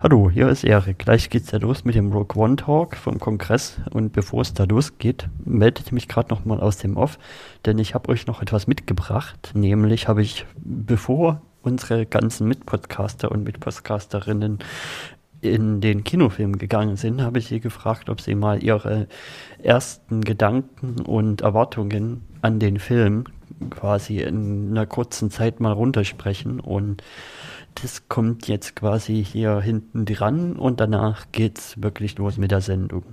Hallo, hier ist Erik. Gleich geht's ja los mit dem Rogue One Talk vom Kongress. Und bevor es da losgeht, melde ich mich gerade noch mal aus dem Off, denn ich habe euch noch etwas mitgebracht. Nämlich habe ich, bevor unsere ganzen Mitpodcaster und Mitpodcasterinnen in den Kinofilm gegangen sind, habe ich sie gefragt, ob sie mal ihre ersten Gedanken und Erwartungen an den Film quasi in einer kurzen Zeit mal runtersprechen und das kommt jetzt quasi hier hinten dran und danach geht's wirklich los mit der Sendung.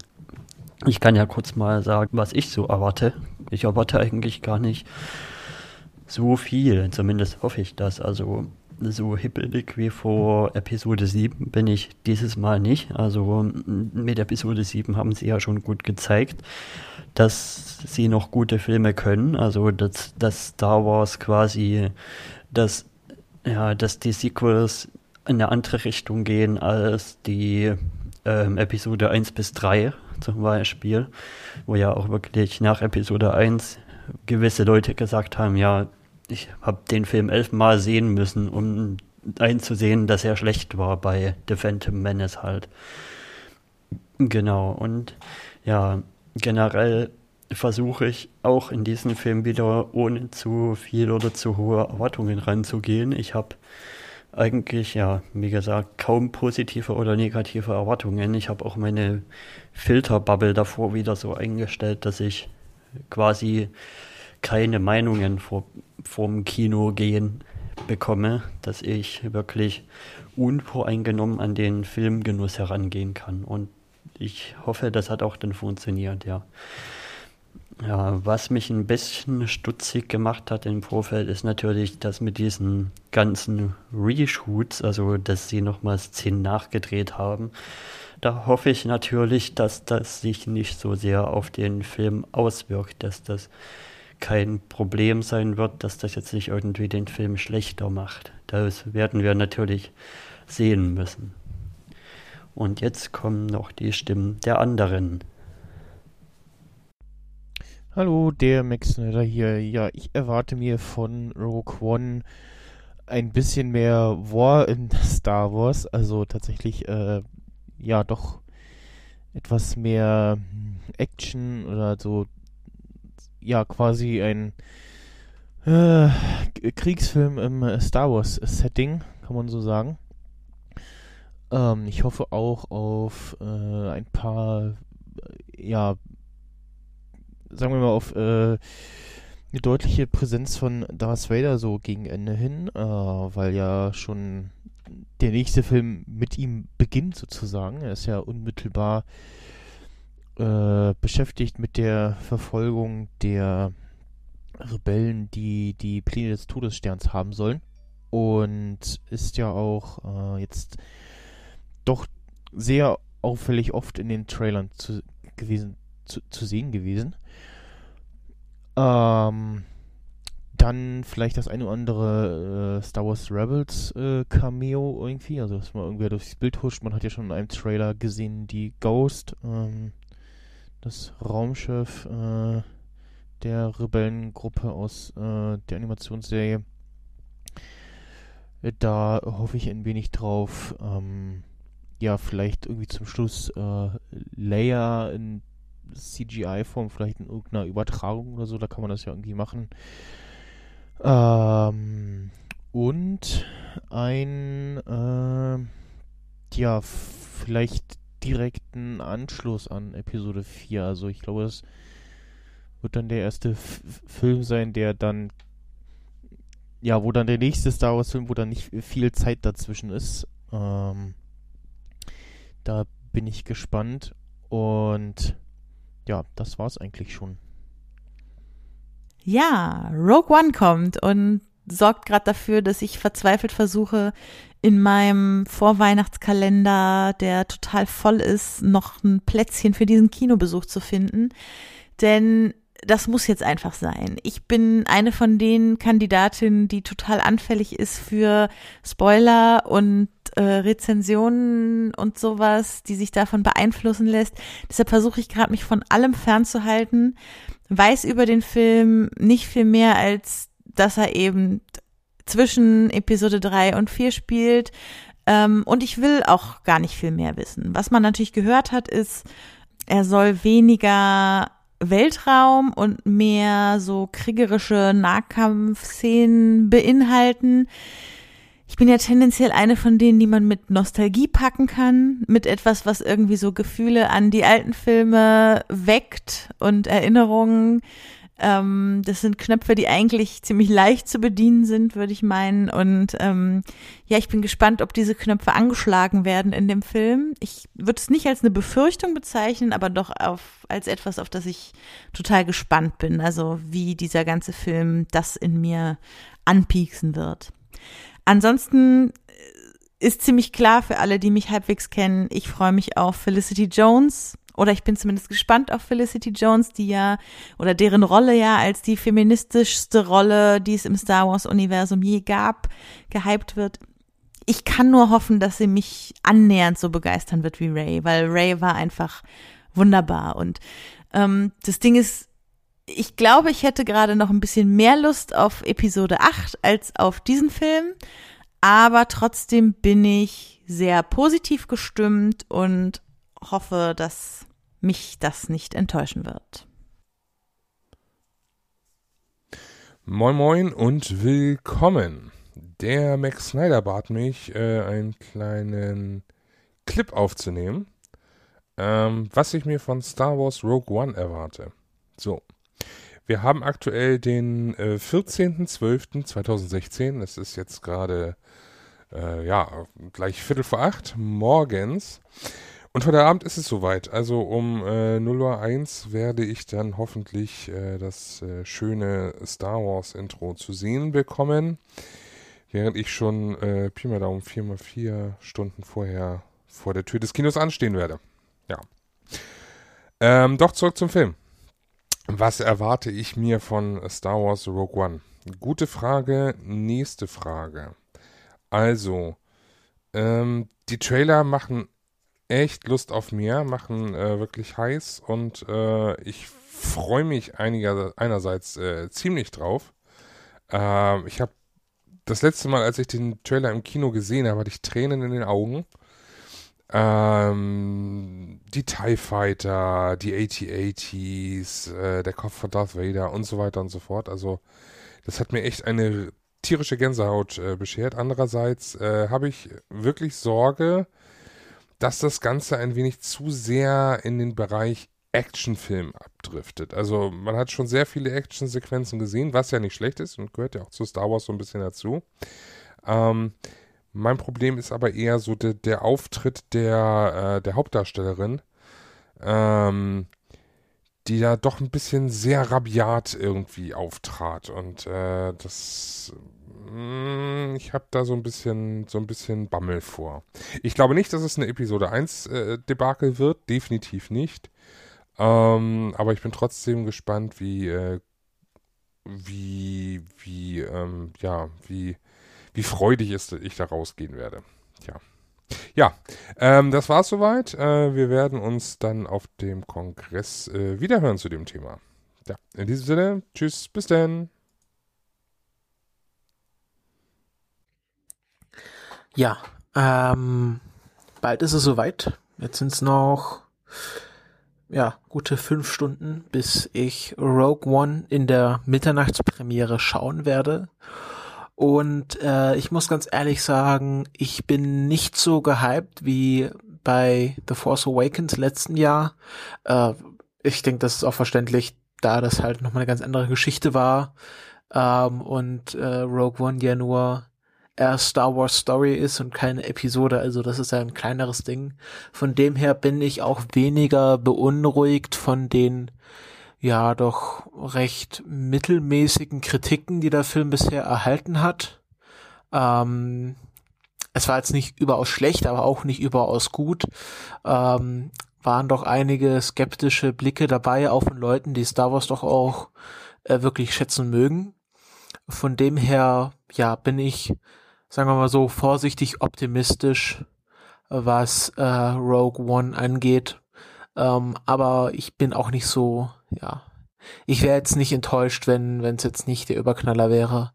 Ich kann ja kurz mal sagen, was ich so erwarte. Ich erwarte eigentlich gar nicht so viel, zumindest hoffe ich das. Also so hippelig wie vor Episode 7 bin ich dieses Mal nicht. Also mit Episode 7 haben sie ja schon gut gezeigt, dass sie noch gute Filme können. Also dass, dass Star Wars quasi das ja, dass die Sequels in eine andere Richtung gehen als die ähm, Episode 1 bis 3 zum Beispiel, wo ja auch wirklich nach Episode 1 gewisse Leute gesagt haben, ja, ich habe den Film elfmal sehen müssen, um einzusehen, dass er schlecht war bei The Phantom Menace halt. Genau, und ja, generell versuche ich auch in diesen Film wieder ohne zu viel oder zu hohe Erwartungen ranzugehen. Ich habe eigentlich, ja, wie gesagt, kaum positive oder negative Erwartungen. Ich habe auch meine Filterbubble davor wieder so eingestellt, dass ich quasi keine Meinungen vor, vorm Kino gehen bekomme, dass ich wirklich unvoreingenommen an den Filmgenuss herangehen kann. Und ich hoffe, das hat auch dann funktioniert, ja. Ja, was mich ein bisschen stutzig gemacht hat im Vorfeld, ist natürlich, dass mit diesen ganzen Reshoots, also dass sie nochmal Szenen nachgedreht haben, da hoffe ich natürlich, dass das sich nicht so sehr auf den Film auswirkt, dass das kein Problem sein wird, dass das jetzt nicht irgendwie den Film schlechter macht. Das werden wir natürlich sehen müssen. Und jetzt kommen noch die Stimmen der anderen Hallo, der Max Snyder hier. Ja, ich erwarte mir von Rogue One ein bisschen mehr War in Star Wars. Also tatsächlich, äh, ja, doch etwas mehr Action oder so, ja, quasi ein äh, Kriegsfilm im Star Wars Setting, kann man so sagen. Ähm, ich hoffe auch auf äh, ein paar, ja, sagen wir mal, auf äh, eine deutliche Präsenz von Darth Vader so gegen Ende hin, äh, weil ja schon der nächste Film mit ihm beginnt sozusagen. Er ist ja unmittelbar äh, beschäftigt mit der Verfolgung der Rebellen, die die Pläne des Todessterns haben sollen. Und ist ja auch äh, jetzt doch sehr auffällig oft in den Trailern zu, gewesen, zu, zu sehen gewesen. Ähm, dann vielleicht das eine oder andere äh, Star Wars Rebels äh, Cameo irgendwie, also dass man irgendwer durchs Bild huscht. Man hat ja schon in einem Trailer gesehen, die Ghost, ähm, das Raumschiff äh, der Rebellengruppe aus äh, der Animationsserie. Äh, da hoffe ich ein wenig drauf. Ähm, ja, vielleicht irgendwie zum Schluss äh, Leia in CGI-Form, vielleicht in irgendeiner Übertragung oder so, da kann man das ja irgendwie machen. Ähm, und ein, äh, ja, vielleicht direkten Anschluss an Episode 4. Also ich glaube, das wird dann der erste F Film sein, der dann, ja, wo dann der nächste Star Wars-Film, wo dann nicht viel Zeit dazwischen ist. Ähm, da bin ich gespannt. Und ja, das war's eigentlich schon. Ja, Rogue One kommt und sorgt gerade dafür, dass ich verzweifelt versuche, in meinem Vorweihnachtskalender, der total voll ist, noch ein Plätzchen für diesen Kinobesuch zu finden. Denn das muss jetzt einfach sein. Ich bin eine von den Kandidatinnen, die total anfällig ist für Spoiler und äh, Rezensionen und sowas, die sich davon beeinflussen lässt. Deshalb versuche ich gerade, mich von allem fernzuhalten. Weiß über den Film nicht viel mehr, als dass er eben zwischen Episode 3 und 4 spielt. Ähm, und ich will auch gar nicht viel mehr wissen. Was man natürlich gehört hat, ist, er soll weniger Weltraum und mehr so kriegerische Nahkampfszenen beinhalten. Ich bin ja tendenziell eine von denen, die man mit Nostalgie packen kann, mit etwas, was irgendwie so Gefühle an die alten Filme weckt und Erinnerungen. Ähm, das sind Knöpfe, die eigentlich ziemlich leicht zu bedienen sind, würde ich meinen. Und ähm, ja, ich bin gespannt, ob diese Knöpfe angeschlagen werden in dem Film. Ich würde es nicht als eine Befürchtung bezeichnen, aber doch auf, als etwas, auf das ich total gespannt bin. Also wie dieser ganze Film das in mir anpieksen wird. Ansonsten äh, ist ziemlich klar für alle, die mich halbwegs kennen, ich freue mich auf Felicity Jones oder ich bin zumindest gespannt auf Felicity Jones, die ja, oder deren Rolle ja als die feministischste Rolle, die es im Star Wars-Universum je gab, gehypt wird. Ich kann nur hoffen, dass sie mich annähernd so begeistern wird wie Ray, weil Ray war einfach wunderbar. Und ähm, das Ding ist, ich glaube, ich hätte gerade noch ein bisschen mehr Lust auf Episode 8 als auf diesen Film. Aber trotzdem bin ich sehr positiv gestimmt und hoffe, dass mich das nicht enttäuschen wird. Moin Moin und willkommen. Der Max Snyder bat mich, äh, einen kleinen Clip aufzunehmen, ähm, was ich mir von Star Wars Rogue One erwarte. So, wir haben aktuell den äh, 14.12.2016. Es ist jetzt gerade, äh, ja, gleich Viertel vor acht morgens. Und heute Abend ist es soweit. Also um äh, 0.01 Uhr werde ich dann hoffentlich äh, das äh, schöne Star Wars Intro zu sehen bekommen. Während ich schon äh, Pi mal Daumen 4 mal 4 Stunden vorher vor der Tür des Kinos anstehen werde. Ja. Ähm, doch zurück zum Film. Was erwarte ich mir von Star Wars Rogue One? Gute Frage, nächste Frage. Also, ähm, die Trailer machen echt Lust auf mehr, machen äh, wirklich heiß und äh, ich freue mich einiger, einerseits äh, ziemlich drauf. Ähm, ich habe das letzte Mal, als ich den Trailer im Kino gesehen habe, hatte ich Tränen in den Augen. Ähm, die TIE Fighter, die AT-ATs, äh, der Kopf von Darth Vader und so weiter und so fort. Also, das hat mir echt eine tierische Gänsehaut äh, beschert. Andererseits äh, habe ich wirklich Sorge, dass das Ganze ein wenig zu sehr in den Bereich Actionfilm abdriftet. Also man hat schon sehr viele Actionsequenzen gesehen, was ja nicht schlecht ist und gehört ja auch zu Star Wars so ein bisschen dazu. Ähm, mein Problem ist aber eher so de, der Auftritt der, äh, der Hauptdarstellerin, ähm, die da doch ein bisschen sehr rabiat irgendwie auftrat. Und äh, das mm, ich habe da so ein bisschen so ein bisschen Bammel vor. Ich glaube nicht, dass es eine Episode 1 äh, Debakel wird, definitiv nicht. Ähm, aber ich bin trotzdem gespannt, wie äh, wie wie ähm, ja, wie wie freudig ist, ich da rausgehen werde. Tja. Ja, ähm, das war's soweit. Äh, wir werden uns dann auf dem Kongress äh, wiederhören zu dem Thema. Ja, in diesem Sinne, tschüss, bis dann. Ja, ähm, bald ist es soweit. Jetzt sind es noch ja, gute fünf Stunden, bis ich Rogue One in der Mitternachtspremiere schauen werde. Und äh, ich muss ganz ehrlich sagen, ich bin nicht so gehypt wie bei The Force Awakens letzten Jahr. Äh, ich denke, das ist auch verständlich, da das halt nochmal eine ganz andere Geschichte war. Ähm, und äh, Rogue One ja nur eher Star Wars Story ist und keine Episode, also das ist ja ein kleineres Ding. Von dem her bin ich auch weniger beunruhigt von den ja doch recht mittelmäßigen Kritiken, die der Film bisher erhalten hat. Ähm, es war jetzt nicht überaus schlecht, aber auch nicht überaus gut. Ähm, waren doch einige skeptische Blicke dabei, auch von Leuten, die Star Wars doch auch äh, wirklich schätzen mögen. Von dem her, ja, bin ich, sagen wir mal so, vorsichtig optimistisch, was äh, Rogue One angeht. Ähm, aber ich bin auch nicht so, ja, ich wäre jetzt nicht enttäuscht, wenn es jetzt nicht der Überknaller wäre.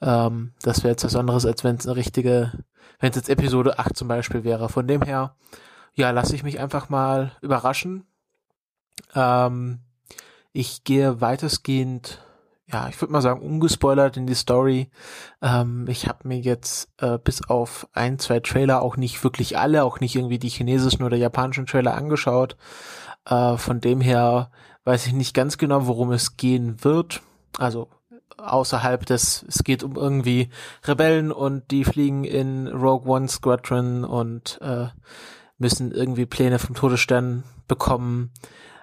Ähm, das wäre jetzt was anderes, als wenn es eine richtige wenn es jetzt Episode 8 zum Beispiel wäre. Von dem her, ja, lasse ich mich einfach mal überraschen. Ähm, ich gehe weitestgehend, ja, ich würde mal sagen, ungespoilert in die Story. Ähm, ich habe mir jetzt äh, bis auf ein, zwei Trailer auch nicht wirklich alle, auch nicht irgendwie die chinesischen oder japanischen Trailer angeschaut. Äh, von dem her weiß ich nicht ganz genau, worum es gehen wird. Also außerhalb des, es geht um irgendwie Rebellen und die fliegen in Rogue One Squadron und äh, müssen irgendwie Pläne vom Todesstern bekommen.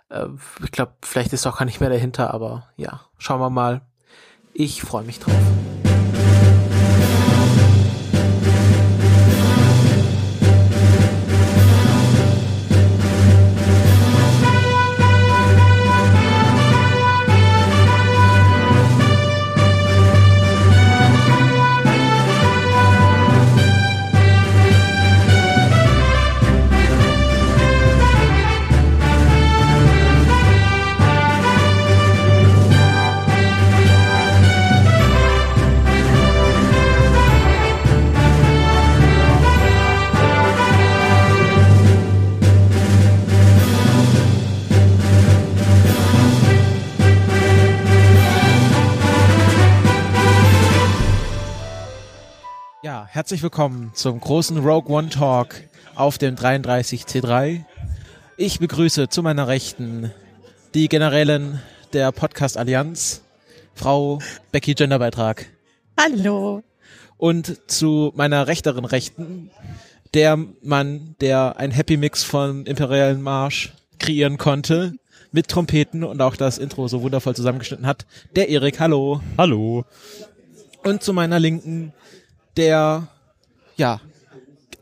Äh, ich glaube, vielleicht ist auch gar nicht mehr dahinter, aber ja, schauen wir mal. Ich freue mich drauf. Herzlich willkommen zum großen Rogue One Talk auf dem 33C3. Ich begrüße zu meiner Rechten die Generälin der Podcast Allianz, Frau Becky Genderbeitrag. Hallo. Und zu meiner rechteren Rechten der Mann, der ein Happy Mix von Imperialen Marsch kreieren konnte, mit Trompeten und auch das Intro so wundervoll zusammengeschnitten hat, der Erik. Hallo. Hallo. Und zu meiner Linken der, ja,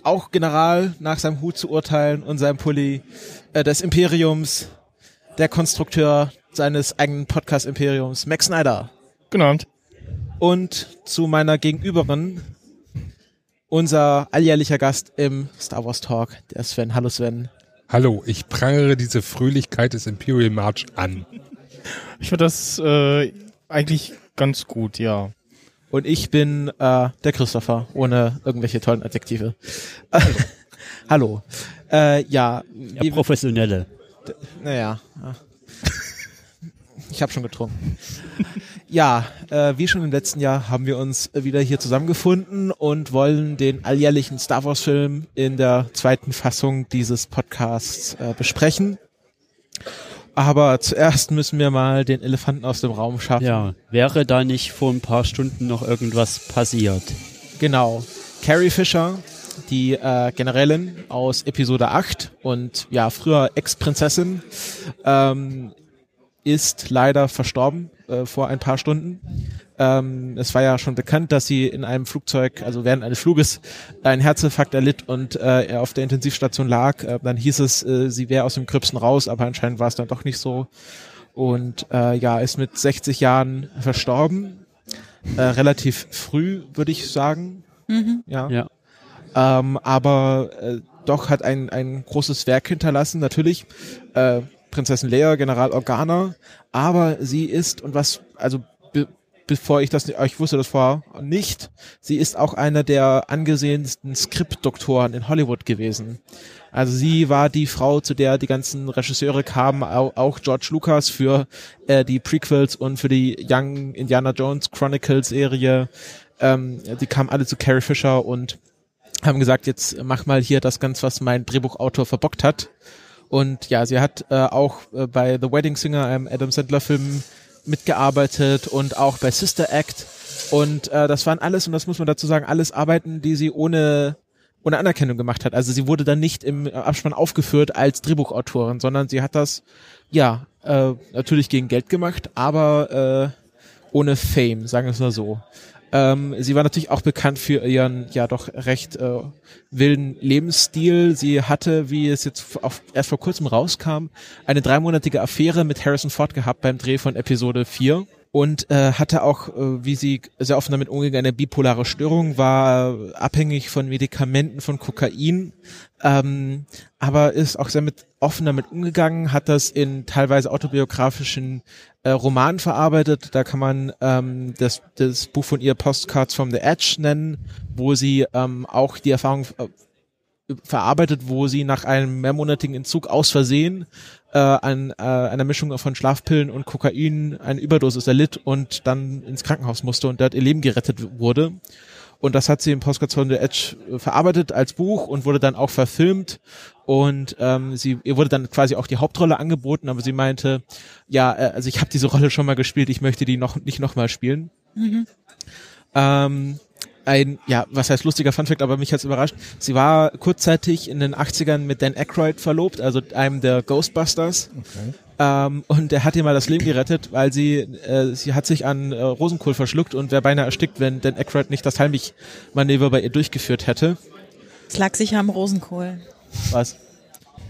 auch General nach seinem Hut zu urteilen und seinem Pulli äh, des Imperiums, der Konstrukteur seines eigenen Podcast-Imperiums, Max Snyder. Guten Abend. Und zu meiner Gegenüberin, unser alljährlicher Gast im Star Wars Talk, der Sven. Hallo Sven. Hallo, ich prangere diese Fröhlichkeit des Imperial March an. Ich finde das äh, eigentlich ganz gut, ja. Und ich bin äh, der Christopher, ohne irgendwelche tollen Adjektive. Hallo. Äh, ja, wie- Professionelle. Naja. ja. Ich habe schon getrunken. Ja, äh, wie schon im letzten Jahr haben wir uns wieder hier zusammengefunden und wollen den alljährlichen Star Wars Film in der zweiten Fassung dieses Podcasts äh, besprechen. Aber zuerst müssen wir mal den Elefanten aus dem Raum schaffen. Ja, wäre da nicht vor ein paar Stunden noch irgendwas passiert? Genau. Carrie Fisher, die äh, Generälin aus Episode 8 und ja, früher Ex-Prinzessin, ähm, ist leider verstorben äh, vor ein paar Stunden. Ähm, es war ja schon bekannt, dass sie in einem Flugzeug, also während eines Fluges, einen Herzinfarkt erlitt und äh, er auf der Intensivstation lag. Äh, dann hieß es, äh, sie wäre aus dem Gröbsten raus, aber anscheinend war es dann doch nicht so. Und äh, ja, ist mit 60 Jahren verstorben. Äh, relativ früh, würde ich sagen. Ja. Ja. Ähm, aber äh, doch hat ein, ein großes Werk hinterlassen, natürlich. Äh, Prinzessin Leia, General Organa, aber sie ist, und was, also be, bevor ich das, ich wusste das vorher nicht, sie ist auch einer der angesehensten Skriptdoktoren in Hollywood gewesen. Also sie war die Frau, zu der die ganzen Regisseure kamen, au- auch George Lucas für äh, die Prequels und für die Young Indiana Jones Chronicles Serie. Ähm, die kamen alle zu Carrie Fisher und haben gesagt, jetzt mach mal hier das ganz, was mein Drehbuchautor verbockt hat. Und ja, sie hat äh, auch äh, bei The Wedding Singer, einem Adam Sandler Film, mitgearbeitet und auch bei Sister Act. Und äh, das waren alles, und das muss man dazu sagen, alles Arbeiten, die sie ohne ohne Anerkennung gemacht hat. Also sie wurde dann nicht im Abspann aufgeführt als Drehbuchautorin, sondern sie hat das ja äh, natürlich gegen Geld gemacht, aber äh, ohne Fame, sagen wir es mal so. Ähm, sie war natürlich auch bekannt für ihren ja doch recht äh, wilden Lebensstil. Sie hatte, wie es jetzt auf, erst vor kurzem rauskam, eine dreimonatige Affäre mit Harrison Ford gehabt beim Dreh von Episode 4. und äh, hatte auch, äh, wie sie sehr offen damit umgegangen, eine bipolare Störung, war abhängig von Medikamenten, von Kokain, ähm, aber ist auch sehr mit offen damit umgegangen, hat das in teilweise autobiografischen äh, Romanen verarbeitet. Da kann man ähm, das, das Buch von ihr Postcards from the Edge nennen, wo sie ähm, auch die Erfahrung äh, verarbeitet, wo sie nach einem mehrmonatigen Entzug aus Versehen äh, an äh, einer Mischung von Schlafpillen und Kokain eine Überdosis erlitt und dann ins Krankenhaus musste und dort ihr Leben gerettet wurde. Und das hat sie im Postcards von the Edge äh, verarbeitet als Buch und wurde dann auch verfilmt. Und ähm, sie ihr wurde dann quasi auch die Hauptrolle angeboten, aber sie meinte, ja, äh, also ich habe diese Rolle schon mal gespielt, ich möchte die noch nicht nochmal spielen. Mhm. Ähm, ein, ja, was heißt lustiger Funfact, aber mich hat's überrascht. Sie war kurzzeitig in den 80ern mit Dan Aykroyd verlobt, also einem der Ghostbusters. Okay. Ähm, und er hat ihr mal das Leben gerettet, weil sie, äh, sie hat sich an äh, Rosenkohl verschluckt und wäre beinahe erstickt, wenn Dan Aykroyd nicht das Heimlich-Manöver bei ihr durchgeführt hätte. Es lag sicher am Rosenkohl. Was?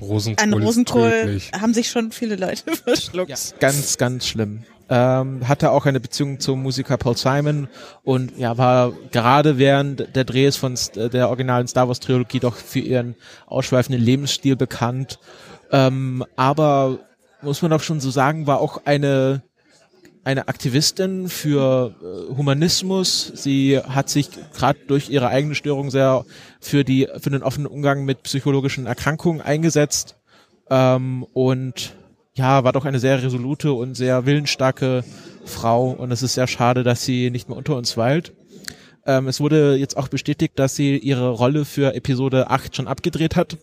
Rosenkohl An Rosenkohl haben sich schon viele Leute verschluckt. Ja, ganz, ganz schlimm. Ähm, hatte auch eine Beziehung zum Musiker Paul Simon und ja, war gerade während der Drehs von St- der originalen Star Wars Trilogie doch für ihren ausschweifenden Lebensstil bekannt. Ähm, aber muss man doch schon so sagen, war auch eine eine Aktivistin für äh, Humanismus. Sie hat sich gerade durch ihre eigene Störung sehr für die für den offenen Umgang mit psychologischen Erkrankungen eingesetzt ähm, und ja, war doch eine sehr resolute und sehr willensstarke Frau und es ist sehr schade, dass sie nicht mehr unter uns weilt. Ähm, es wurde jetzt auch bestätigt, dass sie ihre Rolle für Episode 8 schon abgedreht hat.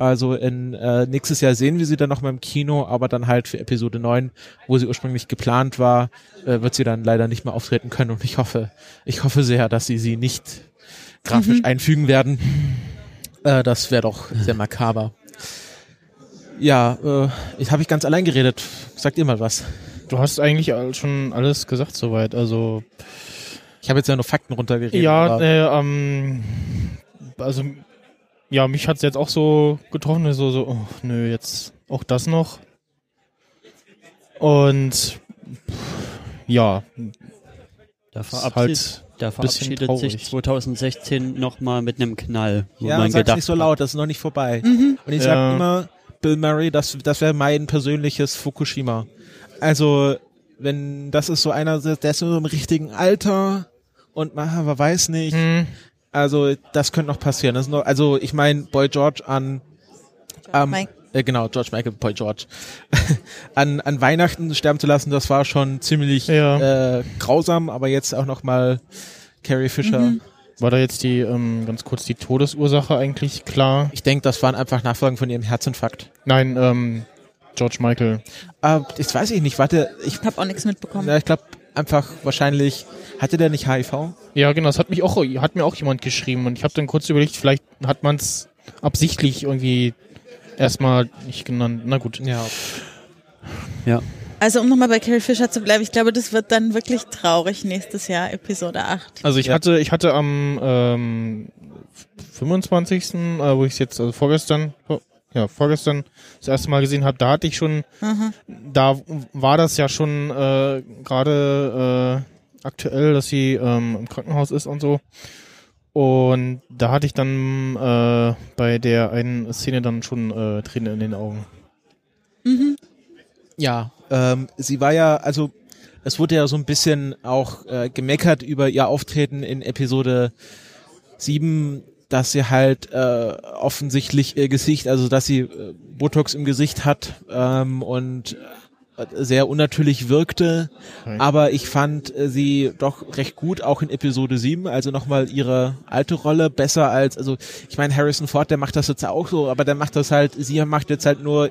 Also in äh, nächstes Jahr sehen wir sie dann noch mal im Kino, aber dann halt für Episode 9, wo sie ursprünglich geplant war, äh, wird sie dann leider nicht mehr auftreten können und ich hoffe, ich hoffe sehr, dass sie sie nicht grafisch einfügen werden. Äh, das wäre doch sehr makaber. Ja, äh, ich habe ich ganz allein geredet. Sagt ihr mal was. Du hast eigentlich schon alles gesagt soweit. Also Ich habe jetzt ja nur Fakten runtergeredet. ja, äh, ähm, also ja, mich hat's jetzt auch so getroffen, so so, oh, nö, jetzt auch das noch. Und pff, ja, Da, verabschiedet, halt da verabschiedet sich traurig. 2016 nochmal mit einem Knall. Wo ja, man sag's gedacht nicht so hat, laut, das ist noch nicht vorbei. Mhm. Und ich Ja. sag immer, Bill Murray, das, das wäre mein persönliches Fukushima. Also, wenn das ist so einer, der ist so im richtigen Alter und man, weiß nicht. hm, Also, das könnte noch passieren. Das ist noch, also, ich meine, Boy George an, Mike. äh, genau, George Michael, Boy George, an, an Weihnachten sterben zu lassen, das war schon ziemlich Ja. äh, grausam, aber jetzt auch noch mal Carrie Fisher. Mhm. war da jetzt die ähm, ganz kurz die Todesursache eigentlich klar? Ich denke, das waren einfach Nachfolgen von ihrem Herzinfarkt. Nein, ähm, George Michael. Äh, das weiß ich nicht. Warte, ich, Ich habe auch nichts mitbekommen. ja, ich glaube einfach wahrscheinlich, hatte der nicht HIV? Ja, genau, das hat mich auch hat mir auch jemand geschrieben und ich habe dann kurz überlegt, vielleicht hat man es absichtlich irgendwie erstmal nicht genannt. Na gut. Ja. Also um nochmal bei Carrie Fisher zu bleiben, ich glaube, das wird dann wirklich traurig nächstes Jahr, Episode 8. Also ich Ja. hatte, ich hatte am ähm, 25., äh, wo ich es jetzt, also vorgestern, vor- ja, vorgestern das erste Mal gesehen habe, da hatte ich schon, Mhm. da war das ja schon äh, gerade äh, aktuell, dass sie ähm, im Krankenhaus ist und so. Und da hatte ich dann äh, bei der einen Szene dann schon äh, Tränen in den Augen. Ja, ähm, sie war ja, also es wurde ja so ein bisschen auch äh, gemeckert über ihr Auftreten in Episode 7, dass sie halt äh, offensichtlich ihr Gesicht, also dass sie äh, Botox im Gesicht hat ähm, und äh, sehr unnatürlich wirkte. Okay. Aber ich fand äh, sie doch recht gut, auch in Episode 7, also nochmal ihre alte Rolle besser als, also ich meine, Harrison Ford, der macht das jetzt auch so, aber der macht das halt, sie macht jetzt halt nur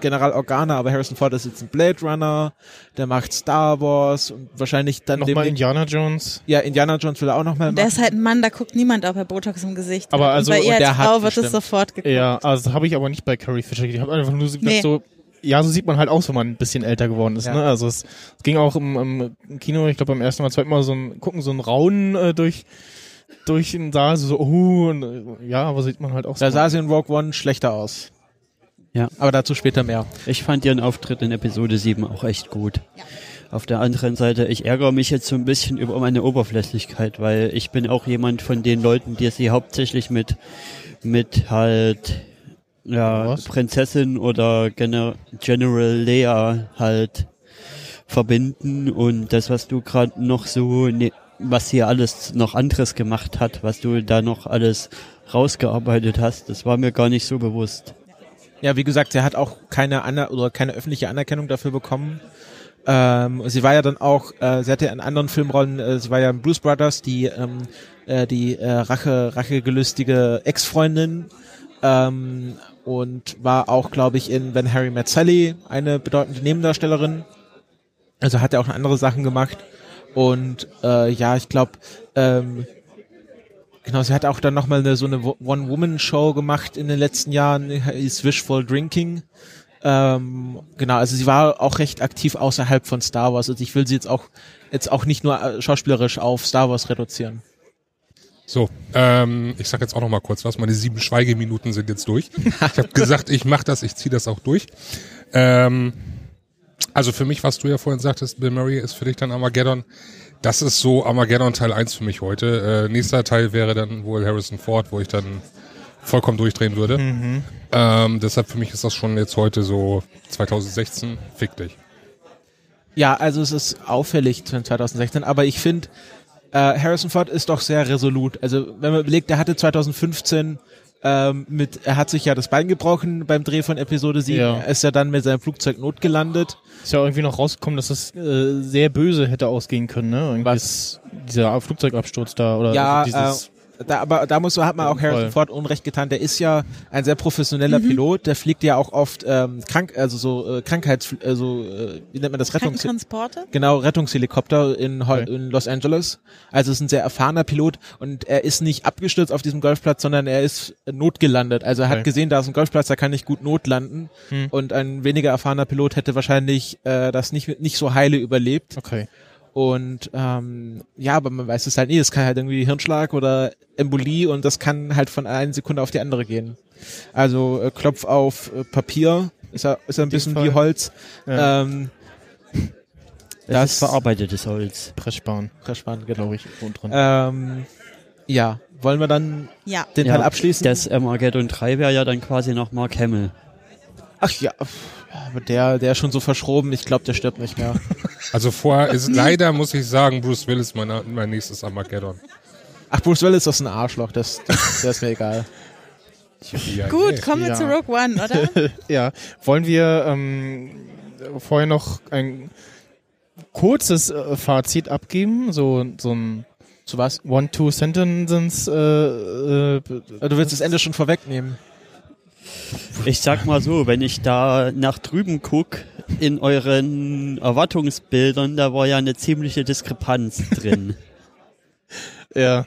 General Organa, aber Harrison Ford ist jetzt ein Blade Runner, der macht Star Wars und wahrscheinlich dann Nochmal Indiana Jones. ja, Indiana Jones will er auch nochmal Und der machen. ist halt ein Mann, da guckt niemand, ob er Botox im Gesicht Aber also- und bei und ihr der als hat Frau wird es sofort geguckt. Ja, also habe ich aber nicht bei Carrie Fisher. Ich habe einfach nur gedacht, Nee. so, ja, so sieht man halt aus, wenn man ein bisschen älter geworden ist. Ja. Ne? Also es, es ging auch im, im Kino, ich glaube beim ersten Mal, zweiten Mal so ein gucken so ein Raunen äh, durch durch den Saal, so, so oh, und, äh, ja, aber sieht man halt auch Da so. sah sie in Rogue One schlechter aus. Ja. Aber dazu später mehr. Ich fand ihren Auftritt in Episode 7 auch echt gut. Auf der anderen Seite, ich ärgere mich jetzt so ein bisschen über meine Oberflächlichkeit, weil ich bin auch jemand von den Leuten, die sie hauptsächlich mit, mit halt, ja, Was? Prinzessin oder Gener General Lea halt verbinden und das, was du gerade noch so, ne, was hier alles noch anderes gemacht hat, was du da noch alles rausgearbeitet hast, das war mir gar nicht so bewusst. Ja, wie gesagt, sie hat auch keine Aner oder keine öffentliche Anerkennung dafür bekommen. Ähm, sie war ja dann auch, äh, sie hatte in anderen Filmrollen, äh, sie war ja in Blues Brothers, die ähm, äh, die äh, Rache, rachegelüstige Ex-Freundin ähm, und war auch, glaube ich, in When Harry Met Sally eine bedeutende Nebendarstellerin. Also hat er auch andere Sachen gemacht. Und äh, ja, ich glaube, ähm, genau, sie hat auch dann nochmal eine, so eine Wo- One-Woman-Show gemacht in den letzten Jahren, hieß Wishful Drinking. Ähm, genau, also sie war auch recht aktiv außerhalb von Star Wars. Also ich will sie jetzt auch jetzt auch nicht nur äh, schauspielerisch auf Star Wars reduzieren. So, ähm, ich sag jetzt auch noch mal kurz was. Meine sieben Schweigeminuten sind jetzt durch. Ich habe gesagt, ich mache das, ich ziehe das auch durch. Ähm, also für mich, was du ja vorhin sagtest, Bill Murray ist für dich dann Armageddon. Das ist so Armageddon Teil 1 für mich heute. Äh, nächster Teil wäre dann wohl Harrison Ford, wo ich dann vollkommen durchdrehen würde. Ähm, deshalb für mich ist das schon jetzt heute so 2016, fick dich. Ja, also es ist auffällig zu 2016, aber ich finde, äh, Harrison Ford ist doch sehr resolut. Also wenn man überlegt, er hatte 2015 ähm, mit, er hat sich ja das Bein gebrochen beim Dreh von Episode 7, Ja. er ist ja dann mit seinem Flugzeug notgelandet. Ist ja irgendwie noch rausgekommen, dass das äh, sehr böse hätte ausgehen können, ne? Irgendwie Was? Dieser Flugzeugabsturz da oder Ja, dieses, Da, aber da muss man, hat man auch. Harrison Ford Unrecht getan. Der ist ja ein sehr professioneller Pilot. Der fliegt ja auch oft ähm, krank, also so äh, Krankheits, also äh, wie nennt man das Rettungs Krankentransporte? Genau, Rettungshelikopter in, Hol Okay. in Los Angeles. Also ist ein sehr erfahrener Pilot und er ist nicht abgestürzt auf diesem Golfplatz, sondern er ist notgelandet. Also er Okay. hat gesehen, da ist ein Golfplatz, da kann ich gut notlanden. Hm. Und ein weniger erfahrener Pilot hätte wahrscheinlich äh, das nicht, nicht so heile überlebt. okay. Und ähm, ja, aber man weiß es halt nie. Es kann halt irgendwie Hirnschlag oder Embolie und das kann halt von einer Sekunde auf die andere gehen. Also äh, Klopf auf äh, Papier ist ja, ist ja ein bisschen Fall. wie Holz. Ja. Ähm, Das, Das- ist verarbeitetes Holz. Presssparen, sehr spannend, genau. glaube ich, und drin. Ähm, ja, wollen wir dann Ja. den Teil abschließen? Das Armageddon 3 wäre ja dann quasi noch Mark Hamill. Ach ja, ja, aber der, der ist schon so verschroben, ich glaube, der stirbt nicht mehr. Also vorher ist leider, muss ich sagen, Bruce Willis mein, mein nächstes Armageddon. Ach, Bruce Willis ist ein Arschloch, das, das, der ist mir egal. Ja, Gut, kommen wir Ja. zu Rogue One, oder? ja, wollen wir ähm, vorher noch ein kurzes äh, Fazit abgeben? So, so ein Zu was? One-Two-Sentences. Äh, äh, Du willst das Ende schon vorwegnehmen. Ich sag mal so, wenn ich da nach drüben guck, in euren Erwartungsbildern, da war ja eine ziemliche Diskrepanz drin. ja,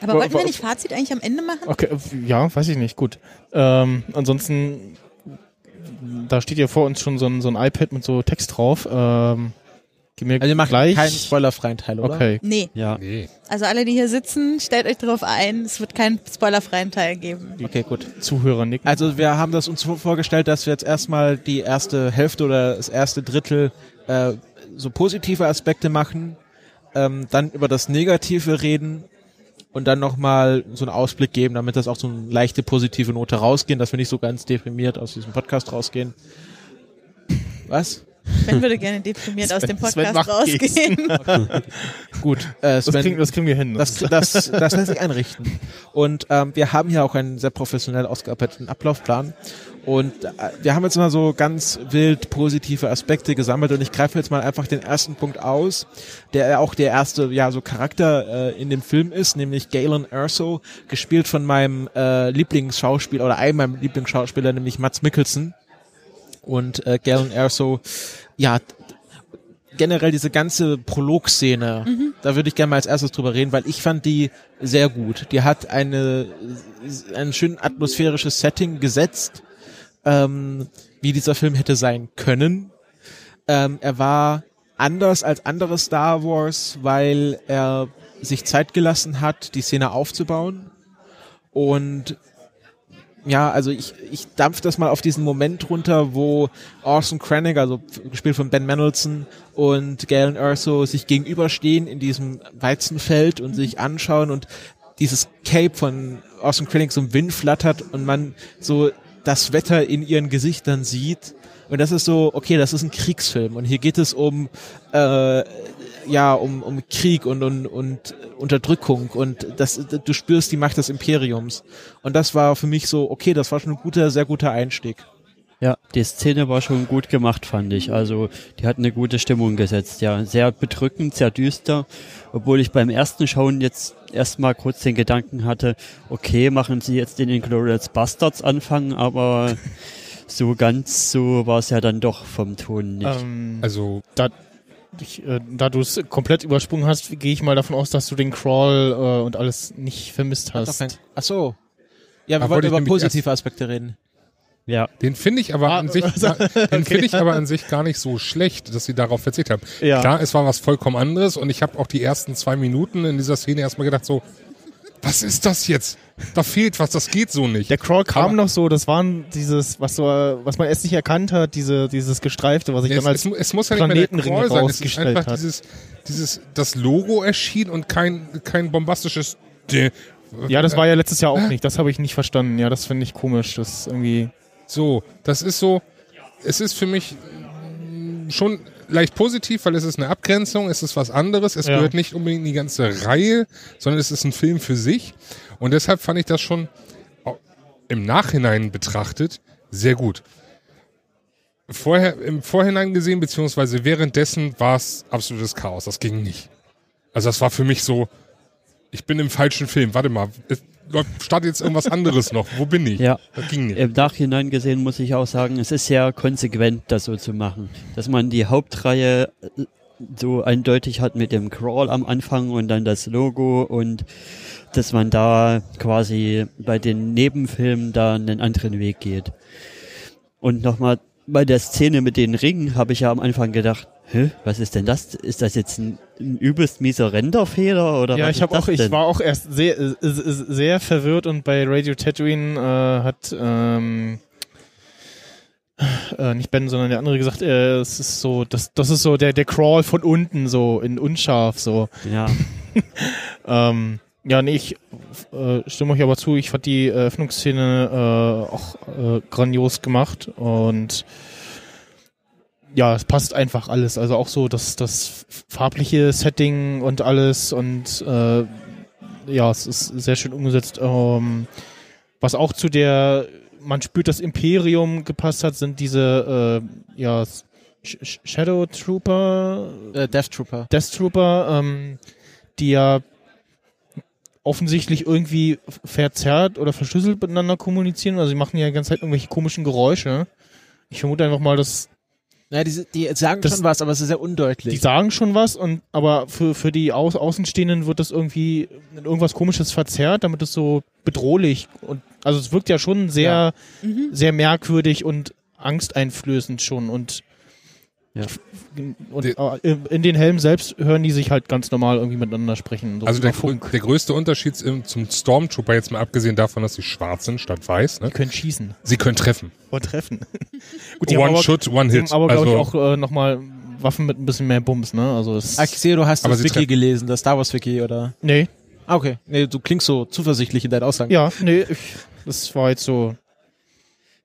Aber wollten wir nicht Fazit eigentlich am Ende machen? okay, ja, weiß ich nicht, gut. Ähm, ansonsten, da steht ja vor uns schon so ein, so ein iPad mit so Text drauf. Ähm, mir Also ihr macht gleich. keinen spoilerfreien Teil, oder? Okay. Nee. Ja. Nee. Also alle, die hier sitzen, stellt euch darauf ein, es wird keinen spoilerfreien Teil geben. Okay, gut. Zuhörer nicken. Also wir haben das uns so vorgestellt, dass wir jetzt erstmal die erste Hälfte oder das erste Drittel äh, so positive Aspekte machen, ähm, dann über das Negative reden und dann nochmal so einen Ausblick geben, damit das auch so eine leichte positive Note rausgehen, dass wir nicht so ganz deprimiert aus diesem Podcast rausgehen. Was? Sven würde gerne deprimiert aus dem Sven Podcast rausgehen. Gut. Äh, das, Sven, kriegen, das kriegen wir hin. Das, das, das lässt sich einrichten. Und ähm, wir haben hier auch einen sehr professionell ausgearbeiteten Ablaufplan. Und äh, wir haben jetzt mal so ganz wild positive Aspekte gesammelt und ich greife jetzt mal einfach den ersten Punkt aus, der auch der erste ja so Charakter äh, in dem Film ist, nämlich Galen Erso, gespielt von meinem äh, Lieblingsschauspieler oder einem meinem Lieblingsschauspieler, nämlich Mats Mikkelsen. Und äh, Galen Erso, ja, generell diese ganze Prolog-Szene, da würde ich gerne mal als erstes drüber reden, weil ich fand die sehr gut. Die hat eine, ein schön atmosphärisches Setting gesetzt, ähm, wie dieser Film hätte sein können. Ähm, er war anders als andere Star Wars, weil er sich Zeit gelassen hat, die Szene aufzubauen und ja, also ich, ich dampf das mal auf diesen Moment runter, wo Orson Krennic, also gespielt von Ben Mendelsohn und Galen Erso sich gegenüberstehen in diesem Weizenfeld und sich anschauen und dieses Cape von Orson Krennic so im Wind flattert und man so das Wetter in ihren Gesichtern sieht. Und das ist so, okay, das ist ein Kriegsfilm und hier geht es um äh, ja um, um Krieg und, und, und Unterdrückung und das du spürst die Macht des Imperiums und das war für mich so okay das war schon ein guter sehr guter Einstieg Ja, die Szene war schon gut gemacht, fand ich. Also, die hat eine gute Stimmung gesetzt, ja. Sehr bedrückend, sehr düster. Obwohl ich beim ersten Schauen jetzt erstmal kurz den Gedanken hatte, okay, machen sie jetzt den Inglourious Bastards anfangen, aber so ganz so war es ja dann doch vom Ton nicht. Ähm, Also, da, ich, äh, da du es komplett übersprungen hast, gehe ich mal davon aus, dass du den Crawl äh, und alles nicht vermisst hast. ach so ja wir Da wollten über positive Aspekte reden ja, den finde ich aber Ah, an sich, also, den finde ich aber an sich gar nicht so schlecht, dass sie darauf verzichtet haben. Ja. Klar, es war was vollkommen anderes und ich habe auch die ersten zwei Minuten in dieser Szene erstmal gedacht so, was ist das jetzt? Da fehlt was, das geht so nicht. Der Crawl kam Aber- noch so, das waren dieses, was so, was man erst nicht erkannt hat, diese, dieses Gestreifte, was ich Ja, dann als es, es muss ja nicht mehr der Planetenring Crawl sein, es ist einfach hat. dieses, dieses, das Logo erschien und kein, kein bombastisches. Ja, das war ja letztes Jahr auch nicht. Das habe ich nicht verstanden. Ja, das finde ich komisch. Das ist irgendwie. So, das ist so, es ist für mich schon leicht positiv, weil es ist eine Abgrenzung, es ist was anderes, es Ja. gehört nicht unbedingt in die ganze Reihe, sondern es ist ein Film für sich. Und deshalb fand ich das schon im Nachhinein betrachtet sehr gut. Vorher, im Vorhinein gesehen, beziehungsweise währenddessen war es absolutes Chaos. Das ging nicht. Also das war für mich so, ich bin im falschen Film. Warte mal, startet jetzt irgendwas anderes noch. Wo bin ich? Ja. Das ging nicht. Im Nachhinein gesehen muss ich auch sagen, es ist sehr konsequent, das so zu machen. Dass man die Hauptreihe äh, so eindeutig hat mit dem Crawl am Anfang und dann das Logo und dass man da quasi bei den Nebenfilmen da einen anderen Weg geht. Und nochmal bei der Szene mit den Ringen habe ich ja am Anfang gedacht, Hä, was ist denn das? Ist das jetzt ein, ein übelst mieser Renderfehler oder Ja, was ich habe auch, ich war auch erst sehr, äh, äh, sehr verwirrt und bei Radio Tatooine äh, hat ähm, äh, nicht Ben, sondern der andere gesagt, äh, es ist so, das, das ist so der, der Crawl von unten so in unscharf so. Ja, Ähm, ja, nee, ich äh, stimme euch aber zu. Ich fand die Eröffnungsszene äh, auch äh, grandios gemacht und ja, es passt einfach alles. Also auch so das, das farbliche Setting und alles und äh, ja, es ist sehr schön umgesetzt. Ähm, was auch zu der, man spürt das Imperium gepasst hat, sind diese äh, ja, Sh Sh Shadow Trooper, äh, Death Trooper Death Trooper, ähm, die ja offensichtlich irgendwie verzerrt oder verschlüsselt miteinander kommunizieren. Also sie machen ja die ganze Zeit irgendwelche komischen Geräusche. Ich vermute einfach mal, dass ja die, die sagen Das- schon was aber es ist sehr die undeutlich sagen schon was und aber für, für die Au Außenstehenden wird das irgendwie in irgendwas komisches verzerrt, damit es so bedrohlich und also es wirkt ja schon sehr, sehr merkwürdig und angsteinflößend schon und Ja. und in den Helmen selbst hören die sich halt ganz normal irgendwie miteinander sprechen. So Also der, der größte Unterschied im- zum Stormtrooper, jetzt mal abgesehen davon, dass sie schwarz sind statt weiß, ne? Die können schießen sie können treffen. und treffen. Gut, die haben One aber, Shot, One Hit. aber glaube Also, ich, auch äh, nochmal Waffen mit ein bisschen mehr Bums, ne? Also es, Ah, ich sehe, du hast das Wiki gelesen, das Star Wars Wiki, oder? nee, Ah, okay. Nee, du klingst so zuversichtlich in deinen Aussagen. ja, nee, ich, das war jetzt so.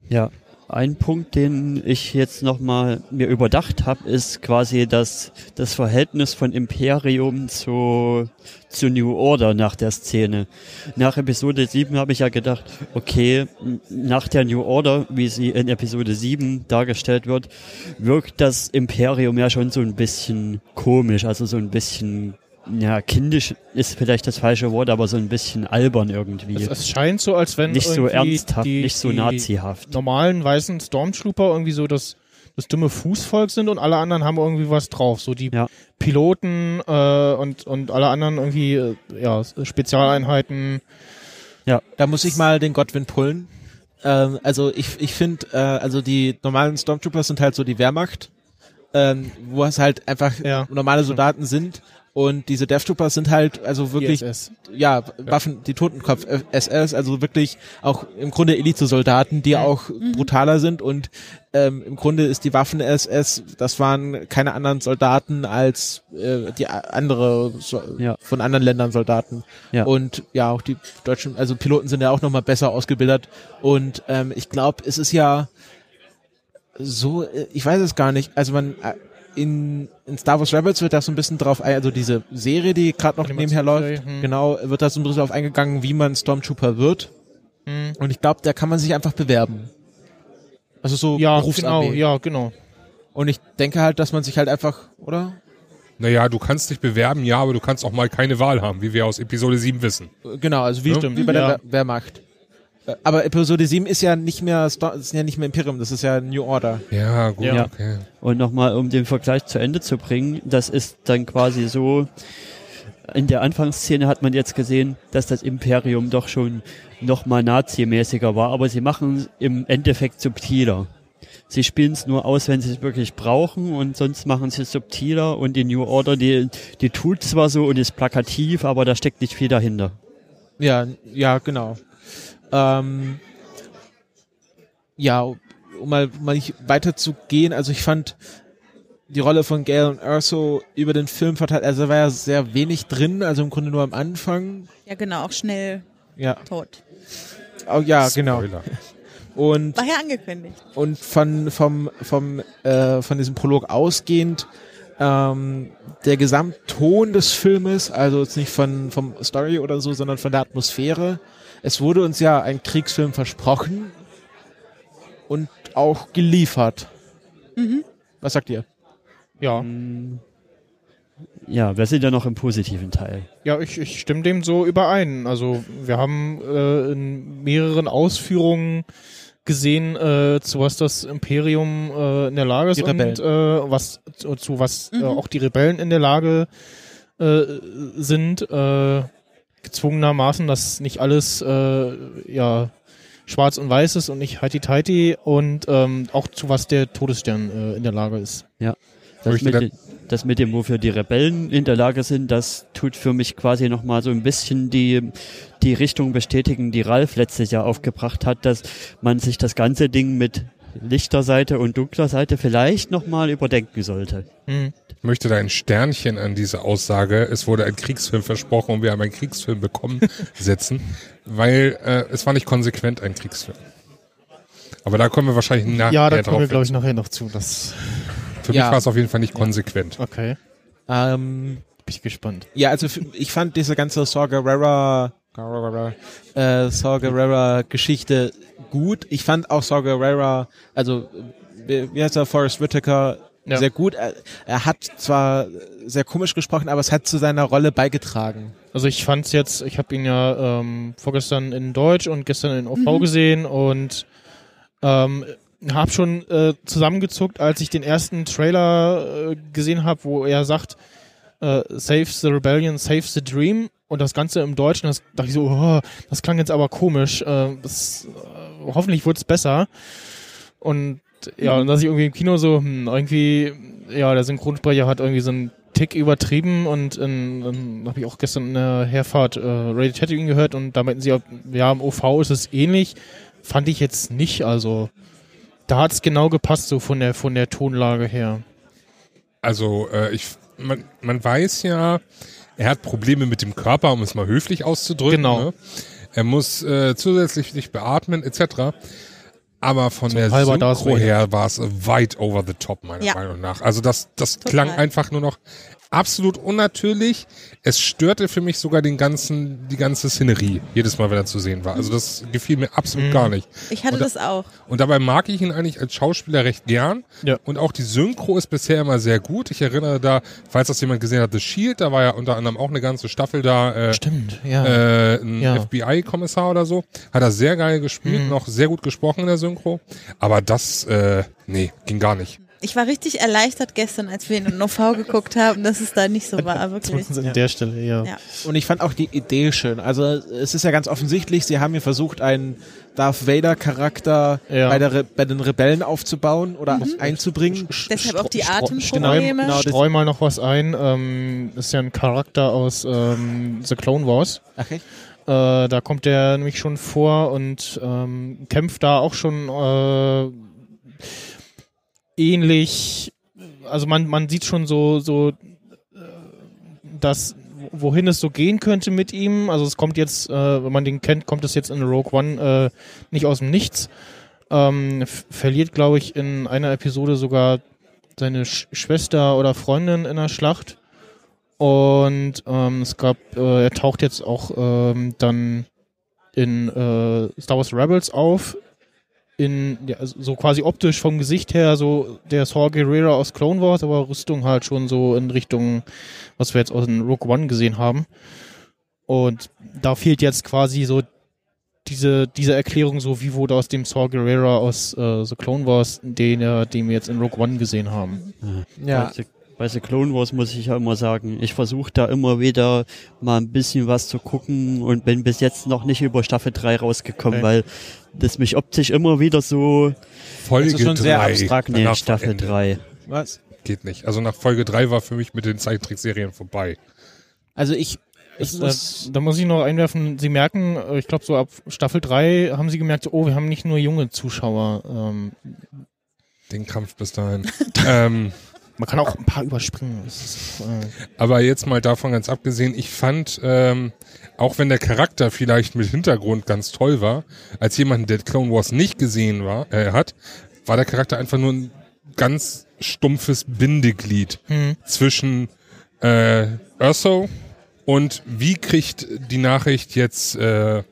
Ja, ein Punkt, den ich jetzt nochmal mir überdacht habe, ist quasi das, das Verhältnis von Imperium zu, zu New Order nach der Szene. Nach Episode 7 habe ich ja gedacht, okay, nach der New Order, wie sie in Episode 7 dargestellt wird, wirkt das Imperium ja schon so ein bisschen komisch, also so ein bisschen, ja, kindisch ist vielleicht das falsche Wort, aber so ein bisschen albern irgendwie. Es, es scheint so, als wenn nicht so ernsthaft, die, nicht so die nazihaft. normalen weißen Stormtrooper irgendwie so das, das dumme Fußvolk sind und alle anderen haben irgendwie was drauf. So die Ja. Piloten äh, und, und alle anderen irgendwie äh, ja, Spezialeinheiten. Da muss ich mal den Godwin pullen. Ähm, also ich, ich finde, äh, also die normalen Stormtroopers sind halt so die Wehrmacht ähm, wo es halt einfach Ja. normale Soldaten sind und diese Death Troopers sind halt also wirklich ISS. ja, Waffen, die Totenkopf äh, SS, also wirklich auch im Grunde Elite-Soldaten, die auch brutaler sind und ähm, im Grunde ist die Waffen SS, das waren keine anderen Soldaten als äh, die andere so, Ja. von anderen Ländern Soldaten. Ja. Und ja, auch die deutschen, also Piloten sind ja auch nochmal besser ausgebildet und ähm, ich glaube, es ist ja so, äh, ich weiß es gar nicht, also man äh, in, in Star Wars Rebels wird da so ein bisschen drauf, ein- also diese Serie, die gerade noch nebenher läuft, hm. genau, wird da so ein bisschen drauf eingegangen, wie man Stormtrooper wird. Hm. Und ich glaube, da kann man sich einfach bewerben. Also so Ja, Berufsarmee. genau, ja, genau. Und ich denke halt, dass man sich halt einfach, oder? Naja, du kannst dich bewerben, ja, aber du kannst auch mal keine Wahl haben, wie wir aus Episode 7 wissen. Genau, also wie, Ja. wie bei der Ja. Wehr- Wehrmacht. Äh, Aber Episode 7 ist ja nicht mehr, ist ja nicht mehr Imperium, das ist ja New Order. Ja, gut, Ja. okay. Und nochmal, um den Vergleich zu Ende zu bringen, das ist dann quasi so, in der Anfangsszene hat man jetzt gesehen, dass das Imperium doch schon nochmal nazimäßiger war, aber sie machen es im Endeffekt subtiler. Sie spielen es nur aus, wenn sie es wirklich brauchen und sonst machen sie es subtiler und die New Order, die, die tut zwar so und ist plakativ, aber da steckt nicht viel dahinter. Ja, ja, genau. Ähm, ja, um mal, mal nicht weiter zu gehen, also ich fand die Rolle von Gail und Urso über den Film verteilt, also da war ja sehr wenig drin, also im Grunde nur am Anfang. Ja, genau, auch schnell Ja, tot. oh, ja, genau. Spoiler. Und War ja angekündigt. und von vom vom äh, von diesem Prolog ausgehend ähm, der Gesamtton des Filmes, also jetzt nicht von vom Story oder so, sondern von der Atmosphäre. Es wurde uns ja ein Kriegsfilm versprochen und auch geliefert. Was sagt ihr? Ja, Ja, wir sind ja noch im positiven Teil. ja ich, ich stimme dem so überein. Also wir haben äh, in mehreren Ausführungen gesehen, äh, zu was das Imperium äh, in der Lage ist und äh, was zu, zu was äh, auch die Rebellen in der Lage äh, sind, äh, gezwungenermaßen, dass nicht alles äh, ja schwarz und weiß ist und nicht heiti-teiti und ähm, auch zu was der Todesstern äh, in der Lage ist. Das Möchte mit, den, das mit dem, wofür die Rebellen in der Lage sind, das tut für mich quasi nochmal so ein bisschen die, die Richtung bestätigen, die Ralf letztes Jahr aufgebracht hat, dass man sich das ganze Ding mit lichter Seite und dunkler Seite vielleicht nochmal überdenken sollte. Hm. Ich möchte da ein Sternchen an diese Aussage, es wurde ein Kriegsfilm versprochen und wir haben einen Kriegsfilm bekommen, setzen, weil äh, es war nicht konsequent ein Kriegsfilm. Aber da kommen wir wahrscheinlich nachher Ja, da drauf. kommen wir, glaube ich, nachher noch zu. Das, Für Ja. mich war es auf jeden Fall nicht konsequent. okay, Ähm, bin ich gespannt. ja, also ich fand diese ganze Saw Gerrera äh, Saw Gerrera Geschichte gut. Ich fand auch Saw Gerrera, also wie, wie heißt er, Forrest Whitaker, Ja. sehr gut. Er, er hat zwar sehr komisch gesprochen, aber es hat zu seiner Rolle beigetragen. Also ich fand's jetzt, ich habe ihn ja ähm, vorgestern in Deutsch und gestern in OV gesehen und ähm, habe schon äh, zusammengezuckt, als ich den ersten Trailer äh, gesehen habe, wo er sagt, äh, Save the Rebellion, Save the Dream und das Ganze im Deutschen, das dachte ich so, oh, das klang jetzt aber komisch. Äh, das, äh, hoffentlich wird's besser. Und ja, und dass ich irgendwie im Kino so, hm, irgendwie, ja, der Synchronsprecher hat irgendwie so einen Tick übertrieben und in, dann habe ich auch gestern in der Herfahrt äh, Radio Tatooine gehört und da meinten sie, ja, im OV ist es ähnlich. Fand ich jetzt nicht, also da hat's genau gepasst, so von der von der Tonlage her. Also äh, ich, man, man weiß ja, er hat Probleme mit dem Körper, um es mal höflich auszudrücken. Genau. Ne? Er muss äh, zusätzlich nicht beatmen etc. Aber von der halber Darth Synchro her war es weit over the top, meiner Ja. Meinung nach. Also das, das Total. klang einfach nur noch absolut unnatürlich. Es störte für mich sogar den ganzen, die ganze Szenerie, jedes Mal, wenn er zu sehen war. Also das gefiel mir absolut Mhm. gar nicht. Ich hatte da- das auch. Und dabei mag ich ihn eigentlich als Schauspieler recht gern. Ja. Und auch die Synchro ist bisher immer sehr gut. Ich erinnere da, falls das jemand gesehen hat, The Shield, da war ja unter anderem auch eine ganze Staffel da, äh, Stimmt, ja. äh, ein Ja. FBI-Kommissar oder so. Hat er sehr geil gespielt, Mhm. noch sehr gut gesprochen in der Synchro. Aber das, äh, nee, ging gar nicht. Ich war richtig erleichtert gestern, als wir ihn in OV geguckt haben, dass es da nicht so war, wirklich. An der Stelle, ja. Ja. Und ich fand auch die Idee schön. Also es ist ja ganz offensichtlich, sie haben hier versucht, einen Darth Vader-Charakter Ja. bei, der bei den Rebellen aufzubauen oder einzubringen. Deshalb auch die Atemprobleme. Genau, das- Streu mal noch was ein. Ähm, das ist ja ein Charakter aus ähm, The Clone Wars. Echt? Äh, da kommt der nämlich schon vor und ähm, kämpft da auch schon äh, ähnlich. Also man, man sieht schon so, so äh, dass wohin es so gehen könnte mit ihm. Also es kommt jetzt, äh, wenn man den kennt, kommt es jetzt in Rogue One äh, nicht aus dem Nichts. Ähm, verliert, glaube ich, in einer Episode sogar seine Sch Schwester oder Freundin in der Schlacht. Und ähm, es gab, äh, er taucht jetzt auch ähm, dann in äh, Star Wars Rebels auf. In, ja, also so quasi optisch vom Gesicht her, so der Saw Gerrera aus Clone Wars, aber Rüstung halt schon so in Richtung, was wir jetzt aus in Rogue One gesehen haben. Und da fehlt jetzt quasi so diese, diese Erklärung, so wie wurde aus dem Saw Gerrera aus äh, The Clone Wars, den, äh, den wir jetzt in Rogue One gesehen haben. Ja. The, bei The Clone Wars muss ich ja immer sagen, ich versuche da immer wieder mal ein bisschen was zu gucken und bin bis jetzt noch nicht über Staffel 3 rausgekommen, Okay. weil das mich optisch immer wieder so Folge Das ist schon sehr 3. abstrakt. nee, Staffel Ende. 3. Was? Geht nicht. Also nach Folge 3 war für mich mit den Zeichentrickserien vorbei. Also ich, ich äh, da muss ich noch einwerfen, Sie merken, äh, ich glaube so ab Staffel 3 haben Sie gemerkt, oh, wir haben nicht nur junge Zuschauer. Ähm, Den Kampf bis dahin. ähm, man kann auch ein paar überspringen. Ist, äh, aber jetzt mal davon ganz abgesehen, ich fand, ähm, auch wenn der Charakter vielleicht mit Hintergrund ganz toll war, als jemand, der Clone Wars nicht gesehen war, äh, hat, war der Charakter einfach nur ein ganz stumpfes Bindeglied hm. zwischen äh, Urso und wie kriegt die Nachricht jetzt äh,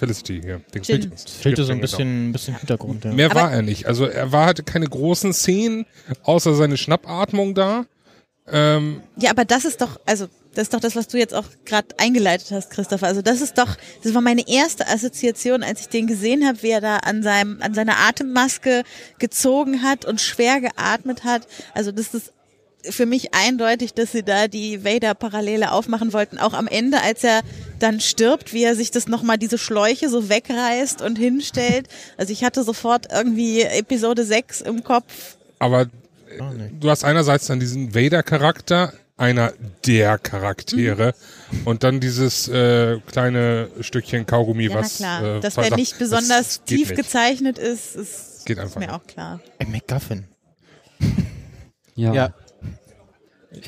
Felicity hier? Den. Krieg- fehlte so ein genau. bisschen, ein bisschen Hintergrund. Ja. Mehr Aber- war er nicht. Also er war, hatte keine großen Szenen, außer seine Schnappatmung da. Ähm, Ja, aber das ist doch, also das ist doch das, was du jetzt auch gerade eingeleitet hast, Christopher. Also das ist doch, das war meine erste Assoziation, als ich den gesehen habe, wie er da an seinem, an seiner Atemmaske gezogen hat und schwer geatmet hat. Also das ist für mich eindeutig, dass sie da die Vader-Parallele aufmachen wollten. Auch am Ende, als er dann stirbt, wie er sich das nochmal diese Schläuche so wegreißt und hinstellt. Also ich hatte sofort irgendwie Episode 6 im Kopf. aber nee. du hast einerseits dann diesen Vader-Charakter, einer der Charaktere, Mhm. und dann dieses äh, kleine Stückchen Kaugummi, Ja, na was. klar. Äh, Dass der nicht besonders tief nicht. gezeichnet ist, ist, Geht ist einfach mir nicht. auch klar. Ein MacGuffin. Ja. ja.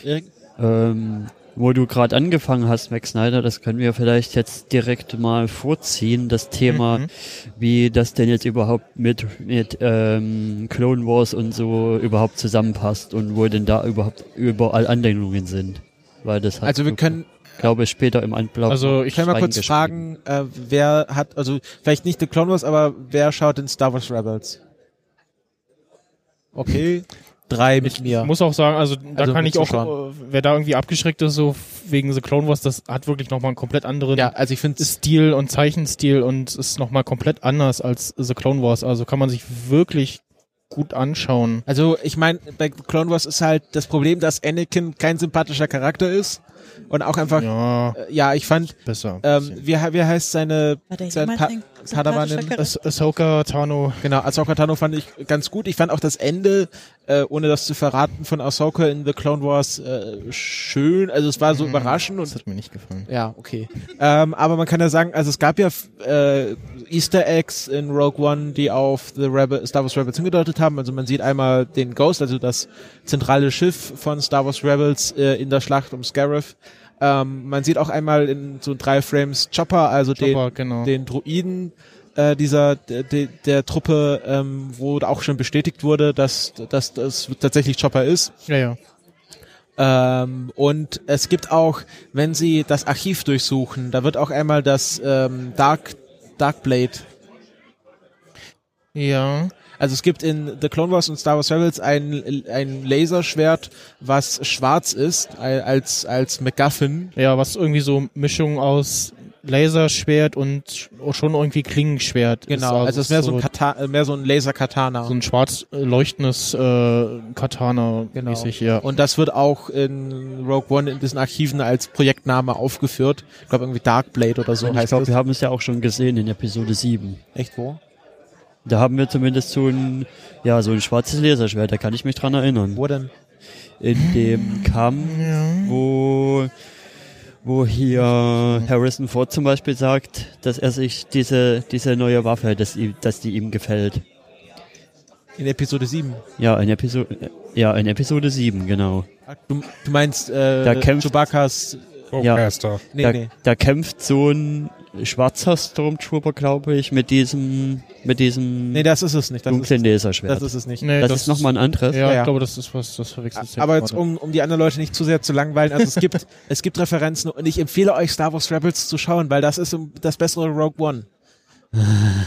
Erik? Ähm, wo du gerade angefangen hast, Max Snyder, das können wir vielleicht jetzt direkt mal vorziehen, das Thema, Mhm. wie das denn jetzt überhaupt mit, mit ähm, Clone Wars und so überhaupt zusammenpasst und wo denn da überhaupt überall Anlehnungen sind. Weil das hat Also wir können, glaube ich, später im Anblatt. Also ich kann mal kurz fragen, äh, wer hat, also vielleicht nicht The Clone Wars, aber wer schaut in Star Wars Rebels? Okay, drei mit mir. Ich muss auch sagen, also da Also kann ich auch, äh, wer da irgendwie abgeschreckt ist, so wegen The Clone Wars, das hat wirklich nochmal einen komplett anderen ja, also ich finde Stil und Zeichenstil und ist nochmal komplett anders als The Clone Wars. Also kann man sich wirklich gut anschauen. Also ich meine, bei Clone Wars ist halt das Problem, dass Anakin kein sympathischer Charakter ist und auch einfach, ja, äh, ja ich fand, besser. ähm, wie, wie heißt seine, War der sein jemals Pa- ein Padawanin? sympathischer Charakter? Ah- Ahsoka Tano. genau, Ahsoka Tano fand ich ganz gut. Ich fand auch das Ende, äh, ohne das zu verraten, von Ahsoka in The Clone Wars äh, schön. Also es war so überraschend und Das hat mir nicht gefallen. Ja, okay. ähm, aber man kann ja sagen, also es gab ja äh, Easter Eggs in Rogue One, die auf The Rebel, Star Wars Rebels hingedeutet haben. Also man sieht einmal den Ghost, also das zentrale Schiff von Star Wars Rebels äh, in der Schlacht um Scarif. Ähm, man sieht auch einmal in so drei Frames Chopper, also Chopper, den, genau. den Druiden äh, dieser der, der, der Truppe, ähm, wo auch schon bestätigt wurde, dass, dass das tatsächlich Chopper ist. Ja, ja. Ähm, und es gibt auch, wenn Sie das Archiv durchsuchen, da wird auch einmal das ähm, Dark Darkblade. Ja. Also es gibt in The Clone Wars und Star Wars Rebels ein, ein Laserschwert, was schwarz ist, al- als, als MacGuffin. Ja, was irgendwie so Mischung aus Laserschwert und schon irgendwie Klingenschwert. Genau, also es ist mehr so, ein Kata mehr so ein Laser-Katana. So ein schwarz äh, leuchtendes äh, Katana Genau. mäßig, ja. Und das wird auch in Rogue One in diesen Archiven als Projektname aufgeführt. Ich glaube irgendwie Darkblade oder so ich heißt glaube, das. wir haben es ja auch schon gesehen in Episode 7. Echt wo? Da haben wir zumindest so ein, ja, so ein schwarzes Laserschwert, da kann ich mich dran erinnern. Wo denn? In dem Kampf, wo, wo hier Harrison Ford zum Beispiel sagt, dass er sich diese, diese neue Waffe, dass, ihm- dass die ihm gefällt. In Episode 7. Ja, in Episode, ja, in Episode 7, genau. Du, du meinst äh, Da kämpft- Chewbacca's Bowcaster. Nee, da, nee. da kämpft so ein schwarzer Stormtrooper, glaube ich, mit diesem, mit diesem Nee, das ist es nicht. Das ist, dunklen Laserschwert. das ist es nicht. Nee, das, ist nochmal ein anderes. Ja, Ja. ich glaube, das ist was, das verwechselt sich Aber jetzt, um, um die anderen Leute nicht zu sehr zu langweilen, also es gibt, es gibt Referenzen und ich empfehle euch Star Wars Rebels zu schauen, weil das ist um- das bessere Rogue One.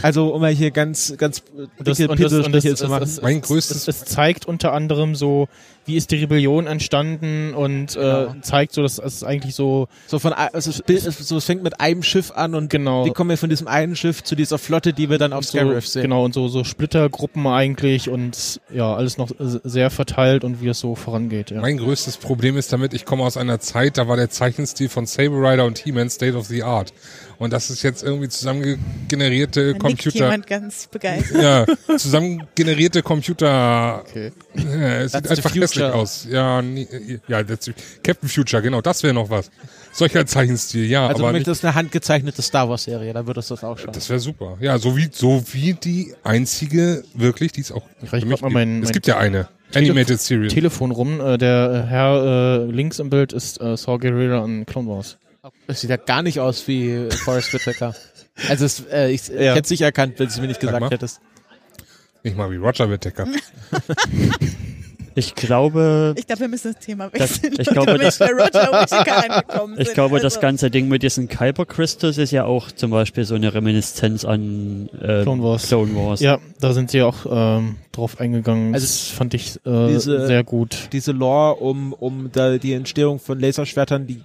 Also, um mal hier ganz, ganz das, dicke Pinselstriche zu machen. es, Mein es, größtes- es, es zeigt unter anderem so, wie ist die Rebellion entstanden und Genau. äh, zeigt so, dass es eigentlich so So von, ein- also es, so, es fängt mit einem Schiff an und genau wie kommen wir von diesem einen Schiff zu dieser Flotte, die wir dann auf so, Scarif sehen? genau und so so Splittergruppen eigentlich und ja alles noch sehr verteilt und wie es so vorangeht. Ja. Mein größtes Problem ist damit, ich komme aus einer Zeit, da war der Zeichenstil von Saber Rider und He-Man State of the Art. Und das ist jetzt irgendwie zusammengenerierte Da nickt Computer. jemand ganz begeistert. Ja, zusammengenerierte Computer. Okay. Ja, es That's sieht einfach hässlich future. aus. Ja, nie, ja, that's, Captain Future, genau, das wäre noch was. Solcher Zeichenstil, ja, Also aber nicht, möchtest eine handgezeichnete Star Wars Serie, dann würdest du das auch schauen. das wäre super. Ja, so wie, so wie die einzige, wirklich, die es auch Ich mich grad mal mein- gibt. Es mein gibt ja eine. Animated Series. Telefon rum. Äh, der äh, Herr äh, links im Bild ist äh, Saw Gerrera an Clone Wars. Das sieht ja gar nicht aus wie Forrest Whitaker. Also es, äh, ich, ich Ja. hätte es nicht erkannt, wenn du es mir nicht Sag gesagt mal. hättest. Nicht mal wie Roger Whittaker. Ich glaube, Ich glaube, wir müssen das Thema Das- wechseln. ich glaube, das- ich glaube, das Also, ganze Ding mit diesen Kyber Crystals ist ja auch zum Beispiel so eine Reminiszenz an äh, Clone Wars. Clone Wars. Ja, da sind sie auch ähm, drauf eingegangen. Also das fand ich äh, diese- sehr gut. Diese Lore um, um da die Entstehung von Laserschwertern, die äh,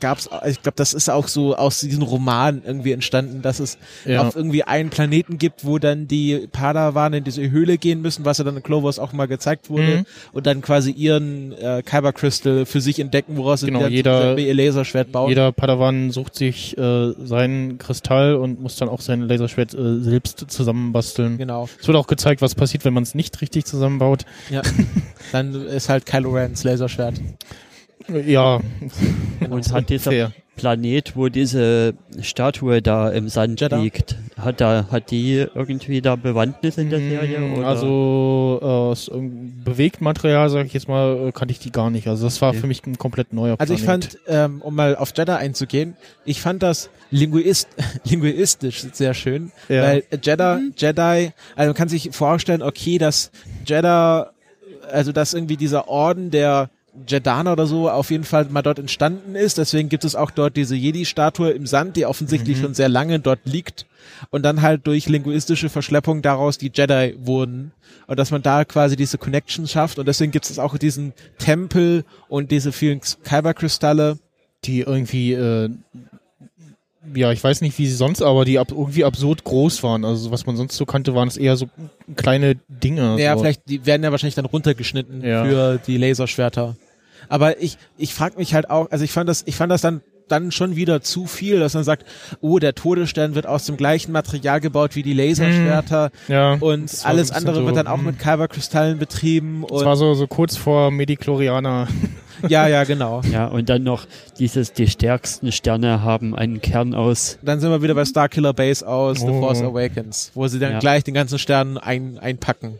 gab's, ich glaube, das ist auch so aus diesem Roman irgendwie entstanden, dass es Ja. auf irgendwie einen Planeten gibt, wo dann die Padawan in diese Höhle gehen müssen, was ja dann in Clone Wars auch mal gezeigt wurde Mhm. und dann quasi ihren äh, Kyber Crystal für sich entdecken, woraus Genau, sie jeder- ihr Laserschwert bauen. Jeder Padawan sucht sich äh, seinen Kristall und muss dann auch sein Laserschwert äh, selbst zusammenbasteln. Genau. Es wird auch gezeigt, was passiert, wenn man es nicht richtig zusammenbaut. Ja. dann ist halt Kylo Rens Laserschwert. Ja, Und hat dieser fair. Planet, wo diese Statue da im Sand Jeddah? liegt, hat da hat die irgendwie da Bewandtnis in der Serie? Oder? Also äh, aus irgendeinem Bewegtmaterial, sag ich jetzt mal, äh, kannte ich die gar nicht. Also das war Okay. für mich ein komplett neuer Also ich Planet. fand, ähm, um mal auf Jeddah einzugehen, ich fand das linguist linguistisch sehr schön, Ja. weil Jeddah, Jedi, also man kann sich vorstellen, okay, dass Jeddah, also dass irgendwie dieser Orden der Jedaner oder so auf jeden Fall mal dort entstanden ist. Deswegen gibt es auch dort diese Jedi-Statue im Sand, die offensichtlich Mhm. schon sehr lange dort liegt und dann halt durch linguistische Verschleppung daraus die Jedi wurden. Und dass man da quasi diese Connection schafft. Und deswegen gibt es auch diesen Tempel und diese vielen Kyber-Kristalle. die irgendwie, äh, ja, ich weiß nicht, wie sie sonst, aber die ab, irgendwie absurd groß waren. Also was man sonst so kannte, waren es eher so kleine Dinge. Ja, so. vielleicht, die werden ja wahrscheinlich dann runtergeschnitten Ja. für die Laserschwerter. Aber ich, ich frage mich halt auch, also ich fand das, ich fand das dann dann schon wieder zu viel, dass man sagt, oh, der Todesstern wird aus dem gleichen Material gebaut wie die Laserschwerter Ja, und das alles andere so, wird dann auch hm. mit Kyberkristallen betrieben Es und war so, so kurz vor Medichlorianer. ja, ja, genau. ja, und dann noch dieses, die stärksten Sterne haben einen Kern aus. Dann sind wir wieder bei Starkiller Base aus The Oh. Force Awakens, wo sie dann Ja. gleich den ganzen Stern ein, einpacken.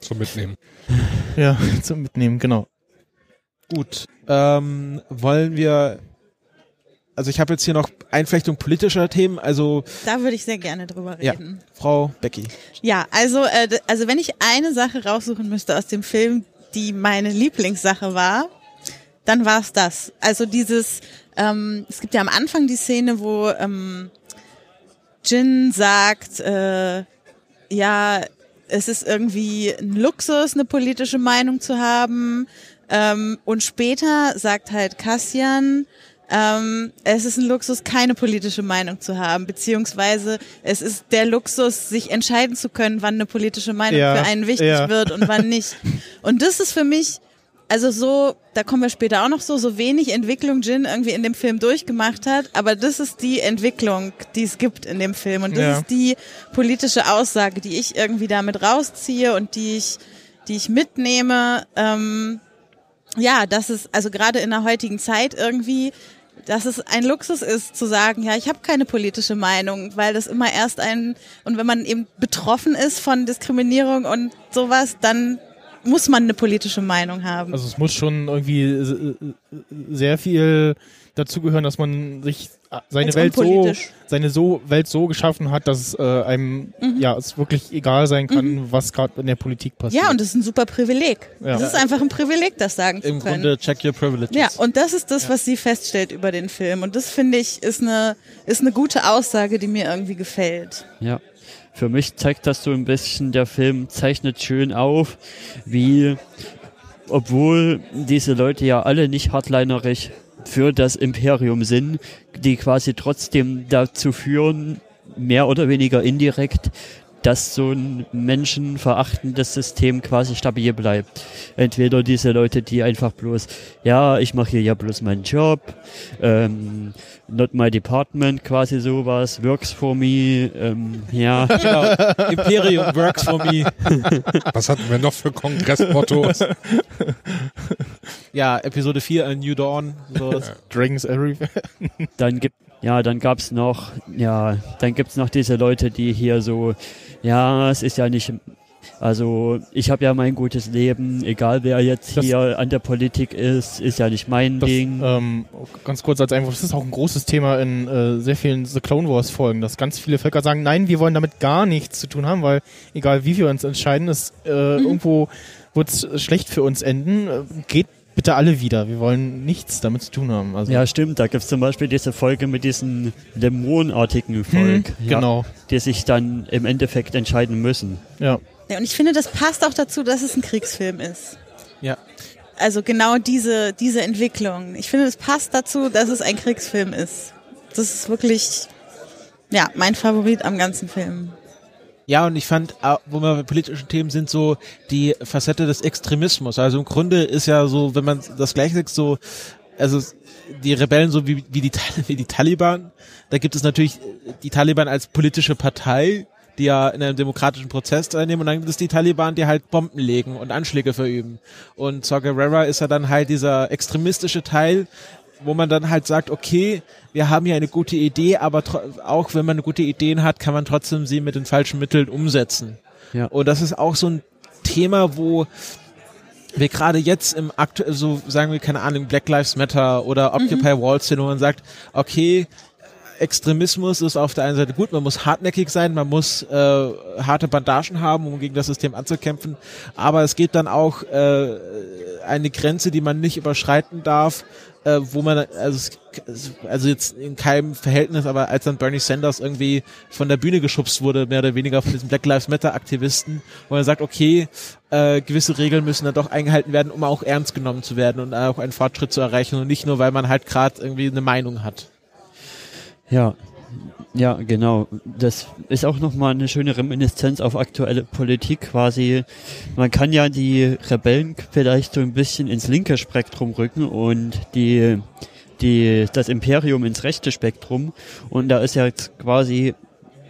Zum Mitnehmen. ja, zum Mitnehmen, genau. Gut. Ähm, wollen wir. Also ich habe jetzt hier noch Einflechtung politischer Themen. Also Da würde ich sehr gerne drüber Ja. reden. Frau Becky. Ja, also, äh, also wenn ich eine Sache raussuchen müsste aus dem Film, die meine Lieblingssache war, dann war es das. Also dieses, ähm, es gibt ja am Anfang die Szene, wo ähm, Jin sagt, äh, ja, es ist irgendwie ein Luxus, eine politische Meinung zu haben. Ähm, und später sagt halt Cassian, Ähm, es ist ein Luxus, keine politische Meinung zu haben, beziehungsweise es ist der Luxus, sich entscheiden zu können, wann eine politische Meinung Ja, für einen wichtig ja. wird und wann nicht. Und das ist für mich, also so, da kommen wir später auch noch so, so wenig Entwicklung Jin irgendwie in dem Film durchgemacht hat, aber das ist die Entwicklung, die es gibt in dem Film und das Ja. ist die politische Aussage, die ich irgendwie damit rausziehe und die ich, die ich mitnehme. Ähm, ja, dass es also gerade in der heutigen Zeit irgendwie, dass es ein Luxus ist zu sagen, ja, ich habe keine politische Meinung, weil das immer erst ein und wenn man eben betroffen ist von Diskriminierung und sowas, dann muss man eine politische Meinung haben. Also es muss schon irgendwie sehr viel dazugehören, dass man sich äh, seine Welt so, seine so Welt so geschaffen hat, dass es äh, einem Mhm. ja es wirklich egal sein kann, was gerade in der Politik passiert. ja, und das ist ein super Privileg. Ja. Das ist einfach ein Privileg, das sagen Im zu können. Grunde check your privileges. Ja, und das ist das, was sie feststellt über den Film. Und das finde ich ist eine, ist eine gute Aussage, die mir irgendwie gefällt. Ja. Für mich zeigt das so ein bisschen, der Film zeichnet schön auf, wie, obwohl diese Leute ja alle nicht hardlinerig für das Imperium sind, die quasi trotzdem dazu führen, mehr oder weniger indirekt, dass so ein menschenverachtendes System quasi stabil bleibt. Entweder diese Leute, die einfach bloß, ja, ich mache hier ja bloß meinen Job, ähm, not my department, quasi sowas, works for me, ähm, ja, Genau. Imperium works for me. Was hatten wir noch für Kongressmottos? Ja, Episode 4, A New Dawn. So. Dragons Everywhere. dann gibt ja, dann gab's noch, ja, dann gibt's noch diese Leute, die hier so, ja, es ist ja nicht, also ich habe ja mein gutes Leben, egal wer jetzt Das- hier an der Politik ist, ist ja nicht mein Das, Ding. ähm, ganz kurz als Einwurf, das ist auch ein großes Thema in äh, sehr vielen The Clone Wars Folgen, dass ganz viele Völker sagen, nein, wir wollen damit gar nichts zu tun haben, weil egal wie wir uns entscheiden, es äh, irgendwo wird's schlecht für uns enden. Äh, geht bitte alle wieder, wir wollen nichts damit zu tun haben. Also, Ja, stimmt. Da gibt's zum Beispiel diese Folge mit diesen Dämonenartigen Volk, hm, ja, genau. die sich dann im Endeffekt entscheiden müssen. Ja. Ja, und ich finde, das passt auch dazu, dass es ein Kriegsfilm ist. Ja. Also genau diese, diese Entwicklung. Ich finde, es passt dazu, dass es ein Kriegsfilm ist. Das ist wirklich, ja, mein Favorit am ganzen Film. Ja, und ich fand, wo wir bei politischen Themen sind, so die Facette des Extremismus. Also im Grunde ist ja so, wenn man das gleiche sagt, so, also die Rebellen so wie, wie, die, wie die Taliban, da gibt es natürlich die Taliban als politische Partei, die ja in einem demokratischen Prozess teilnehmen und dann gibt es die Taliban, die halt Bomben legen und Anschläge verüben. Und Saw Gerrera ist ja dann halt dieser extremistische Teil, wo man dann halt sagt, okay, wir haben hier eine gute Idee, aber auch wenn man gute Ideen hat, kann man trotzdem sie mit den falschen Mitteln umsetzen. Ja. Und das ist auch so ein Thema, wo wir gerade jetzt im aktuell, so sagen wir, keine Ahnung, Black Lives Matter oder Occupy Wall Street, wo man sagt, okay, Extremismus ist auf der einen Seite gut, man muss hartnäckig sein, man muss äh, harte Bandagen haben, um gegen das System anzukämpfen, aber es gibt dann auch äh, eine Grenze, die man nicht überschreiten darf, äh, wo man, also, also jetzt in keinem Verhältnis, aber als dann Bernie Sanders irgendwie von der Bühne geschubst wurde, mehr oder weniger von diesen Black Lives Matter Aktivisten, wo man sagt, okay, äh, gewisse Regeln müssen dann doch eingehalten werden, um auch ernst genommen zu werden und auch einen Fortschritt zu erreichen und nicht nur, weil man halt gerade irgendwie eine Meinung hat. Ja, ja, genau. Das ist auch nochmal eine schöne Reminiszenz auf aktuelle Politik quasi. Man kann ja die Rebellen vielleicht so ein bisschen ins linke Spektrum rücken und die, die, das Imperium ins rechte Spektrum. Und da ist ja quasi,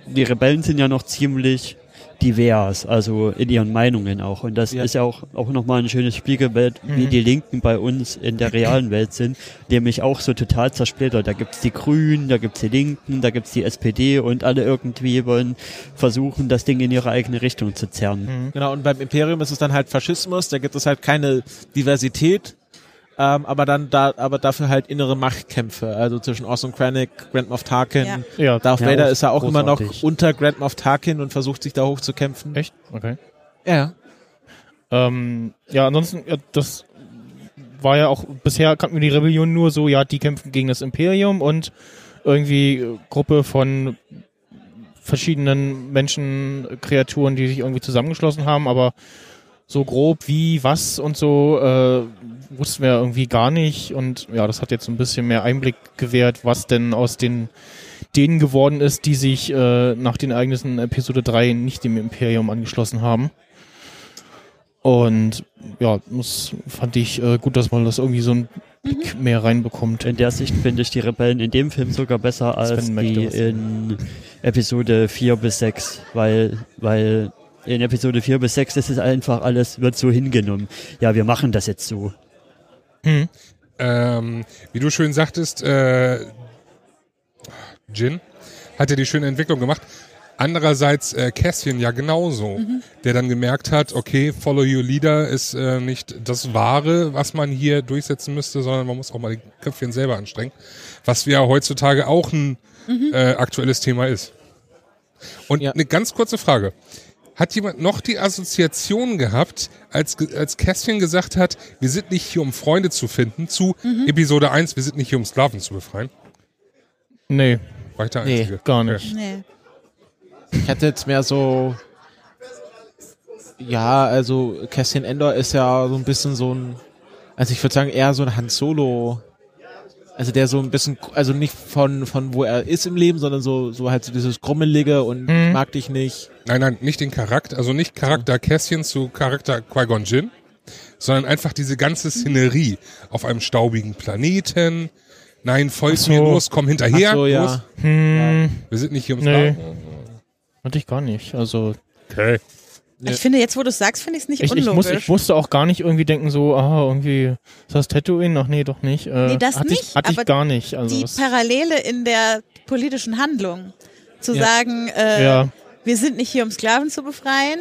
die Rebellen sind ja noch ziemlich divers, also in ihren Meinungen auch. Und das Ja. ist ja auch, auch nochmal ein schönes Spiegelbild, wie Mhm. die Linken bei uns in der realen Welt sind, nämlich auch so total zersplittert. Da gibt's die Grünen, da gibt's die Linken, da gibt's die SPD und alle irgendwie wollen versuchen, das Ding in ihre eigene Richtung zu zerren. Genau, und beim Imperium ist es dann halt Faschismus, da gibt es halt keine Diversität, ähm, aber dann da, aber dafür halt innere Machtkämpfe, also zwischen Orson Krennic, Grand Moff Tarkin, Ja. Ja, Darth Ja, Vader ist ja auch immer noch großartig. unter Grand Moff Tarkin und versucht sich da hochzukämpfen. echt? Okay. Ja. Ähm, ja, ansonsten, ja, das war ja auch, bisher kannten wir die Rebellion nur so, ja, die kämpfen gegen das Imperium und irgendwie Gruppe von verschiedenen Menschen, Kreaturen, die sich irgendwie zusammengeschlossen haben, aber so grob wie, was und so äh, wussten wir irgendwie gar nicht. Und ja, das hat jetzt ein bisschen mehr Einblick gewährt, was denn aus den denen geworden ist, die sich äh, nach den Ereignissen Episode 3 nicht dem Imperium angeschlossen haben. Und ja, das fand ich äh, gut, dass man das irgendwie so ein Blick mehr reinbekommt. In der Sicht finde ich die Rebellen in dem Film sogar besser als die in Episode 4 bis 6, weil, weil in Episode 4 bis 6 ist es einfach alles, wird so hingenommen. Ja, wir machen das jetzt so. Hm. Ähm, wie du schön sagtest, äh, Jin hat ja die schöne Entwicklung gemacht. Andererseits äh, Cassian ja genauso, der dann gemerkt hat, okay, Follow Your Leader ist äh, nicht das Wahre, was man hier durchsetzen müsste, sondern man muss auch mal die Köpfchen selber anstrengen, was ja heutzutage auch ein äh, aktuelles Thema ist. Und Ja. eine ganz kurze Frage. Hat jemand noch die Assoziation gehabt, als, als Cassian gesagt hat, wir sind nicht hier, um Freunde zu finden, zu Episode 1, wir sind nicht hier, um Sklaven zu befreien? Nee, der Nee, Einzige? gar nicht. Nee. Ich hatte jetzt mehr so. Ja, also Cassian Endor ist ja so ein bisschen so ein. Also ich würde sagen, eher so ein Han Solo. Also der so ein bisschen, also nicht von, von wo er ist im Leben, sondern so, so halt so dieses Grummelige und Mhm. ich mag dich nicht. Nein, nein, nicht den Charakter, also nicht Charakter Cassian zu Charakter Qui-Gon Jinn, sondern einfach diese ganze Szenerie auf einem staubigen Planeten. Nein, folgt so. mir los, komm hinterher, Ach so, los. ja. Hm, Wir sind nicht hier ums Nee. Hatte ich gar nicht. Also Okay. Ich finde, jetzt wo du es sagst, finde ich es nicht ich, ich, muss, unlogisch. ich musste auch gar nicht irgendwie denken, so, ah, irgendwie ist das Tatooine? Ach nee, doch nicht. Äh, Nee, das hatte nicht, Ich, hatte ich gar nicht. Also die Parallele in der politischen Handlung. Zu Ja. sagen, äh, ja, wir sind nicht hier, um Sklaven zu befreien,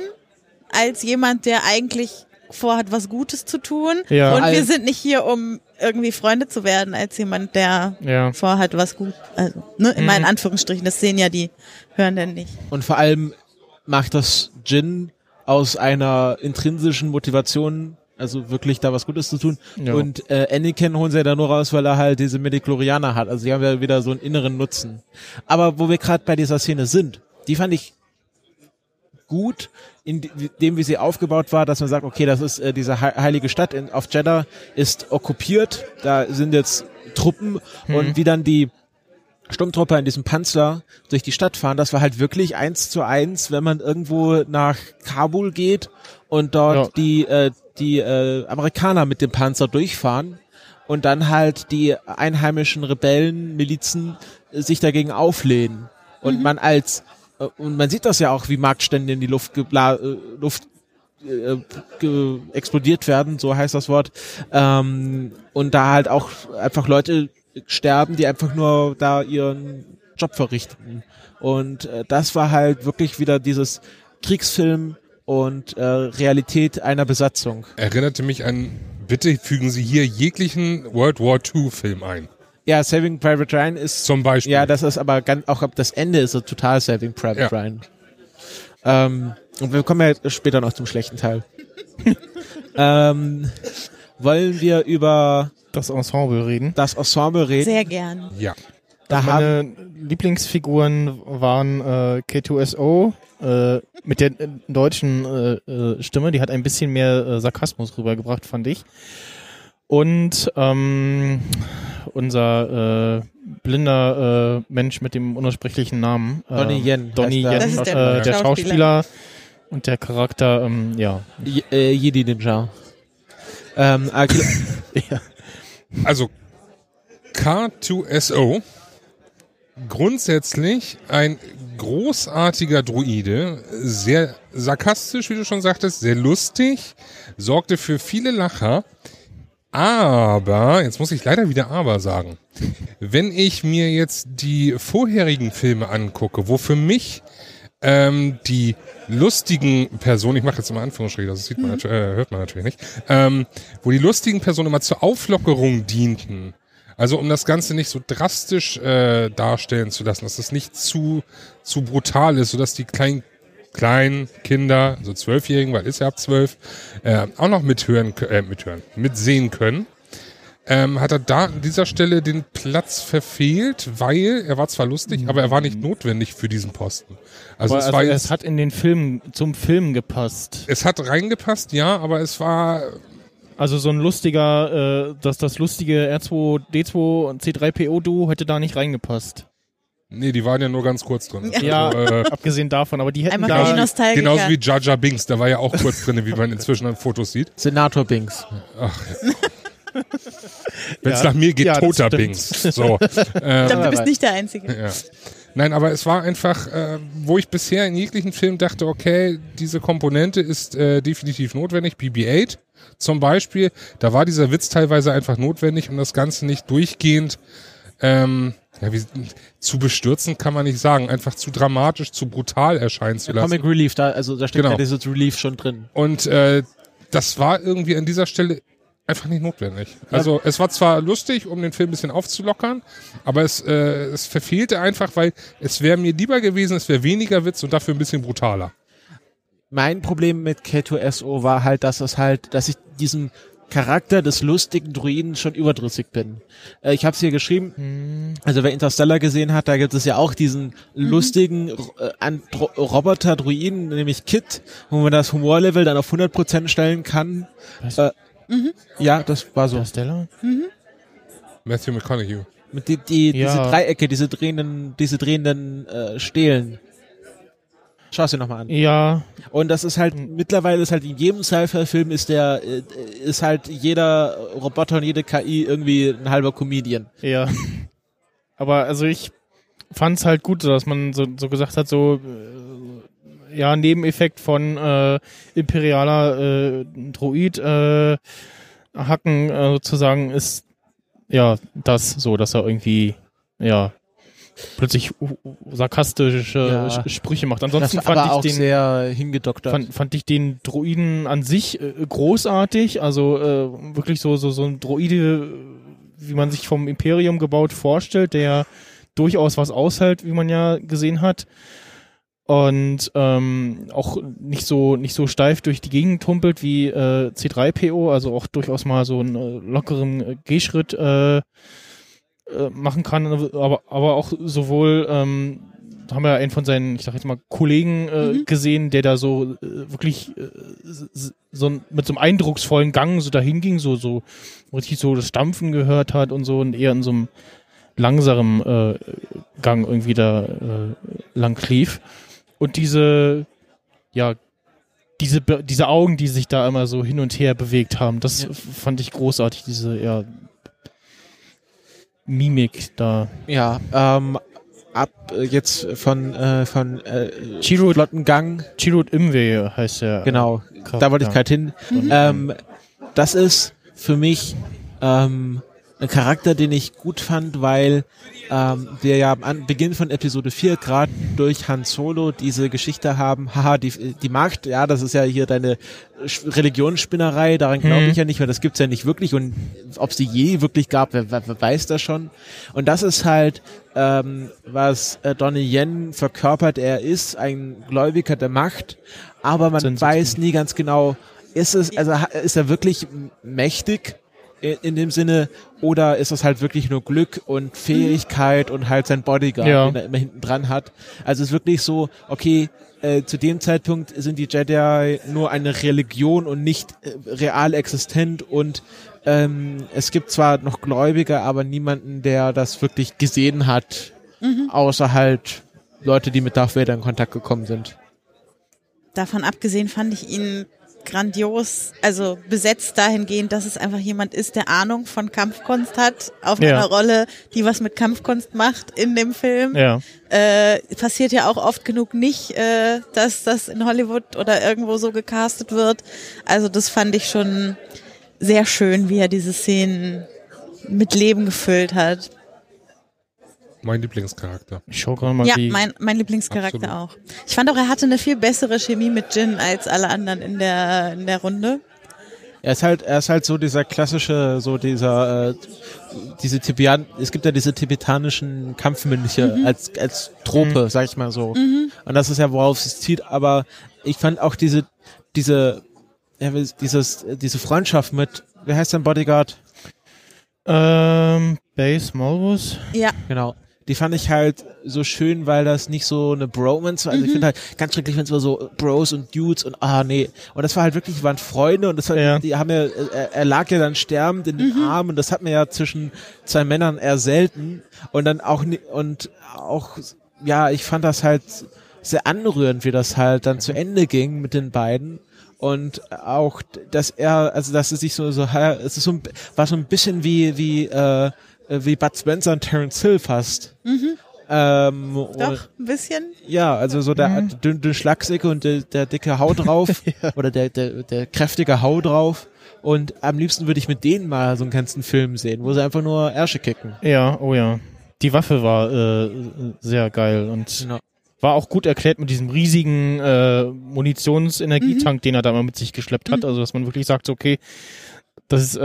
als jemand, der eigentlich vorhat, was Gutes zu tun. Ja. Und wir Als- sind nicht hier, um irgendwie Freunde zu werden, als jemand, der ja. vorhat, was gut, also, ne, in Mhm. meinen Anführungsstrichen, das sehen ja die Hörenden nicht. Und vor allem macht das Jin aus einer intrinsischen Motivation, also wirklich da was Gutes zu tun. Ja. Und äh, Anakin holen sie ja da nur raus, weil er halt diese Mediklorianer hat. Also die haben ja wieder so einen inneren Nutzen. Aber wo wir gerade bei dieser Szene sind, die fand ich gut, in dem wie sie aufgebaut war, dass man sagt, okay, das ist äh, diese hei- heilige Stadt in, auf Jeddah ist okkupiert, da sind jetzt Truppen und wie dann die Sturmtruppe in diesem Panzer durch die Stadt fahren, das war halt wirklich eins zu eins, wenn man irgendwo nach Kabul geht und dort Ja. die äh, die äh, Amerikaner mit dem Panzer durchfahren und dann halt die einheimischen Rebellen, Milizen äh, sich dagegen auflehnen. Und man als und man sieht das ja auch, wie Marktstände in die Luft gebla äh, Luft äh, explodiert werden, so heißt das Wort. Ähm, und da halt auch einfach Leute sterben, die einfach nur da ihren Job verrichten. Und äh, das war halt wirklich wieder dieses Kriegsfilm und äh, Realität einer Besatzung. Erinnerte mich an, bitte fügen Sie hier jeglichen World War II Film ein. Ja, Saving Private Ryan ist Zum Beispiel. ja, das ist aber ganz auch ab das Ende ist so total Saving Private Ja. Ryan. Ähm, und wir kommen ja später noch zum schlechten Teil. ähm, wollen wir über Das Ensemble reden. das Ensemble reden? Sehr gern. ja. Da haben Meine Lieblingsfiguren waren äh, K2SO äh, mit der äh, deutschen äh, äh, Stimme, die hat ein bisschen mehr äh, Sarkasmus rübergebracht, fand ich. Und ähm, unser äh, blinder äh, Mensch mit dem unaussprechlichen Namen. Äh, Donnie Yen er. Yen, Das ist der äh, der Schauspieler. Schauspieler und der Charakter, ähm, ja. Je- äh, Jedi Ninja. Ähm, ja. Also K2SO, grundsätzlich ein großartiger Druide, sehr sarkastisch, wie du schon sagtest, sehr lustig, sorgte für viele Lacher. Aber, jetzt muss ich leider wieder aber sagen, wenn ich mir jetzt die vorherigen Filme angucke, wo für mich ähm, die lustigen Personen, ich mache jetzt immer Anführungsstriche, das sieht man natu- äh, hört man natürlich nicht, ähm, wo die lustigen Personen immer zur Auflockerung dienten. Also um das Ganze nicht so drastisch äh, darstellen zu lassen, dass das nicht zu, zu brutal ist, sodass die kleinen kleinen Kinder, also Zwölfjährigen, weil ist ja ab zwölf, äh, auch noch mithören, äh, mithören, mitsehen können. ähm, hat er da an dieser Stelle den Platz verfehlt, weil er war zwar lustig, aber er war nicht notwendig für diesen Posten. Also, Aber es also war es hat in den Film, zum Film gepasst. es hat reingepasst, ja, aber es war Also so ein lustiger, äh, dass das lustige R2D2 und C3PO-Duo hätte da nicht reingepasst. Nee, die waren ja nur ganz kurz drin. Ja, Also, äh, abgesehen davon, aber die hätten Einmal da. Nostalgiker. genauso wie Jar Binks, der war ja auch kurz drin, wie man inzwischen an Fotos sieht. Senator Binks. Wenn es Ja. nach mir geht, Ja, toter. Binks. So. Ich ähm, glaube, du bist nicht der Einzige. ja. Nein, aber es war einfach, äh, wo ich bisher in jeglichen Film dachte, okay, diese Komponente ist äh, definitiv notwendig. BB-8 zum Beispiel, da war dieser Witz teilweise einfach notwendig, um das Ganze nicht durchgehend ähm, ja, wie, zu bestürzen kann man nicht sagen, einfach zu dramatisch, zu brutal erscheinen zu lassen. Comic Relief, da, also da steckt Genau. ja dieses Relief schon drin. Und äh, das war irgendwie an dieser Stelle einfach nicht notwendig. Also es war zwar lustig, um den Film ein bisschen aufzulockern, aber es, äh, es verfehlte einfach, weil es wäre mir lieber gewesen, es wäre weniger Witz und dafür ein bisschen brutaler. Mein Problem mit K2SO war halt, dass es halt, dass ich diesem Charakter des lustigen Druiden schon überdrüssig bin. Äh, ich habe es hier geschrieben, also wer Interstellar gesehen hat, da gibt es ja auch diesen lustigen äh, Roboter-Druiden, nämlich Kit, wo man das Humorlevel dann auf 100% stellen kann. Äh, Ja, das war so. Interstellar? Matthew McConaughey. Mit die, die, Ja. diese Dreiecke, diese drehenden, diese drehenden äh, Stelen. Schau es dir nochmal an. Ja, Und das ist halt, mittlerweile ist halt in jedem Sci-Fi-Film ist der, äh, ist halt jeder Roboter und jede KI irgendwie ein halber Comedian. ja. Aber also ich fand's halt gut, dass man so, so gesagt hat, so äh, ja, Nebeneffekt von äh, imperialer äh, Droid äh, Hacken äh, sozusagen ist ja das so, dass er irgendwie ja plötzlich sarkastische Ja. Sprüche macht. Ansonsten fand ich den sehr hingedoktert. fand, fand ich den Droiden an sich äh, großartig. Also äh, wirklich so, so, so ein Droide, wie man sich vom Imperium gebaut vorstellt, der durchaus was aushält, wie man ja gesehen hat. Und ähm, auch nicht so nicht so steif durch die Gegend tumpelt wie äh, C3PO, also auch durchaus mal so einen äh, lockeren äh, Gehschritt äh, äh, machen kann, aber, aber auch sowohl ähm, haben wir einen von seinen, ich sag jetzt mal, Kollegen äh, Mhm. gesehen, der da so äh, wirklich äh, so mit so einem eindrucksvollen Gang so dahin ging, so, so richtig so das Stampfen gehört hat und so und eher in so einem langsamen äh, Gang irgendwie da äh, lang lief. Und diese, ja, diese, diese Augen, die sich da immer so hin und her bewegt haben, das Ja. fand ich großartig, diese, ja, Mimik da. ja, ähm, ab äh, jetzt von äh, von äh, Chiro- Flottengang, Chirrut Imwe heißt der. genau, Charakter. da wollte ich gerade hin. Ähm, das ist für mich ähm, ein Charakter, den ich gut fand, weil ähm, wir ja am Beginn von Episode 4 gerade durch Han Solo diese Geschichte haben, haha, die, die Macht, ja, das ist ja hier deine Religionsspinnerei, daran glaube Mhm. ich ja nicht, weil das gibt's ja nicht wirklich. Und ob sie je wirklich gab, wer, wer, wer weiß das schon. Und das ist halt, ähm, was äh, Donnie Yen verkörpert, er ist ein Gläubiger der Macht, aber man weiß nie ganz genau, ist es, also ist er wirklich mächtig i- in dem Sinne oder ist es halt wirklich nur Glück und Fähigkeit und halt sein Bodyguard, Ja. den er immer hinten dran hat. Also es ist wirklich so, okay, äh, zu dem Zeitpunkt sind die Jedi nur eine Religion und nicht äh, real existent und ähm, es gibt zwar noch Gläubige, aber niemanden, der das wirklich gesehen hat, außer halt Leute, die mit Darth Vader in Kontakt gekommen sind. Davon abgesehen fand ich ihn grandios, also besetzt dahingehend, dass es einfach jemand ist, der Ahnung von Kampfkunst hat, auf Ja. einer Rolle, die was mit Kampfkunst macht in dem Film. Ja. Äh, passiert ja auch oft genug nicht, äh, dass das in Hollywood oder irgendwo so gecastet wird. Also das fand ich schon sehr schön, wie er diese Szenen mit Leben gefüllt hat. Mein Lieblingscharakter. Ich schau gerade mal, Ja, mein, mein Lieblingscharakter Absolut. auch. Ich fand auch, er hatte eine viel bessere Chemie mit Jin als alle anderen in der, in der Runde. Er ist halt, er ist halt so dieser klassische, so dieser, äh, diese Tibetan, es gibt ja diese tibetanischen Kampfmönche als, als Trope, sag ich mal so. Und das ist ja, worauf es zieht, aber ich fand auch diese, diese, ja, dieses, diese Freundschaft mit, wie heißt sein Bodyguard? Ähm, Base Malbus. Ja, Genau. Die fand ich halt so schön, weil das nicht so eine Bromance war. Also ich finde halt ganz schrecklich, wenn es immer so Bros und Dudes und ah nee. Und das war halt wirklich, waren Freunde und das war, Ja. die haben ja, er, er lag ja dann sterbend in den Armen und das hat man ja zwischen zwei Männern eher selten. Und dann auch und auch, ja, ich fand das halt sehr anrührend, wie das halt dann zu Ende ging mit den beiden. Und auch, dass er, also dass es sich so, so, es ist so, ein- war so ein bisschen wie, wie, äh, wie Bud Spencer und Terence Hill fast. Ähm, und, doch, ein bisschen. ja, also so der dünne dünn Schlagsicke und der, der dicke Hau drauf oder der, der, der kräftige Hau drauf. Und am liebsten würde ich mit denen mal so einen ganzen Film sehen, wo sie einfach nur Ärsche kicken. Ja, oh ja. Die Waffe war äh, sehr geil und Genau. war auch gut erklärt mit diesem riesigen äh, Munitionsenergietank, den er da mal mit sich geschleppt hat. Also dass man wirklich sagt, okay, das ist, äh,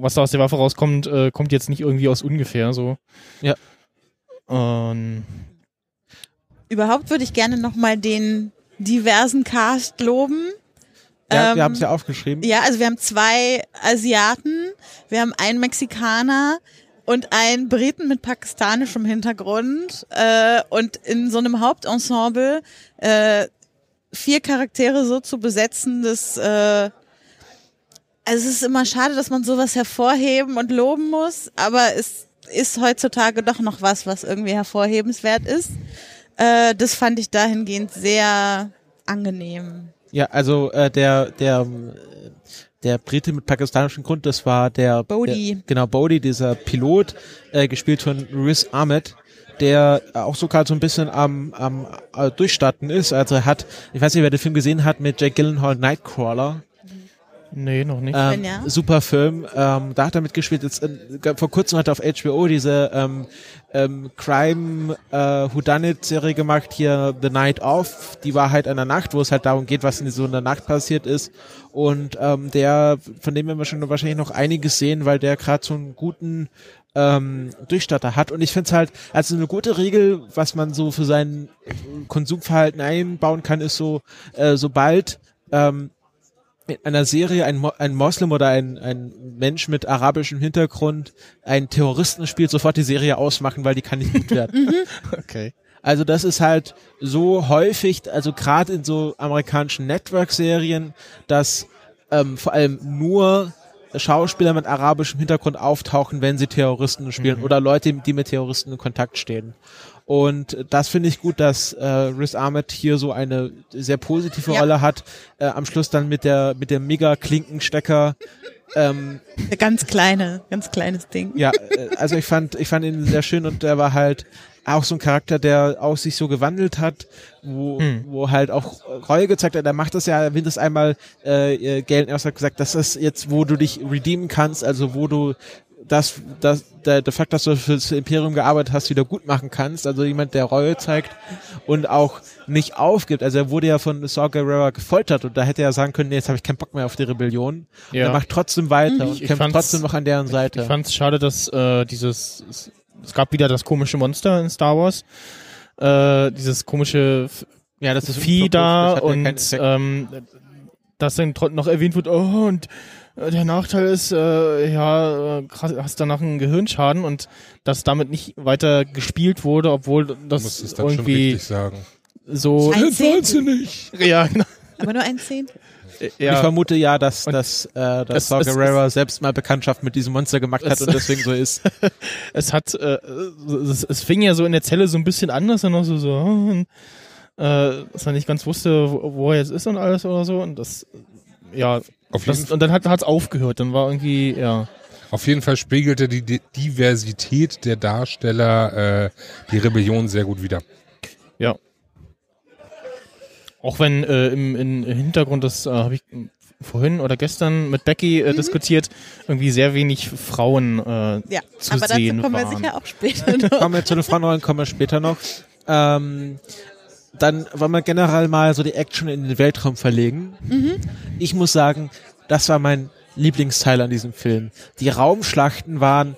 was da aus der Waffe rauskommt, äh, kommt jetzt nicht irgendwie aus ungefähr so. Ja. Und Überhaupt würde ich gerne nochmal den diversen Cast loben. Ja, Ähm, wir haben es ja aufgeschrieben. Ja, also wir haben zwei Asiaten, wir haben einen Mexikaner und einen Briten mit pakistanischem Hintergrund äh, und in so einem Hauptensemble äh, vier Charaktere so zu besetzen, dass äh, also es ist immer schade, dass man sowas hervorheben und loben muss, aber es ist heutzutage doch noch was, was irgendwie hervorhebenswert ist. Äh, das fand ich dahingehend sehr angenehm. Ja, also äh, der der der Brite mit pakistanischem Grund, das war der Bodhi. Der, genau Bodhi, dieser Pilot, äh, gespielt von Riz Ahmed, der auch sogar so ein bisschen am am äh, durchstarten ist. Also er hat, ich weiß nicht, wer den Film gesehen hat mit Jack Gyllenhaal, Nightcrawler. Nee, noch nicht. Ähm, ja. Super Film. Ähm, da hat er mitgespielt. Jetzt, äh, vor kurzem hat er auf HBO diese ähm, ähm, Crime äh, Whodunit Serie gemacht, hier The Night Of. Die Wahrheit einer Nacht, wo es halt darum geht, was in so einer Nacht passiert ist. Und ähm, der, von dem werden wir schon wahrscheinlich noch einiges sehen, weil der gerade so einen guten ähm, Durchstarter hat. Und ich finde es halt, also eine gute Regel, was man so für sein Konsumverhalten einbauen kann, ist so, äh, sobald ähm, in einer Serie ein, Mo ein Moslem oder ein, ein Mensch mit arabischem Hintergrund einen Terroristen spielt, sofort die Serie ausmachen, weil die kann nicht gut werden. Okay. Also das ist halt so häufig, also gerade in so amerikanischen Network-Serien, dass ähm, vor allem nur Schauspieler mit arabischem Hintergrund auftauchen, wenn sie Terroristen spielen oder Leute, die mit Terroristen in Kontakt stehen. Und das finde ich gut, dass äh, Riz Ahmed hier so eine sehr positive Ja. Rolle hat. Äh, am Schluss dann mit der mit dem mega Klinkenstecker. Ähm, Ein ganz kleine, ganz kleines Ding. ja, äh, also ich fand, ich fand ihn sehr schön und er war halt auch so ein Charakter, der auch sich so gewandelt hat, wo, Hm. wo halt auch Reue gezeigt hat. Er macht das ja, er will das einmal, äh, äh, Galen erst hat gesagt, das ist jetzt, wo du dich redeemen kannst, also wo du das, das, der, der Fakt, dass du fürs Imperium gearbeitet hast, wieder gut machen kannst. Also jemand, der Reue zeigt und auch nicht aufgibt. Also er wurde ja von Saw Gerrera gefoltert und da hätte er sagen können, nee, jetzt habe ich keinen Bock mehr auf die Rebellion. Ja. er macht trotzdem weiter Ich- und ich kämpft trotzdem noch an deren Seite. Ich fand es schade, dass äh, dieses es, es gab wieder das komische Monster in Star Wars, äh, dieses komische ja, das ist Vieh da und ähm, dass dann trotzdem noch erwähnt wird, oh und der Nachteil ist, äh, ja, äh, krass, hast danach einen Gehirnschaden und dass damit nicht weiter gespielt wurde, obwohl Du das musst es dann schon irgendwie richtig sagen. so Ein Zehntel. nicht. ja genau Aber nur ein Zehntel. Ich ja vermute ja, dass, Und dass, äh, dass Saw Gerrera selbst mal Bekanntschaft mit diesem Monster gemacht hat und deswegen so ist. es hat, äh, es, es fing ja so in der Zelle so ein bisschen an, dass er noch so, so, hm, äh, dass er nicht ganz wusste, wo, wo er jetzt ist und alles oder so. Und das, ja, Auf jeden, das, und dann hat es aufgehört. Dann war irgendwie, ja. auf jeden Fall spiegelte die Di- Diversität der Darsteller äh, die Rebellion sehr gut wider. Ja. Auch wenn äh, im, im Hintergrund, das äh, habe ich vorhin oder gestern mit Becky äh, diskutiert, irgendwie sehr wenig Frauen äh, Ja, zu aber dazu sehen kommen wir waren. sicher auch später noch. kommen wir zu den Frauenrollen, kommen wir später noch. Ähm, dann wollen wir generell mal so die Action in den Weltraum verlegen. Ich muss sagen, das war mein Lieblingsteil an diesem Film. Die Raumschlachten waren,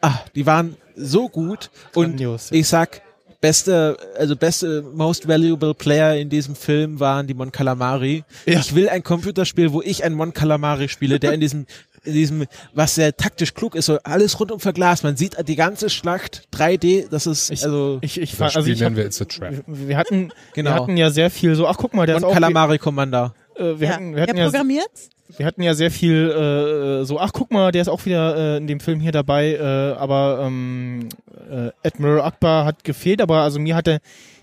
ah, die waren so gut und Grandios. ich sag, beste, also beste, most valuable Player in diesem Film waren die Mon Calamari. Ja. Ich will ein Computerspiel, wo ich ein Mon Calamari spiele, der in diesem in diesem, was sehr taktisch klug ist, so alles rundum verglast. Man sieht die ganze Schlacht 3D, das ist, Ich- also, Ich, ich, Das also ich hab, nennen wir It's a Trap. wir hatten, Genau. wir hatten ja sehr viel so, ach guck mal, der und ist auch, Calamari Commander. äh, wir ja. hatten, wir hatten ja, programmiert? wir hatten ja sehr viel äh, so, ach guck mal, der ist auch wieder äh, in dem Film hier dabei, äh, aber ähm, äh, Admiral Akbar hat gefehlt, aber also mir hat er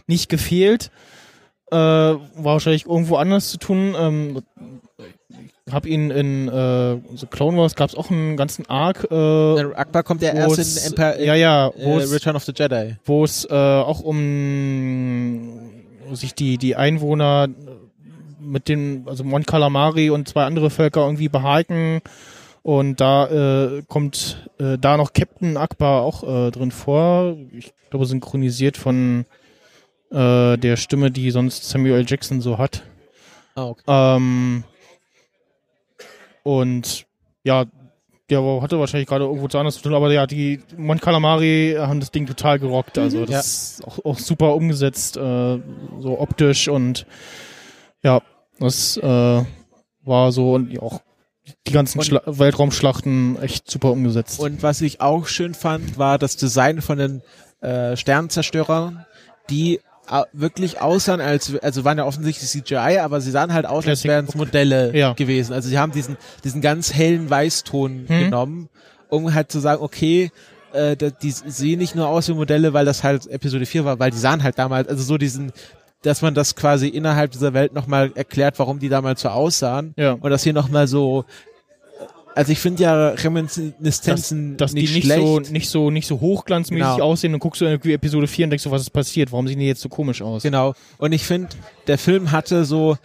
nicht gefehlt. Äh, war wahrscheinlich irgendwo anders zu tun. Ähm, hab ihn in äh, so Clone Wars gab es auch einen ganzen Arc, äh, Akbar kommt ja erst in Empire, ja ja, äh, Return of the Jedi. wo es äh, auch um sich die, die Einwohner mit den, also Mon Calamari und zwei andere Völker irgendwie behaken. Und da äh, kommt äh, da noch Captain Akbar auch äh, drin vor. Ich glaube, synchronisiert von äh, der Stimme, die sonst Samuel L. Jackson so hat. Ah, okay. Ähm, und ja, der hatte wahrscheinlich gerade irgendwo zu anders zu tun, aber ja, die Mon Calamari haben das Ding total gerockt. Also das Ja. ist auch, auch super umgesetzt, äh, so optisch und ja, das äh, war so und ja, auch die ganzen Schla Weltraumschlachten echt super umgesetzt. Und was ich auch schön fand, war das Design von den äh, Sternzerstörern, die wirklich aussahen als, also waren ja offensichtlich CGI, aber sie sahen halt aus, als wären es Modelle Ja. gewesen. Also sie haben diesen, diesen ganz hellen Weißton Hm. genommen, um halt zu sagen, okay, äh, die sehen nicht nur aus wie Modelle, weil das halt Episode 4 war, weil die sahen halt damals, also so diesen, dass man das quasi innerhalb dieser Welt nochmal erklärt, warum die damals so aussahen. ja. Und das hier nochmal so, also ich finde ja Reminiszenzen dass die nicht, nicht schlecht. so nicht so nicht so hochglanzmäßig Genau. aussehen und guckst du irgendwie Episode 4 und denkst so, was ist passiert? Warum sehen die jetzt so komisch aus? Genau. Und ich finde, der Film hatte so,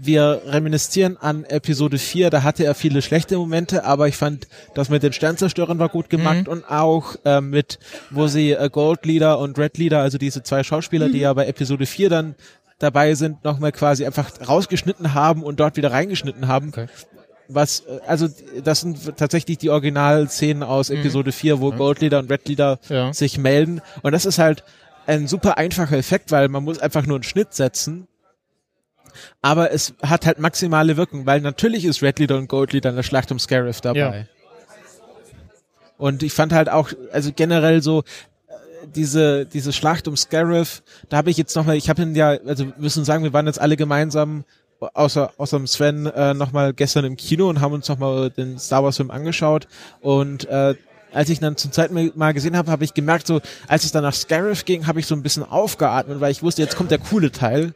wir reminiszieren an Episode 4, da hatte er viele schlechte Momente, aber ich fand, das mit den Sternzerstörern war gut gemacht Mhm. und auch äh, mit, wo sie äh, Gold Leader und Red Leader, also diese zwei Schauspieler, die ja bei Episode 4 dann dabei sind, nochmal quasi einfach rausgeschnitten haben und dort wieder reingeschnitten haben. Okay. Was, äh, also das sind tatsächlich die Originalszenen aus Episode 4, wo Gold Leader und Red Leader Ja. sich melden. Und das ist halt ein super einfacher Effekt, weil man muss einfach nur einen Schnitt setzen. Aber es hat halt maximale Wirkung, weil natürlich ist Red Leader und Gold Leader in der Schlacht um Scarif dabei. Ja. Und ich fand halt auch, also generell so, äh, diese, diese Schlacht um Scarif, da habe ich jetzt nochmal, ich habe ihn ja, also wir müssen sagen, wir waren jetzt alle gemeinsam, außer, außer dem Sven, äh, nochmal gestern im Kino und haben uns nochmal den Star Wars Film angeschaut und äh, als ich dann zum zweiten Mal gesehen habe, habe ich gemerkt, so als es dann nach Scarif ging, habe ich so ein bisschen aufgeatmet, weil ich wusste, jetzt kommt der coole Teil.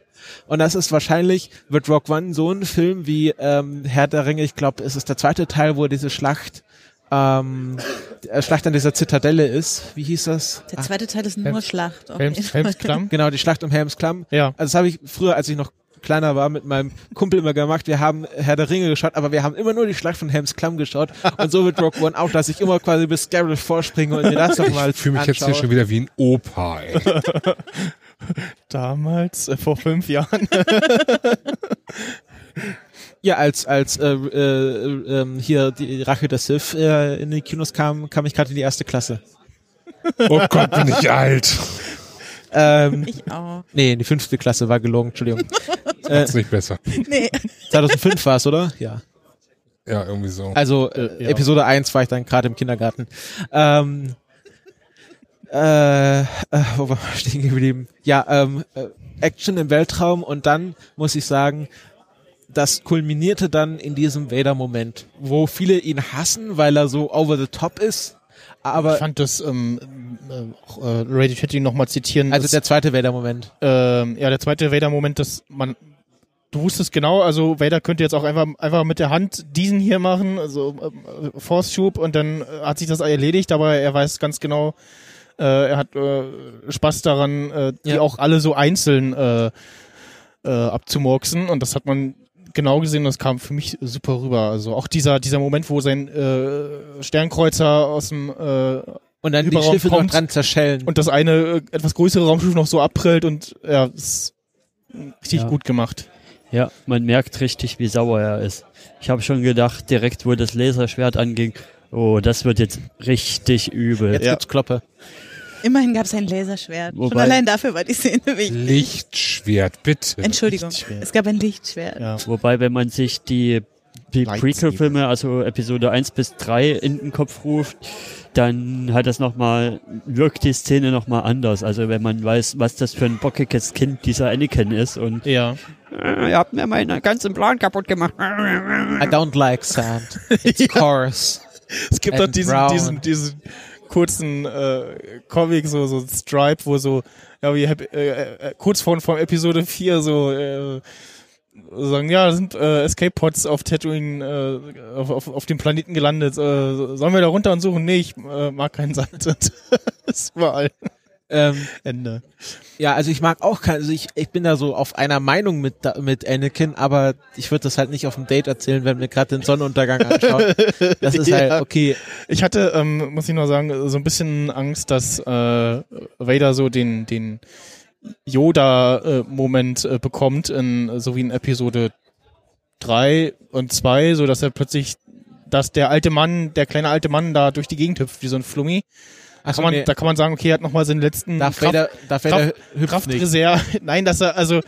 Und das ist wahrscheinlich, wird Rock One so ein Film wie ähm, Herr der Ringe, ich glaube, es ist der zweite Teil, wo diese Schlacht, ähm, äh, Schlacht an dieser Zitadelle ist. Wie hieß das? Der zweite Teil ist nur Helms- Schlacht. Helms. Helms Klamm? Genau, die Schlacht um Helms Klamm. Ja. Also das habe ich früher, als ich noch kleiner war, mit meinem Kumpel immer gemacht. Wir haben Herr der Ringe geschaut, aber wir haben immer nur die Schlacht von Helms Klamm geschaut. Und so wird Rock One auch, dass ich immer quasi bis Scarif vorspringe und mir das nochmal Ich fühle mich jetzt hier schon wieder wie ein Opa, ey. Damals, äh, vor fünf Jahren. Ja, als als äh, äh, ähm, hier die Rache der Sith äh, in die Kinos kam, kam ich gerade in die erste Klasse. Oh Gott, bin ich alt. Ähm, Ich auch. nee, in die fünfte Klasse war gelogen, Entschuldigung. äh, Ist nicht besser. Nee. 2005 war es, oder? Ja. Ja, irgendwie so. Also äh, Äh, ja. Episode 1 war ich dann gerade im Kindergarten. Ähm, äh, äh, wo war ich stehen geblieben? Ja, ähm, äh, Action im Weltraum und dann muss ich sagen, das kulminierte dann in diesem Vader-Moment, wo viele ihn hassen, weil er so over the top ist. Aber ich fand das, ähm, äh, äh, Radio Chatting nochmal zitieren. also der zweite Vader-Moment. ähm, ja, der zweite Vader-Moment, dass man, du wusstest genau, also Vader könnte jetzt auch einfach, einfach mit der Hand diesen hier machen, also äh, Force-Schub und dann äh, hat sich das erledigt, aber er weiß ganz genau, äh, er hat äh, Spaß daran, äh, die Ja. auch alle so einzeln äh, äh, abzumurksen und das hat man genau gesehen, das kam für mich super rüber. Also auch dieser, dieser Moment, wo sein äh, Sternkreuzer aus dem äh, Und dann die Überraum Schiffe noch kommt dran zerschellen. und das eine äh, etwas größere Raumschiff noch so abprellt und ja, ist richtig Ja. gut gemacht. Ja, man merkt richtig, wie sauer er ist. Ich habe schon gedacht, direkt wo das Laserschwert anging, oh, das wird jetzt richtig übel. Jetzt gibt's Kloppe. Immerhin gab es ein Laserschwert. Schon Wobei- allein dafür war die Szene wichtig. Lichtschwert, bitte. Entschuldigung. Lichtschwert. Es gab ein Lichtschwert. Ja. Wobei, wenn man sich die, die. Prequel-Filme, also Episode 1 bis 3 in den Kopf ruft, dann hat das nochmal, wirkt die Szene nochmal anders. Also wenn man weiß, was das für ein bockiges Kind dieser Anakin ist und Ja. äh, ihr habt mir meinen ganzen Plan kaputt gemacht. I don't like sand. It's coarse. Es gibt doch diesen, brown. diesen, diesen kurzen äh, Comic, so, so Stripe, wo so, ja, wie äh, äh, kurz vor, vor Episode 4 so äh, sagen, ja, sind äh, Escape Pods auf Tatooine, äh, auf, auf, auf dem Planeten gelandet. Äh, sollen wir da runter und suchen? Nee, ich äh, mag keinen Sand. das ist überall. Ähm, Ende. ja, also ich mag auch kein, also ich, ich bin da so auf einer Meinung mit, mit Anakin, aber ich würde das halt nicht auf dem Date erzählen, wenn wir gerade den Sonnenuntergang anschauen. Das ist halt, Ja. okay, Ich hatte, ähm, muss ich noch sagen, so ein bisschen Angst, dass äh, Vader so den, den Yoda-Moment äh, bekommt, in, so wie in Episode 3 und 2, so dass er plötzlich, dass der alte Mann, der kleine alte Mann da durch die Gegend hüpft, wie so ein Flummi. Achso, kann man, nee, Da kann man sagen, okay, er hat nochmal seinen letzten Darth Kraft, Vader, Darth Vader Kraft-. Kraftreserve. Nein, dass er, also,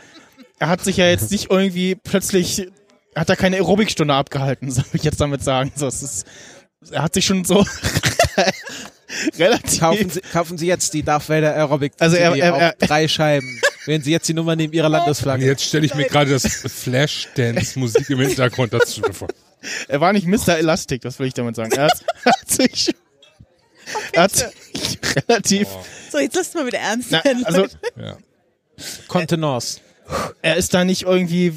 er hat sich ja jetzt nicht irgendwie plötzlich, hat er keine Aerobikstunde abgehalten, soll ich jetzt damit sagen. So, es ist, er hat sich schon so relativ Kaufen Sie, kaufen Sie jetzt die Darth Vader Aerobic Also er- er- auf er- drei Scheiben. Wählen Sie jetzt die Nummer neben Ihrer Und Landesflagge. jetzt stelle ich mir gerade das Flashdance-Musik im Hintergrund dazu vor. Er war nicht Mr. Elastic, das will ich damit sagen. Er hat, er hat sich, er hat relativ, So, jetzt lasst mal wieder ernst na, werden. also Ja. Contenance. er ist da nicht irgendwie,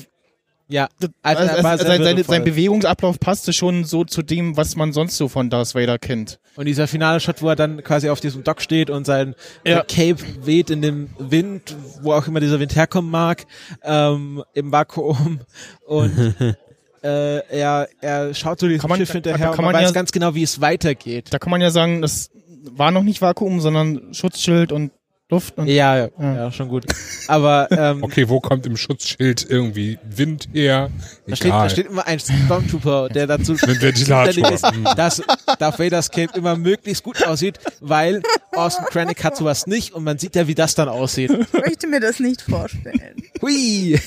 Ja, also, also, er war also, sein, würdevoll. sein Bewegungsablauf passte schon so zu dem, was man sonst so von Darth Vader kennt. Und dieser finale Shot, wo er dann quasi auf diesem Dock steht und sein Ja. Cape weht in dem Wind, wo auch immer dieser Wind herkommen mag, ähm, im Vakuum und äh, er, er schaut so Kann man- Schiff hinterher da und kann man man weiß ja- ganz genau, wie es weitergeht. Da kann man ja sagen, das war noch nicht Vakuum, sondern Schutzschild und Luft und Ja, ja, Ja. ja, schon gut. Aber ähm, Okay, wo kommt im Schutzschild irgendwie Wind her? da, steht, da steht immer ein Stormtrooper, der dazu zuständig ist, dass Darth Vaders Cape immer möglichst gut aussieht, weil Austin Krennic hat sowas nicht und man sieht ja, wie das dann aussieht. Ich möchte mir das nicht vorstellen. Hui.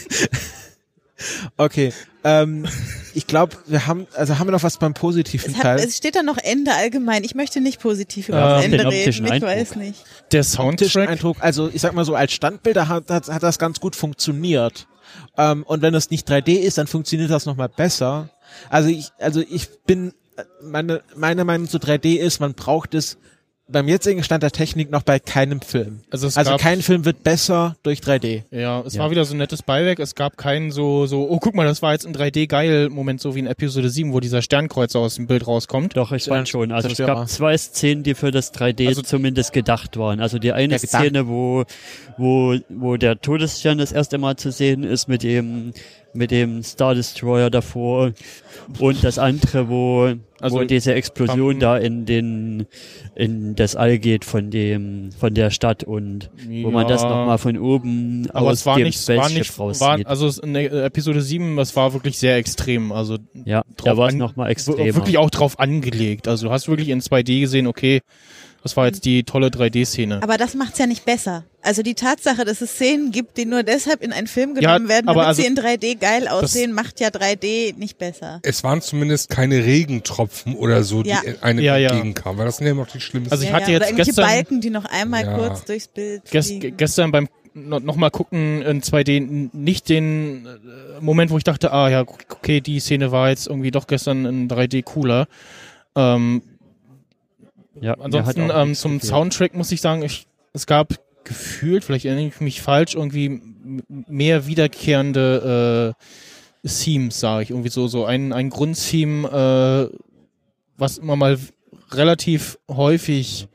Okay, ähm, ich glaube, wir haben, also haben wir noch was beim positiven Es, hat, Teil? es steht da noch Ende allgemein. Ich möchte nicht positiv über Ähm, das Ende den reden. Ich Eindruck. weiß nicht. der Soundtrack. Eindruck, also ich sag mal so, als Standbilder hat, hat, hat das ganz gut funktioniert. Ähm, und wenn es nicht 3D ist, dann funktioniert das nochmal besser. Also ich, also ich bin, meine, meine Meinung zu 3D ist, man braucht es beim jetzigen Stand der Technik noch bei keinem Film. Also es Also gab- kein Film wird besser durch 3D. Ja, es Ja. war wieder so ein nettes Beiwerk. Es gab keinen so, so, oh, guck mal, das war jetzt ein 3D-Geil-Moment, so wie in Episode 7, wo dieser Sternkreuzer aus dem Bild rauskommt. Doch, ich fand schon. Also es Zerstörer. gab zwei Szenen, die für das 3D Also- zumindest gedacht waren. Also die eine. Szene, wo, wo, wo der Todesstern das erste Mal zu sehen ist mit dem, mit dem Star Destroyer davor und das andere, wo, Also, wo diese Explosion da in den, in das All geht von dem, von der Stadt und wo man das Ja. nochmal von oben Aber aus es war dem nicht, war nicht, war, raussieht. also es- in Episode 7, das war wirklich sehr extrem. Also ja, da war es nochmal extremer. wirklich auch drauf angelegt. Also du hast wirklich in 2D gesehen, okay, das war jetzt die tolle 3D-Szene. Aber das macht's ja nicht besser. Also die Tatsache, dass es Szenen gibt, die nur deshalb in einen Film Ja, genommen werden, aber damit also- sie in 3D geil aussehen, macht ja 3D nicht besser. Es waren zumindest keine Regentropfen oder so, die Ja. eine Ja, ja. entgegenkamen, weil das sind ja noch die schlimmsten. Also ich ja, hatte ja. jetzt Oder irgendwelche gestern- Balken, die noch einmal Ja. kurz durchs Bild fliegen. gestern beim no, noch mal gucken in 2D n- nicht den äh, Moment, wo ich dachte, ah ja, okay, die Szene war jetzt irgendwie doch gestern in 3D cooler. Ähm, ja, ansonsten ähm, zum gefehlt. Soundtrack muss ich sagen, ich, es gab gefühlt, vielleicht erinnere ich mich falsch, irgendwie mehr wiederkehrende äh, Themes, sage ich. Irgendwie so, so ein, ein Grundtheme, äh, was immer mal relativ häufig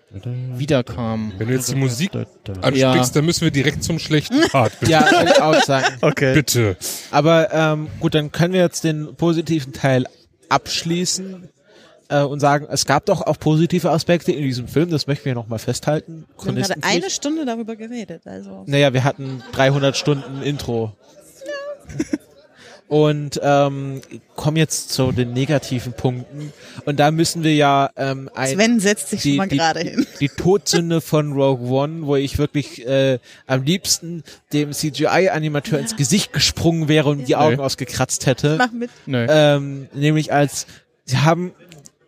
wiederkam. Wenn du jetzt die Musik ansprichst, Ja. dann müssen wir direkt zum schlechten Part. Bitte. Ja, würde ich auch sagen. Okay. Bitte. Aber ähm, gut, dann können wir jetzt den positiven Teil abschließen äh, und sagen, es gab doch auch positive Aspekte in diesem Film, das möchten wir nochmal festhalten. Wir haben gerade eine Stunde darüber geredet. Also Naja, wir hatten 300 Stunden Intro. Und ähm, kommen jetzt zu den negativen Punkten. Und da müssen wir ja ähm, ein, Sven setzt sich schon die- mal die- gerade hin. die Todsünde von Rogue One, wo ich wirklich äh, am liebsten dem CGI-Animateur ins Gesicht gesprungen wäre und die Augen ausgekratzt hätte. Mach mit. Nö. Ähm, nämlich als sie haben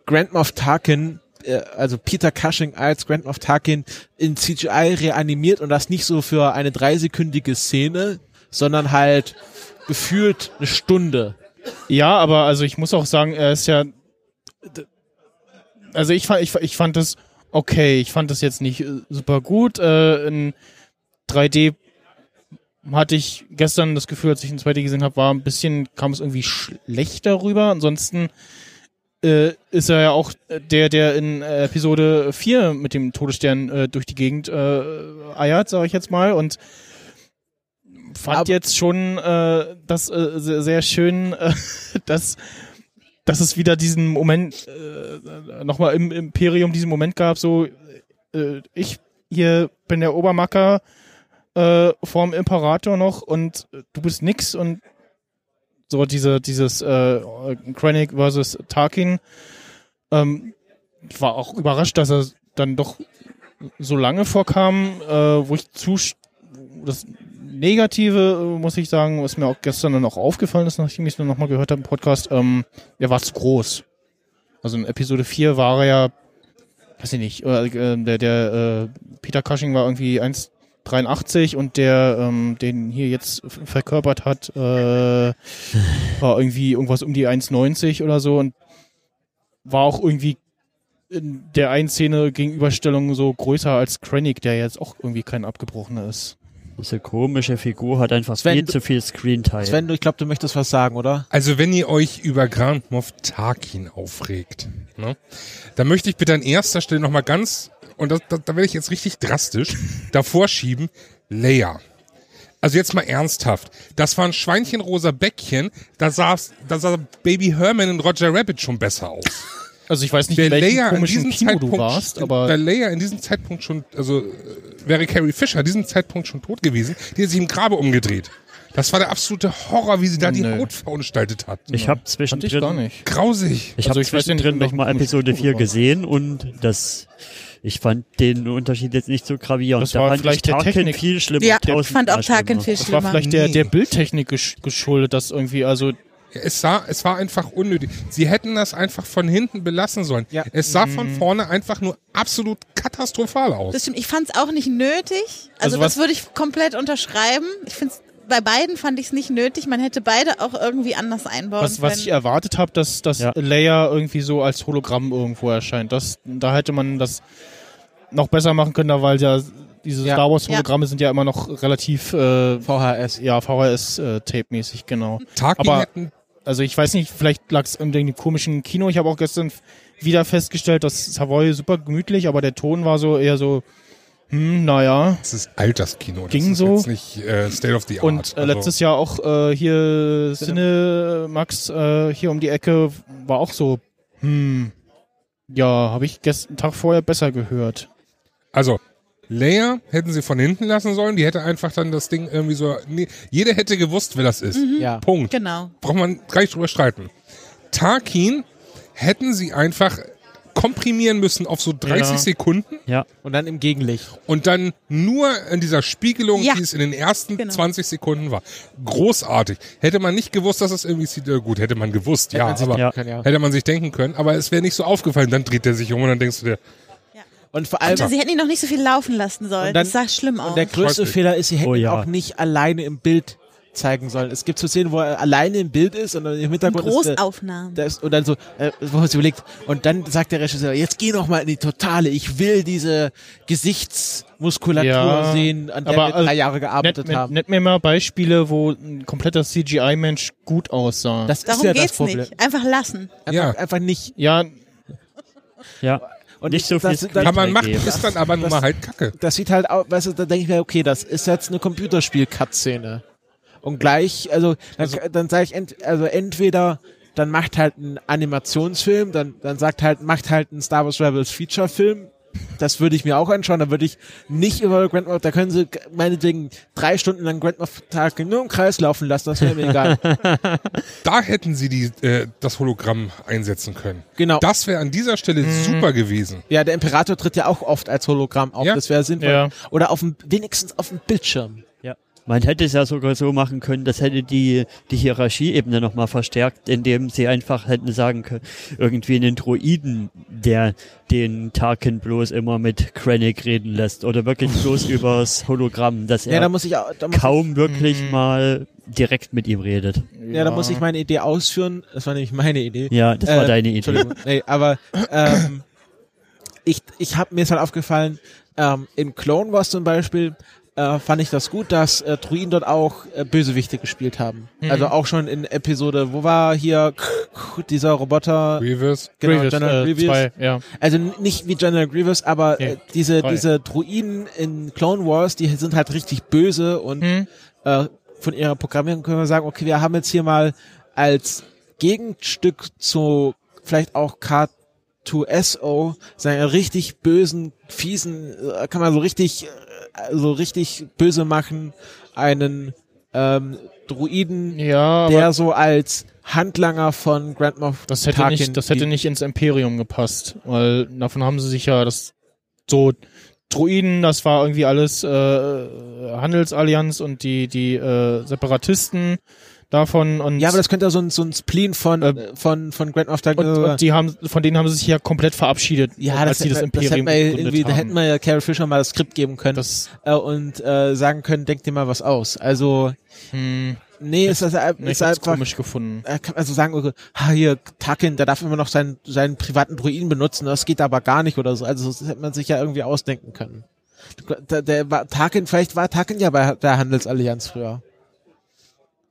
Grand Moff Tarkin, äh, also Peter Cushing als Grand Moff Tarkin in CGI reanimiert und das nicht so für eine dreisekündige Szene, sondern halt gefühlt eine Stunde. Ja, aber also ich muss auch sagen, er ist ja. Also ich fand, ich, ich fand das okay. Ich fand das jetzt nicht äh, super gut. Äh, in 3D hatte ich gestern das Gefühl, als ich in 2D gesehen habe, war ein bisschen, kam es irgendwie schlechter rüber. Ansonsten äh, ist er ja auch der, der in äh, Episode 4 mit dem Todesstern äh, durch die Gegend äh, eiert, sage ich jetzt mal. Und fand Aber- jetzt schon äh, das äh, sehr, sehr schön, äh, dass, dass es wieder diesen Moment, äh, nochmal im Imperium diesen Moment gab, so äh, ich hier bin der Obermacker äh, vorm Imperator noch und äh, du bist nix und so diese, dieses äh, Krennic versus Tarkin. Ähm, war auch überrascht, dass er dann doch so lange vorkam, äh, wo ich zu das Negative, äh, muss ich sagen, was mir auch gestern dann auch aufgefallen ist, nachdem ich es nochmal gehört habe im Podcast, ähm, er war zu groß. Also in Episode 4 war er ja, weiß ich nicht, äh, der, der äh, Peter Cushing war irgendwie 1,83 und der, ähm, den hier jetzt verkörpert hat, äh, war irgendwie irgendwas um die 1,90 oder so und war auch irgendwie in der einen Szene Gegenüberstellung so größer als Krennic, der jetzt auch irgendwie kein abgebrochener ist. Diese komische Figur hat einfach Sven, viel zu viel Screentime. Sven, du- ich glaube, du möchtest was sagen, oder? Also wenn ihr euch über Grand Moff Tarkin aufregt, ne, dann möchte ich bitte an erster Stelle nochmal ganz, und das, das, da werde ich jetzt richtig drastisch, davor schieben, Leia. Also jetzt mal ernsthaft. Das war ein schweinchenrosa Bäckchen, da sah, da sah Baby Herman und Roger Rabbit schon besser aus. Also ich weiß nicht, Der in welchem Leia in komischen diesem Kino Zeitpunkt, du warst, der aber Leia in diesem Zeitpunkt schon, also äh, wäre Carrie Fisher diesen Zeitpunkt schon tot gewesen, die hat sich im Grabe umgedreht. Das war der absolute Horror, wie sie da die Nö. Haut verunstaltet hat. ich habe fand ich zwischendrin, gar nicht. Grausig. ich Also habe ich zwischendrin in noch welchem mal komischen Episode Kino 4 du warst. gesehen und das, ich fand den Unterschied jetzt nicht so gravierend. Das war fand vielleicht ich der Technik. viel schlimmer. Ja, ich fand auch Tarkin schlimmer. viel Das war schlimmer. vielleicht der, Nee. der Bildtechnik gesch geschuldet, dass irgendwie, also Es sah, es war einfach unnötig. Sie hätten das einfach von hinten belassen sollen. Ja. Es sah von vorne einfach nur absolut katastrophal aus. Das stimmt. Ich fand es auch nicht nötig. Also, Also das würde ich komplett unterschreiben. Ich finde bei beiden fand ich es nicht nötig. Man hätte beide auch irgendwie anders einbauen was, was ich können. erwartet habe, dass, dass Ja. Leia irgendwie so als Hologramm irgendwo erscheint. Das, da hätte man das noch besser machen können, da weil ja diese Ja. Star Wars Hologramme sind ja immer noch relativ äh, VHS. ja VHS-Tape-mäßig, genau. Tarkin Aber- hätten, Also ich weiß nicht, vielleicht lag es in dem komischen Kino. Ich habe auch gestern wieder festgestellt, dass Savoy super gemütlich, aber der Ton war so eher so, hm, naja. das ist Alterskino. Das Ging ist so. jetzt nicht äh, State of the Art. Und äh, Also, letztes Jahr auch äh, hier Cinemax äh, hier um die Ecke war auch so, hm, ja, habe ich gestern Tag vorher besser gehört. also Leia hätten sie von hinten lassen sollen. Die hätte einfach dann das Ding irgendwie so. Nee, jeder hätte gewusst, wer das ist. Ja. Punkt. Genau. Braucht man gar nicht drüber streiten. Tarkin hätten sie einfach komprimieren müssen auf so 30 Ja. Sekunden Ja, Und dann im Gegenlicht. und dann nur in dieser Spiegelung, Ja. die es in den ersten Genau. 20 Sekunden war. Großartig. Hätte man nicht gewusst, dass es irgendwie sieht, äh, gut, hätte man gewusst, ja, man aber Ja. können, ja. hätte man sich denken können, aber es wäre nicht so aufgefallen. Dann dreht er sich um und dann denkst du dir, Und vor allem, Also, sie hätten ihn noch nicht so viel laufen lassen sollen. Dann- das sah schlimm aus. und der größte. Fehler ist, sie hätten Oh ihn ja. auch nicht alleine im Bild zeigen sollen. Es gibt so Szenen, wo er alleine im Bild ist und dann im Hintergrund ist der, Großaufnahmen. der ist, und dann so, äh, wo man sich überlegt, und dann sagt der Regisseur, jetzt geh noch mal in die Totale, ich will diese Gesichtsmuskulatur Ja, sehen, an der aber, wir drei also, Jahre Nennt, gearbeitet nennt, haben. nennt mir mal Beispiele, wo ein kompletter CGI-Mensch gut aussah. Das Darum ist ja das geht's Problem. nicht. Einfach lassen. Einfach, Ja. einfach nicht. ja, ja. Und Nicht so viel das, das, kann man machen, geben. ist dann aber nun Das- mal halt Kacke. das sieht halt aus, weißt du, da denke ich mir, okay, das ist jetzt eine Computerspiel-Cut-Szene. Und gleich, also, dann, dann sage ich, ent, also entweder dann macht halt einen Animationsfilm, dann, dann sagt halt, macht halt einen Star Wars Rebels Feature-Film Das würde ich mir auch anschauen. Da würde ich nicht über Grand Moff, da können sie meinetwegen drei Stunden lang Grand Moff Tag nur im Kreis laufen lassen. Das wäre mir egal. Da hätten sie die, äh, das Hologramm einsetzen können. Genau. Das wäre an dieser Stelle super gewesen. Ja, der Imperator tritt ja auch oft als Hologramm auf. Ja. Das wäre sinnvoll. Ja. Oder auf dem, wenigstens auf dem Bildschirm. Man hätte es ja sogar so machen können, das hätte die, die Hierarchieebene nochmal verstärkt, indem sie einfach hätten sagen können, irgendwie einen Droiden, der den Tarkin bloß immer mit Krennic reden lässt oder wirklich bloß übers Hologramm, dass Ja, er da muss ich auch, da muss kaum wirklich Mhm. mal direkt mit ihm redet. ich, ja, da muss ich meine Idee ausführen. Das war nämlich meine Idee. Ja, das war Äh, deine Idee. Entschuldigung. Nee, aber ähm, ich, ich habe mir ist halt aufgefallen, ähm, in Clone Wars zum Beispiel äh, fand ich das gut, dass äh, Druiden dort auch äh, Bösewichte gespielt haben. Mhm. Also auch schon in Episode, wo war hier dieser Roboter? Grievous. Genau, Grievous, General äh, Grievous. zwei, ja. Also nicht wie General Grievous, aber äh, diese, drei. diese Druiden in Clone Wars, die sind halt richtig böse und Hm? äh, von ihrer Programmierung können wir sagen, okay, wir haben jetzt hier mal als Gegenstück zu vielleicht auch K2SO seine richtig bösen, fiesen, äh, kann man so richtig, äh, so richtig böse machen, einen ähm, Druiden, Ja, der so als Handlanger von Grand Moff das hätte Tarkin nicht, das hätte nicht ins Imperium gepasst, weil davon haben sie sich ja das so Druiden, das war irgendwie alles äh, Handelsallianz und die die äh, Separatisten davon und Ja, aber das könnte ja so ein, so ein Spleen von, äh, von, von Grand Tarkin und, und die haben von denen haben sie sich ja komplett verabschiedet, ja, als das, die das das Imperium gegründet irgendwie, da haben. hätten wir ja Carol Fisher mal das Skript geben können das äh, und äh, sagen können, denk dir mal was aus. Also, hm, nee, ist das nee, ich ist einfach, komisch gefunden. kann also sagen, okay, ha, hier, Tarkin, der darf immer noch seinen, seinen privaten Druiden benutzen, das geht aber gar nicht oder so. Also das hätte man sich ja irgendwie ausdenken können. Der, der war, Tarkin, vielleicht war Tarkin ja bei der Handelsallianz früher.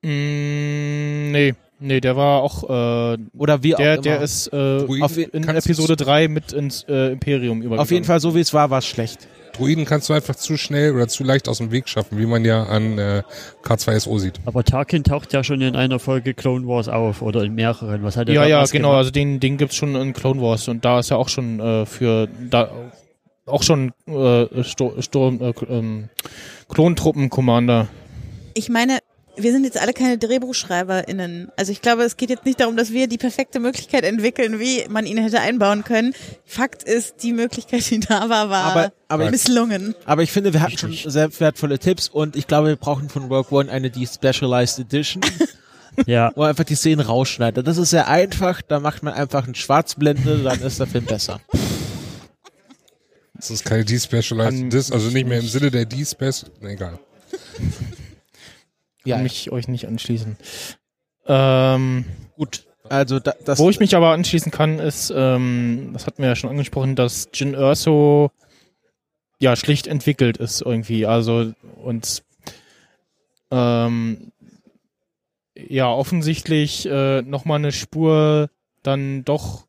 Mm, nee, nee, der war auch äh, Oder wie der auch der immer. ist äh, Druiden auf, in Episode 3 mit ins äh, Imperium übergegangen. Auf jeden Fall, so wie es war, war es schlecht. Druiden kannst du einfach zu schnell oder zu leicht aus dem Weg schaffen, wie man ja an äh, K2SO sieht. Aber Tarkin taucht ja schon in einer Folge Clone Wars auf oder in mehreren. Was hat er Ja, ja, genau. gemacht? Also den, den gibt's schon in Clone Wars und da ist er auch schon äh, für da auch schon äh, Sto Sturm, äh, ähm, Klontruppen-Commander. Ich meine, wir sind jetzt alle keine DrehbuchschreiberInnen. Also ich glaube, es geht jetzt nicht darum, dass wir die perfekte Möglichkeit entwickeln, wie man ihn hätte einbauen können. Fakt ist, die Möglichkeit, die da war, war Aber- aber- misslungen. Aber ich finde, wir hatten schon sehr wertvolle Tipps und ich glaube, wir brauchen von Rogue One eine die Specialized Edition, Ja, wo einfach die Szenen rausschneidet. Das ist sehr einfach, da macht man einfach eine Schwarzblende, dann ist der Film besser. Das ist keine D-Specialized Kann Disc, also nicht mehr im Sinne der D-Spec. Nee, egal. Ja, mich euch nicht anschließen. Ähm, gut. Also da, das wo ich mich aber anschließen kann, ist, ähm, das hatten wir ja schon angesprochen, dass Jin Erso ja schlicht entwickelt ist irgendwie. Also und ähm, ja offensichtlich äh, noch mal eine Spur dann doch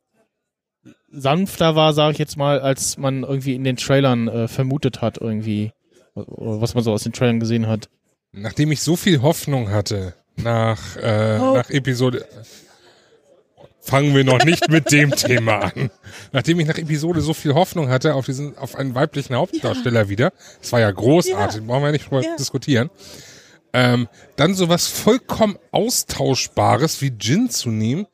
sanfter war, sage ich jetzt mal, als man irgendwie in den Trailern äh, vermutet hat irgendwie, oder was man so aus den Trailern gesehen hat. Nachdem ich so viel Hoffnung hatte nach, äh, Oh. nach Episode. Fangen wir noch nicht mit dem Thema an. Nachdem ich nach Episode so viel Hoffnung hatte auf diesen, auf einen weiblichen Hauptdarsteller wieder, das war ja großartig, brauchen wir nicht drüber Ja. diskutieren. Ähm, dann sowas vollkommen austauschbares wie Jin zu nehmen,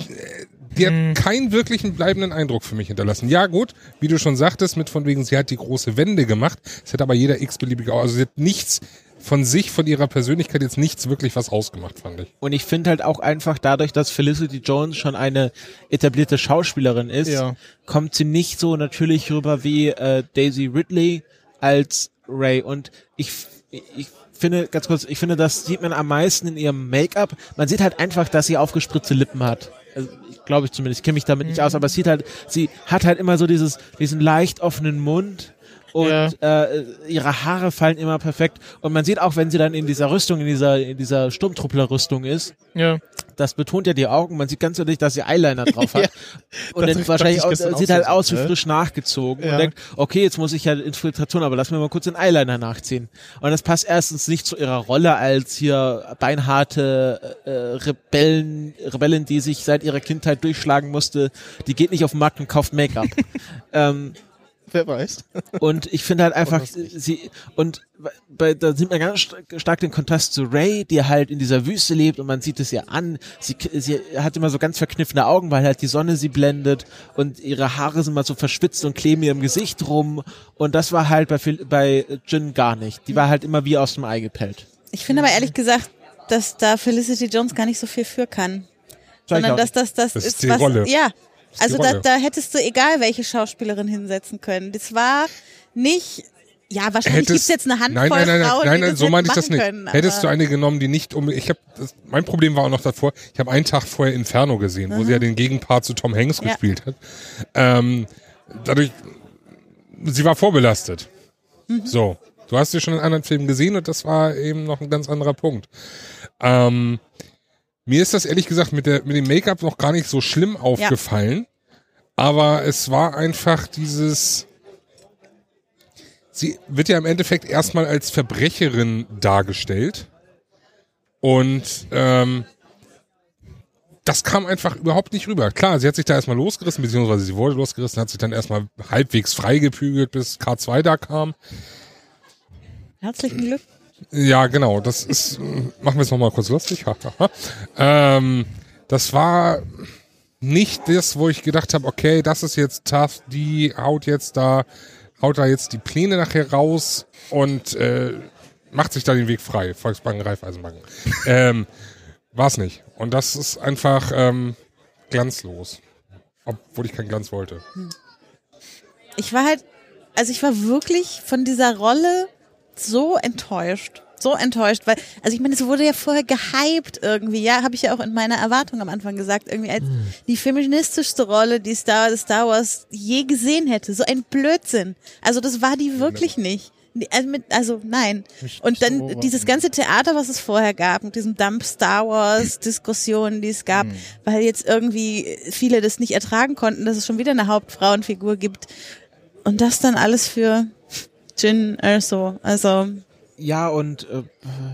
äh, die Hm. hat keinen wirklichen bleibenden Eindruck für mich hinterlassen. Ja gut, wie du schon sagtest, mit von wegen, sie hat die große Wende gemacht. Es hat aber jeder x-beliebige, also sie hat nichts von sich, von ihrer Persönlichkeit jetzt nichts wirklich was ausgemacht, fand ich. und ich finde halt auch einfach dadurch, dass Felicity Jones schon eine etablierte Schauspielerin ist, Ja. kommt sie nicht so natürlich rüber wie äh, Daisy Ridley als Ray und ich ich finde ganz kurz, ich finde, das sieht man am meisten in ihrem Make-up. Man sieht halt einfach, dass sie aufgespritzte Lippen hat. Also, glaube ich zumindest. Ich kenne mich damit nicht aus, aber es sieht halt, sie hat halt immer so dieses, diesen leicht offenen Mund und Ja. äh, ihre Haare fallen immer perfekt. Und man sieht auch, wenn sie dann in dieser Rüstung, in dieser, in dieser Sturmtruppler-Rüstung ist, Ja. das betont ja die Augen. Man sieht ganz deutlich, dass sie Eyeliner drauf hat. und Das dann wahrscheinlich auch, sieht halt aus wie ne? frisch nachgezogen Ja. und denkt, okay, jetzt muss ich ja Infiltration, aber lass mir mal kurz den Eyeliner nachziehen. Und das passt erstens nicht zu ihrer Rolle als hier beinharte äh, Rebellen, Rebellin, die sich seit ihrer Kindheit durchschlagen musste. Die geht nicht auf den Markt und kauft Make-up. ähm, Wer weiß. Und ich finde halt einfach, sie, und bei, da sieht man ganz st- stark den Kontrast zu Ray, die halt in dieser Wüste lebt und man sieht es ihr an. Sie, sie hat immer so ganz verkniffene Augen, weil halt die Sonne sie blendet und ihre Haare sind mal so verschwitzt und kleben ihr im Gesicht rum. Und das war halt bei, bei Jin gar nicht. Die war halt immer wie aus dem Ei gepellt. Ich finde aber ehrlich gesagt, dass da Felicity Jones gar nicht so viel für kann. Sondern dass das das, Das ist ist, die was. Rolle. Ja. Die Also da, da hättest du egal welche Schauspielerin hinsetzen können. Das war nicht. Ja, wahrscheinlich gibt's jetzt eine Handvoll nein, nein, nein, Frauen, nein, die nein, das so meine ich das nicht. Können, Hättest du eine genommen, die nicht um, ich habe, mein Problem war auch noch davor, ich habe einen Tag vorher Inferno gesehen, wo sie ja den Gegenpart zu Tom Hanks Ja. gespielt hat. Ähm, dadurch, sie war vorbelastet. Mhm. So, du hast sie schon in anderen Filmen gesehen und das war eben noch ein ganz anderer Punkt. Ähm, mir ist das ehrlich gesagt mit der mit dem Make-up noch gar nicht so schlimm aufgefallen, aber es war einfach dieses sie wird ja im Endeffekt erstmal als Verbrecherin dargestellt. Und ähm, das kam einfach überhaupt nicht rüber. Klar, sie hat sich da erstmal losgerissen, beziehungsweise sie wurde losgerissen, hat sich dann erstmal halbwegs freigepügelt, bis K2 da kam. Herzlichen Glück. Ja, genau, das ist, machen wir es nochmal kurz lustig. ähm, das war nicht das, wo ich gedacht habe, okay, das ist jetzt tough, die haut jetzt da, haut da jetzt die Pläne nachher raus und äh, macht sich da den Weg frei. Volksbanken, Raiffeisenbanken. ähm, war's nicht. Und das ist einfach ähm, glanzlos. Obwohl ich keinen Glanz wollte. Ich war halt, also ich war wirklich von dieser Rolle so enttäuscht. So enttäuscht, weil, also ich meine, es wurde ja vorher gehypt irgendwie, ja, habe ich ja auch in meiner Erwartung am Anfang gesagt, irgendwie als die feministischste Rolle, die Star, Star Wars je gesehen hätte. So ein Blödsinn. Also das war die wirklich nicht. Nee, Also, mit, also nein. Und dann dieses ganze Theater, was es vorher gab, mit diesem Dump Star Wars Diskussionen, die es gab, weil jetzt irgendwie viele das nicht ertragen konnten, dass es schon wieder eine Hauptfrauenfigur gibt. Und das dann alles für Jin Erso. Also, Ja, und äh,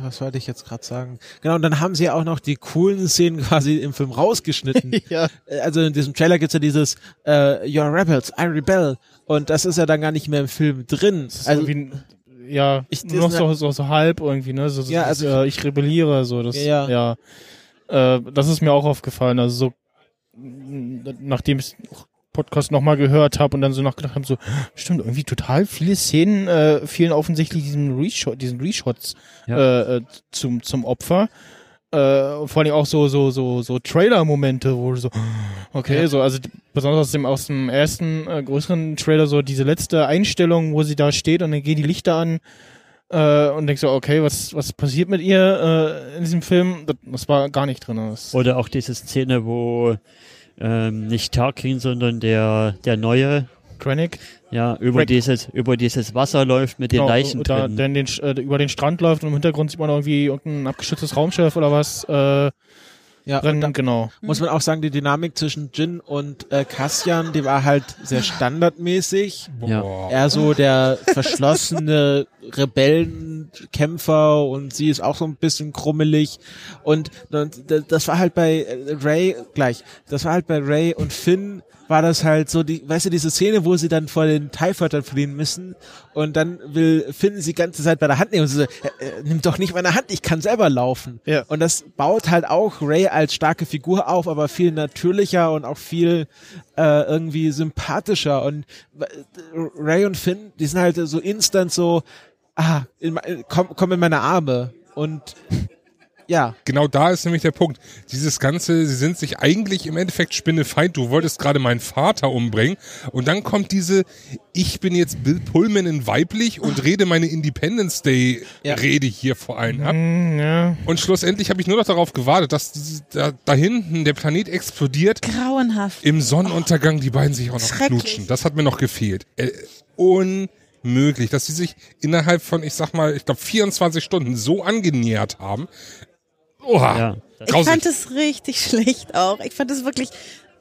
was wollte ich jetzt gerade sagen? Genau, und dann haben sie auch noch die coolen Szenen quasi im Film rausgeschnitten. Ja. Äh, Also in diesem Trailer gibt's ja dieses äh, You're Rebels, I Rebel. Und das ist ja dann gar nicht mehr im Film drin. Das ist Also, irgendwie, ja, Ich- nur noch so, so, so halb irgendwie, ne? So, so, Ja, das, also äh, ich rebelliere, so, das, Ja, ja. Äh, das ist mir auch aufgefallen, also so, nachdem ich Podcast nochmal gehört habe und dann so nachgedacht habe, so, stimmt, irgendwie total viele Szenen äh, fielen offensichtlich diesen Reshot, diesen Reshots äh, äh, zum, zum Opfer. Äh, vor allem auch so, so, so, so Trailer-Momente, wo du so, okay, so, also besonders aus dem, aus dem ersten äh, größeren Trailer, so diese letzte Einstellung, wo sie da steht und dann gehen die Lichter an äh, und denkst so, okay, was, was passiert mit ihr äh, in diesem Film? Das, das war gar nicht drin. Das, Oder auch diese Szene, wo ähm, nicht Tarkin, sondern der, der neue, Krennic, ja, über Rick. dieses, über dieses Wasser läuft mit den genau, Leichen da, drin. den, äh, über den Strand läuft und im Hintergrund sieht man irgendwie irgendein abgeschütztes Raumschiff oder was. Äh, ja, da genau. muss man auch sagen, die Dynamik zwischen Jin und äh, Cassian, die war halt sehr standardmäßig. Ja. Boah. Er so der verschlossene Rebellenkämpfer und sie ist auch so ein bisschen krummelig und, und das war halt bei Ray gleich. Das war halt bei Ray und Finn war das halt so die, weißt du, diese Szene, wo sie dann vor den TIE Fightern fliehen müssen und dann will Finn sie die ganze Zeit bei der Hand nehmen und sie so, äh, äh, nimm doch nicht meine Hand, ich kann selber laufen. Ja. Und das baut halt auch Ray als starke Figur auf, aber viel natürlicher und auch viel äh, irgendwie sympathischer. Und äh, Ray und Finn, die sind halt so instant so, ah, in, komm, komm in meine Arme. Und ja, Genau da ist nämlich der Punkt. Dieses Ganze, sie sind sich eigentlich im Endeffekt Spinnefeind. Du wolltest gerade meinen Vater umbringen. Und dann kommt diese, ich bin jetzt Bill Pullman in weiblich und rede meine Independence Day Ja. Rede hier vor allen ab. Mm, ja. Und schlussendlich habe ich nur noch darauf gewartet, dass diese, da, da hinten der Planet explodiert. grauenhaft. Im Sonnenuntergang die beiden sich auch noch knutschen. Das hat mir noch gefehlt. Äh, unmöglich, dass sie sich innerhalb von, ich sag mal, ich glaube 24 Stunden so angenähert haben. Oha, Ja. Ich grausig. fand es richtig schlecht auch. Ich fand es wirklich,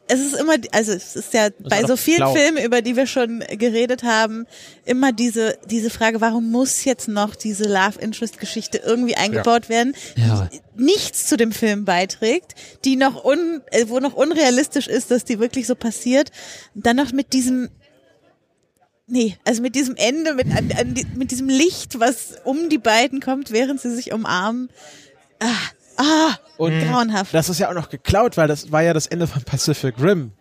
es ist immer, also es ist ja bei war so vielen schlau. Filmen, über die wir schon geredet haben, immer diese, diese Frage, warum muss jetzt noch diese Love Interest Geschichte irgendwie eingebaut werden, Ja. die nichts zu dem Film beiträgt, die noch un, äh, wo noch unrealistisch ist, dass die wirklich so passiert. Dann noch mit diesem nee, also mit diesem Ende, mit, an, an, mit diesem Licht, was um die beiden kommt, während sie sich umarmen. Ah, ah Und grauenhaft. das ist ja auch noch geklaut, weil das war ja das Ende von Pacific Rim.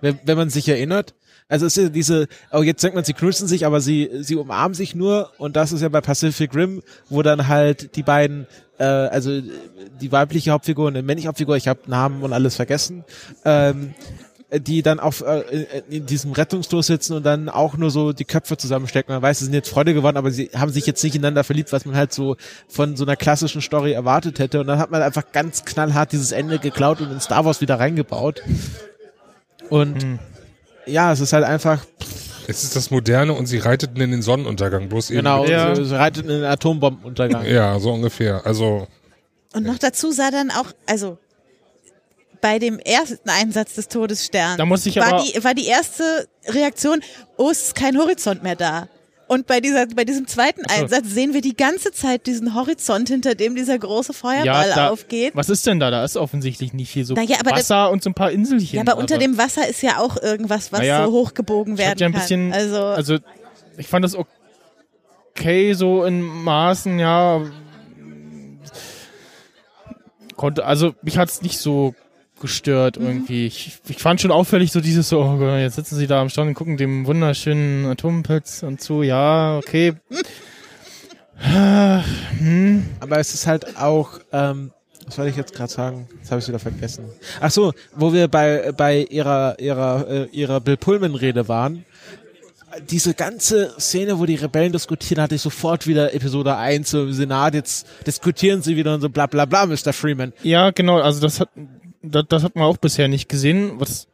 Wenn, wenn man sich erinnert. Also es ist ja diese, oh jetzt denkt man, sie knutschen sich, aber sie, sie umarmen sich nur und das ist ja bei Pacific Rim, wo dann halt die beiden, äh, also die weibliche Hauptfigur und die männliche Hauptfigur, ich habe Namen und alles vergessen, ähm, die dann auf äh, in diesem Rettungsstoß sitzen und dann auch nur so die Köpfe zusammenstecken. Man weiß, sie sind jetzt Freunde geworden, aber sie haben sich jetzt nicht ineinander verliebt, was man halt so von so einer klassischen Story erwartet hätte. Und dann hat man einfach ganz knallhart dieses Ende geklaut und in Star Wars wieder reingebaut. Und ja, es ist halt einfach, Es ist das Moderne und sie reiteten in den Sonnenuntergang, bloß eben. genau, Ja. sie, sie reitet in den Atombombenuntergang. Ja, so ungefähr. Also, Und noch dazu sah dann auch, also bei dem ersten Einsatz des Todessterns Da muss ich war, aber- die, war die erste Reaktion, oh, es ist kein Horizont mehr da. Und bei, dieser, bei diesem zweiten so. Einsatz sehen wir die ganze Zeit diesen Horizont, hinter dem dieser große Feuerball da, aufgeht. Was ist denn da? Da ist offensichtlich nicht viel so Na ja, aber das- Wasser und so ein paar Inselchen. Ja, aber unter Also, dem Wasser ist ja auch irgendwas, was Naja, so hochgebogen werden ja ein kann. bisschen, also, also ich fand das okay so in Maßen, ja. Konnte, also mich hat's nicht so gestört Mhm. irgendwie. Ich, ich fand schon auffällig so dieses so, oh Gott, jetzt sitzen sie da am Strand und gucken dem wunderschönen Atompilz und zu, ja, okay. hm. Aber es ist halt auch, ähm, was wollte ich jetzt gerade sagen? Jetzt habe ich wieder vergessen. Ach so, wo wir bei bei ihrer ihrer äh, ihrer Bill Pullman Rede waren. Diese ganze Szene, wo die Rebellen diskutieren, hatte ich sofort wieder Episode 1 so im Senat. Jetzt diskutieren sie wieder und so bla bla bla, Mr. Freeman. Ja, genau, also das hat das, das hat man auch bisher nicht gesehen, was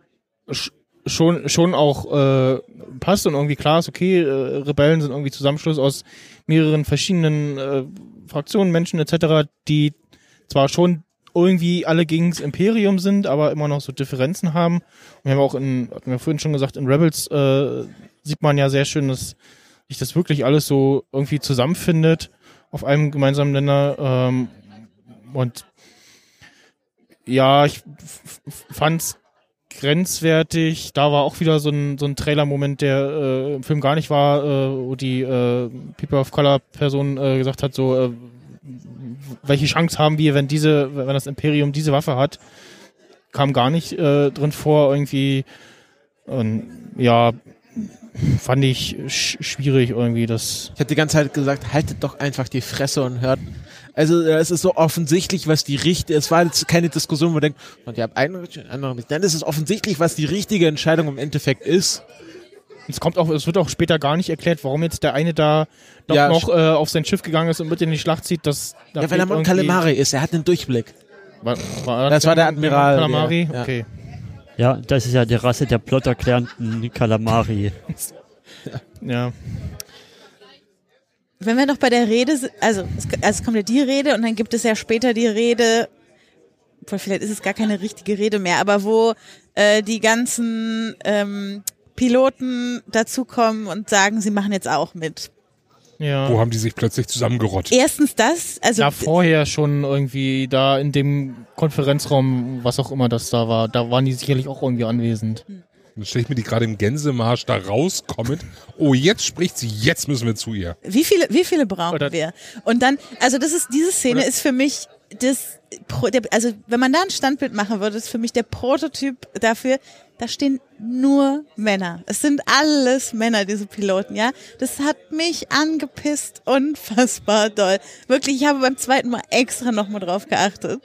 sch- schon schon auch äh, passt und irgendwie klar ist, okay, äh, Rebellen sind irgendwie Zusammenschluss aus mehreren verschiedenen äh, Fraktionen, Menschen etc., die zwar schon irgendwie alle gegens Imperium sind, aber immer noch so Differenzen haben. Und wir haben auch in, hatten wir vorhin schon gesagt, in Rebels äh, sieht man ja sehr schön, dass sich das wirklich alles so irgendwie zusammenfindet auf einem gemeinsamen Nenner. Ähm, und ja, ich fand's grenzwertig. Da war auch wieder so ein, so ein Trailer-Moment, der äh, im Film gar nicht war, äh, wo die äh, People of Color-Person äh, gesagt hat, so, äh, welche Chance haben wir, wenn diese, wenn das Imperium diese Waffe hat, kam gar nicht äh, drin vor, irgendwie. Und ja, fand ich sch schwierig irgendwie, das. Ich habe die ganze Zeit gesagt, haltet doch einfach die Fresse und hört. Also es ist so offensichtlich, was die richtige, es war jetzt keine Diskussion, wo man denkt, und ihr habt einen richtigen, anderen nicht. Dann ist es offensichtlich, was die richtige Entscheidung im Endeffekt ist. Es kommt auch, es wird auch später gar nicht erklärt, warum jetzt der eine da doch Ja, noch äh, auf sein Schiff gegangen ist und mit in die Schlacht zieht. Das, da ja, weil er Mon irgendwie- Calamari ist, er hat einen Durchblick. War, war Das war der Admiral, Calamari? der- ja. Okay. Ja, das ist ja die Rasse der plotterklärenden Kalamari. Ja. Wenn wir noch bei der Rede, also es, also es kommt ja die Rede und dann gibt es ja später die Rede, vielleicht ist es gar keine richtige Rede mehr, aber wo äh, die ganzen ähm, Piloten dazukommen und sagen, sie machen jetzt auch mit. Ja. wo haben die sich plötzlich zusammengerottet? Erstens das, also Ja, vorher schon irgendwie da in dem Konferenzraum, was auch immer das da war, da waren die sicherlich auch irgendwie anwesend. Dann stelle ich mir die gerade im Gänsemarsch da rauskommen. Oh, jetzt spricht sie, jetzt müssen wir zu ihr. Wie viele, wie viele brauchen Oder- wir? Und dann, also das ist, diese Szene Oder- ist für mich das, also wenn man da ein Standbild machen würde, ist für mich der Prototyp dafür, da stehen nur Männer. Es sind alles Männer, diese Piloten, ja. Das hat mich angepisst, unfassbar doll. Wirklich, ich habe beim zweiten Mal extra nochmal drauf geachtet,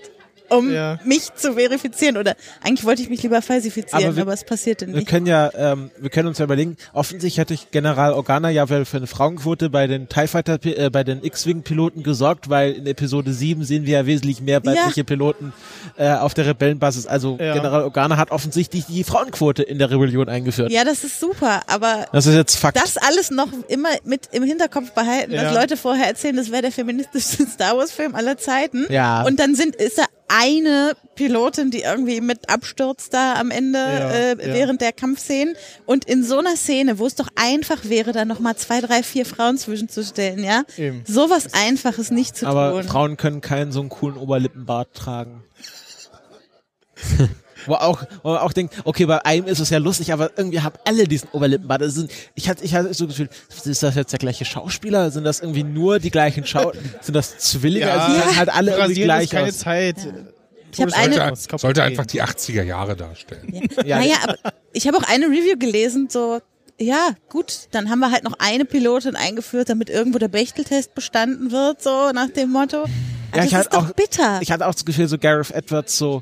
um Ja. mich zu verifizieren. Oder eigentlich wollte ich mich lieber falsifizieren, Aber aber, wir- es passierte Wir nicht. können ja, ähm, wir können uns ja überlegen, offensichtlich hatte ich General Organa ja für eine Frauenquote bei den TIE Fighter, äh, bei den X-Wing-Piloten gesorgt, weil in Episode 7 sehen wir ja wesentlich mehr weibliche Piloten äh, auf der Rebellenbasis. Also Ja. General Organa hat offensichtlich die Frauenquote in der Rebellion eingeführt. Ja, das ist super, aber Das ist jetzt Fakt. das alles noch immer mit im Hinterkopf behalten, Ja. dass Leute vorher erzählen, das wäre der feministischste Star Wars Film aller Zeiten. Ja. Und dann sind ist da eine Pilotin, die irgendwie mit abstürzt da am Ende Ja, äh, ja. während der Kampfszenen. Und in so einer Szene, wo es doch einfach wäre, da noch mal zwei, drei, vier Frauen zwischenzustellen, ja, Eben. sowas Einfaches nicht zu Aber tun. Frauen können keinen so einen coolen Oberlippenbart tragen. wo auch, wo man auch denkt, okay, bei einem ist es ja lustig, aber irgendwie haben alle diesen Oberlippenbart. Das sind, ich hatte, ich hatte so das Gefühl, ist das jetzt der gleiche Schauspieler? Sind das irgendwie nur die gleichen Schau, sind das Zwillinge? Also sie sahen halt alle irgendwie Rasieren ist gleich keine aus. Zeit. Ich habe eine, Sollte, sollte einfach die 80er Jahre darstellen. Ja, naja, aber ich habe auch eine Review gelesen, so, ja, gut, dann haben wir halt noch eine Pilotin eingeführt, damit irgendwo der Bechteltest bestanden wird, so nach dem Motto. Also Ja, ich das ist doch auch- bitter. Ich hatte auch das Gefühl, so Gareth Edwards so,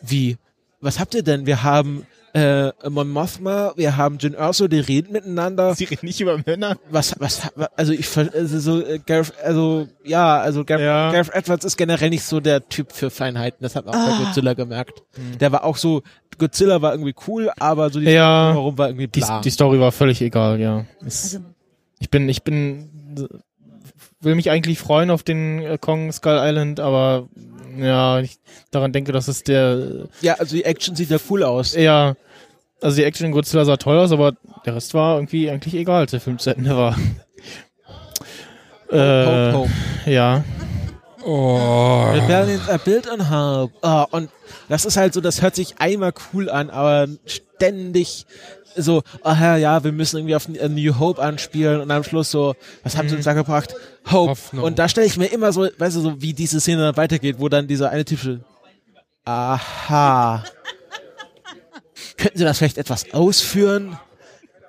wie, was habt ihr denn? Wir haben äh, Mon Mothma, wir haben Jyn Erso, die reden miteinander. Sie reden nicht über Männer. was, was, also ich, ver- also so, äh, Gareth, also, ja, also Gareth, Ja. Gareth Edwards ist generell nicht so der Typ für Feinheiten, das hat man auch bei Ah. Godzilla gemerkt. Der war auch so, Godzilla war irgendwie cool, aber so die Ja. warum war irgendwie Die, bla. die Story war völlig egal, ja. Es, Also, ich bin, ich bin, will mich eigentlich freuen auf den äh, Kong Skull Island, aber ja, ich daran denke, dass es der, ja, also die Action sieht ja cool aus. ja, also die Action in Godzilla sah toll aus, aber der Rest war irgendwie eigentlich egal, als der Film zu Ende war. Äh, Hope, hope. ja. Oh. Rebellions a built on hope. Oh, und das ist halt so, das hört sich einmal cool an, aber ständig so, ach ja, wir müssen irgendwie auf A New Hope anspielen und am Schluss so, was haben sie uns da gebracht? Hope. Hoffnung. Und da stelle ich mir immer so, weißt du, so wie diese Szene dann weitergeht, wo dann dieser eine typische, aha. Könnten Sie das vielleicht etwas ausführen?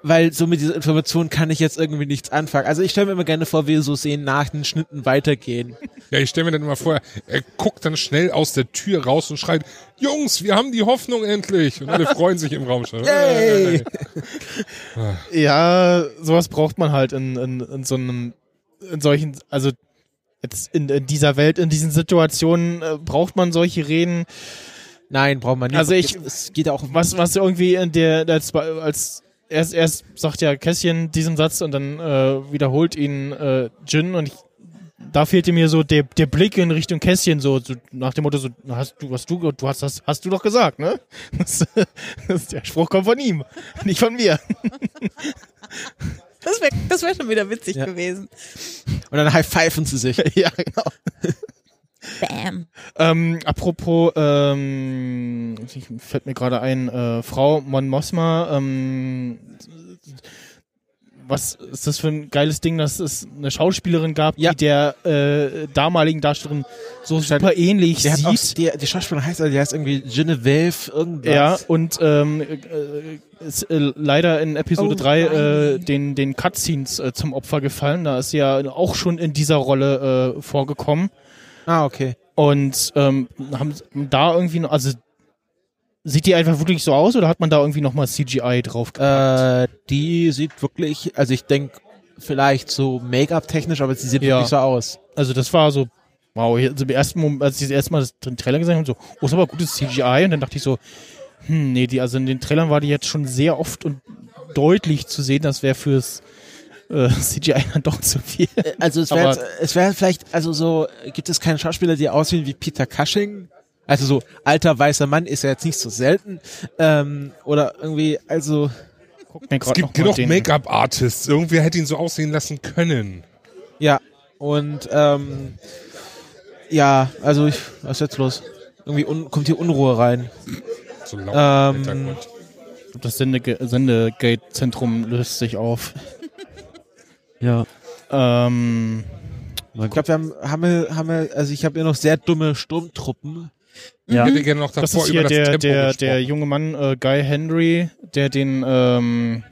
Weil so mit dieser Information kann ich jetzt irgendwie nichts anfangen. Also ich stelle mir immer gerne vor, wie so Szenen nach den Schnitten weitergehen. Ja, ich stelle mir dann immer vor, er guckt dann schnell aus der Tür raus und schreit, Jungs, wir haben die Hoffnung endlich. Und alle freuen sich im Raum schon. Yay! Ja, sowas braucht man halt in, in, in so einem, in solchen, also jetzt in, in dieser Welt, in diesen Situationen äh, braucht man solche Reden. Nein, braucht man nicht. Also ich- es geht auch um Was, was irgendwie in der, als, als erst, erst sagt ja Kässchen diesen Satz und dann äh, wiederholt ihn äh, Jin und ich, da fehlte mir so der, der Blick in Richtung Kässchen so, so nach dem Motto so hast du was du du hast das hast du doch gesagt ne das, das, der Spruch kommt von ihm nicht von mir das wäre das wär schon wieder witzig Ja. gewesen. und dann high-pfeifen sie sich. ja genau Bam. Ähm, apropos, ähm, fällt mir gerade ein, äh, Frau Mon Mosma, ähm, was ist das für ein geiles Ding, dass es eine Schauspielerin gab, Ja. die der äh, damaligen Darstellerin so super ähnlich Die, hat auch, sieht. die, die Schauspielerin heißt, also, die heißt irgendwie Genevieve irgendwas. Ja, und ähm, äh, ist äh, leider in Episode Oh, 3 äh, den, den Cutscenes äh, zum Opfer gefallen. Da ist sie ja auch schon in dieser Rolle äh, vorgekommen. Ah, okay. Und ähm, haben da irgendwie noch, also sieht die einfach wirklich so aus oder hat man da irgendwie nochmal CGI drauf Äh, die sieht wirklich, also ich denke vielleicht so Make-up-technisch, aber sie sieht Ja. wirklich so aus. Also das war so, wow, also im ersten Moment, als ich das erste Mal den Trailer gesehen habe, so, oh, ist aber gutes CGI und dann dachte ich so, hm, nee, die, also in den Trailern war die jetzt schon sehr oft und deutlich zu sehen, das wäre fürs äh, CGI dann doch zu viel. Äh, Also es wäre es wäre vielleicht, also so, gibt es keine Schauspieler, die aussehen wie Peter Cushing? Also so alter weißer Mann ist ja jetzt nicht so selten. Ähm, oder irgendwie, also Es gibt genug Make-up-Artists. Irgendwer hätte ihn so aussehen lassen können. Ja, und ähm, ja, also ich, was ist jetzt los? Irgendwie un, kommt hier Unruhe rein. So laut Ähm, Hintergrund. Das Sendegate-Zentrum löst sich auf. Ja. Ähm, Ich glaube, wir haben, haben wir, haben wir, also ich habe hier noch sehr dumme Sturmtruppen. ja. Ich hätte gerne noch das davor ist hier über das der, Tempo der, gesprochen. der junge Mann äh, Guy Henry, der den ähm,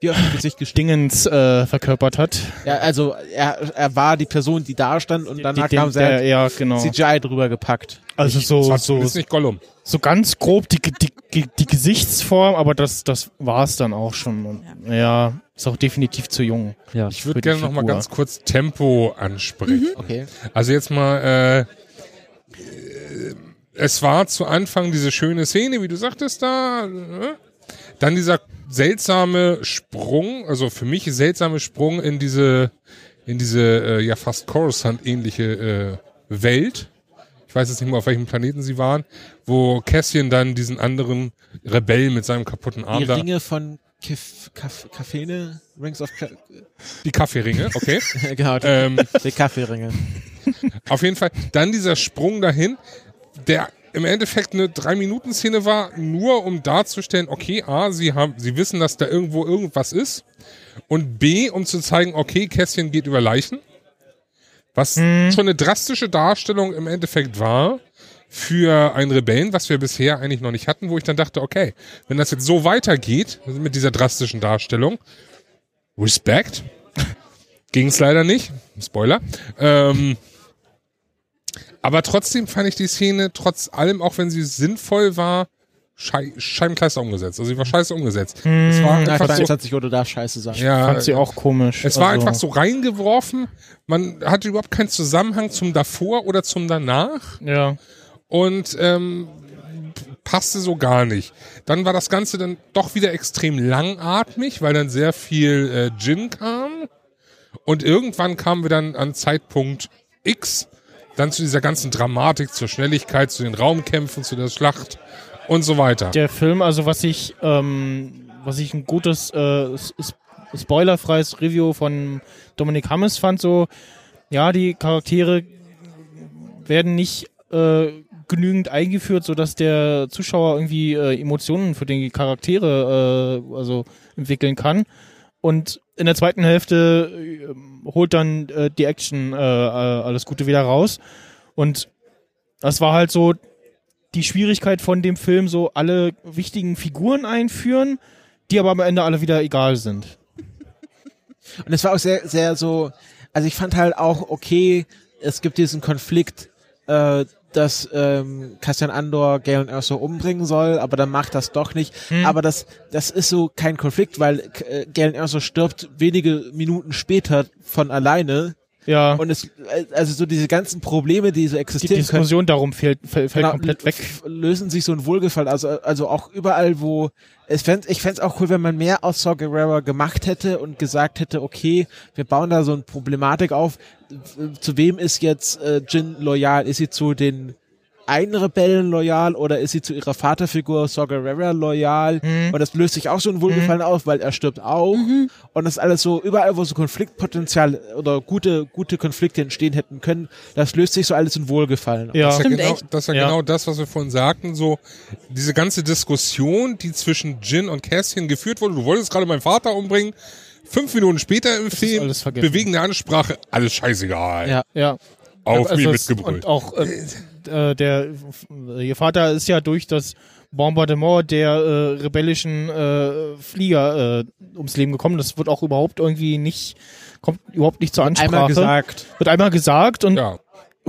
Die auf dem Gesicht gestiegen. Dingens äh, verkörpert hat. Ja, also er, er war die Person, die da stand und danach Den- haben sie halt ja, genau. CGI drüber gepackt. Also so, so, nicht Gollum. so ganz grob die, die, die, die Gesichtsform, aber das, das war's dann auch schon. Und, ja, ist auch definitiv zu jung. ja. Ich würde die gerne noch mal ganz kurz Tempo ansprechen. Okay. Also jetzt mal, äh, äh, es war zu Anfang diese schöne Szene, wie du sagtest da. Äh? Dann dieser seltsame Sprung, also für mich seltsame Sprung in diese, in diese äh, ja fast Coruscant-ähnliche äh, Welt. Ich weiß jetzt nicht mehr, auf welchem Planeten sie waren, wo Cassian dann diesen anderen Rebell mit seinem kaputten Arm Die. Ringe von Kif, Kaf, Kaffeene, Rings of Ka Die Kaffeeringe, okay. genau, ähm, die Kaffeeringe. Auf jeden Fall. Dann dieser Sprung dahin, der im Endeffekt eine Drei-Minuten-Szene war, nur um darzustellen, okay, A, sie haben, sie wissen, dass da irgendwo irgendwas ist. Und B, um zu zeigen, okay, Kästchen geht über Leichen. Was Hm. schon eine drastische Darstellung im Endeffekt war für einen Rebellen, was wir bisher eigentlich noch nicht hatten, wo ich dann dachte, okay, wenn das jetzt so weitergeht, mit dieser drastischen Darstellung, Respekt. Ging es leider nicht. Spoiler. Ähm, aber trotzdem fand ich die Szene, trotz allem, auch wenn sie sinnvoll war, schei scheibenkleister umgesetzt. Also sie war scheiße umgesetzt. Es war Einfach so, 20 oder da scheiße sagen. ja, Fand sie auch komisch. es war also, einfach so reingeworfen. Man hatte überhaupt keinen Zusammenhang zum davor oder zum danach Ja. und ähm, passte so gar nicht. Dann war das Ganze dann doch wieder extrem langatmig, weil dann sehr viel äh, Gin kam. Und irgendwann kamen wir dann an Zeitpunkt X, dann zu dieser ganzen Dramatik, zur Schnelligkeit, zu den Raumkämpfen, zu der Schlacht und so weiter. Der Film, also was ich, ähm, was ich ein gutes, äh, spoilerfreies Review von Dominik Hammes fand, so, ja, die Charaktere werden nicht äh, genügend eingeführt, sodass der Zuschauer irgendwie äh, Emotionen für die Charaktere äh, also entwickeln kann. Und in der zweiten Hälfte äh, holt dann äh, die Action äh, äh, alles Gute wieder raus. Und das war halt so die Schwierigkeit von dem Film, so alle wichtigen Figuren einführen, die aber am Ende alle wieder egal sind. Und es war auch sehr, sehr so, also ich fand halt auch, okay, es gibt diesen Konflikt, äh, dass ähm, Cassian Andor Galen Erso umbringen soll, aber dann macht das doch nicht. Aber das, das ist so kein Konflikt, weil äh, Galen Erso stirbt wenige Minuten später von alleine. Ja, Und es, äh, also so diese ganzen Probleme, die so die existieren können, Diskussion darum fällt, fällt, fällt genau, komplett weg. lösen sich so ein Wohlgefallen. Also, also auch überall, wo ich fände es auch cool, wenn man mehr aus Saw Gerrera gemacht hätte und gesagt hätte, okay, wir bauen da so eine Problematik auf. Zu wem ist jetzt äh, Jin loyal? Ist sie zu den einen Rebellen loyal oder ist sie zu ihrer Vaterfigur Saw Gerrera loyal? Mhm. Und das löst sich auch so ein Wohlgefallen auf, weil er stirbt auch. Und das ist alles so, überall, wo so Konfliktpotenzial oder gute, gute Konflikte entstehen hätten können, das löst sich so alles in Wohlgefallen auf. Ja, Das ist ja, Stimmt genau, echt. das ist ja, Ja. genau das, was wir vorhin sagten, so diese ganze Diskussion, die zwischen Jin und Cassian geführt wurde. Du wolltest gerade meinen Vater umbringen. Fünf Minuten später im Film, alles vergessen. bewegende Ansprache, alles scheißegal. Ja. ja. Auf Also mich es- mitgebrüllt. Und auch äh, äh, der ihr Vater ist ja durch das Bombardement der äh, rebellischen äh, Flieger äh, ums Leben gekommen. Das wird auch überhaupt irgendwie nicht kommt überhaupt nicht zur Ansprache. Einmal gesagt. Wird einmal gesagt und Ja,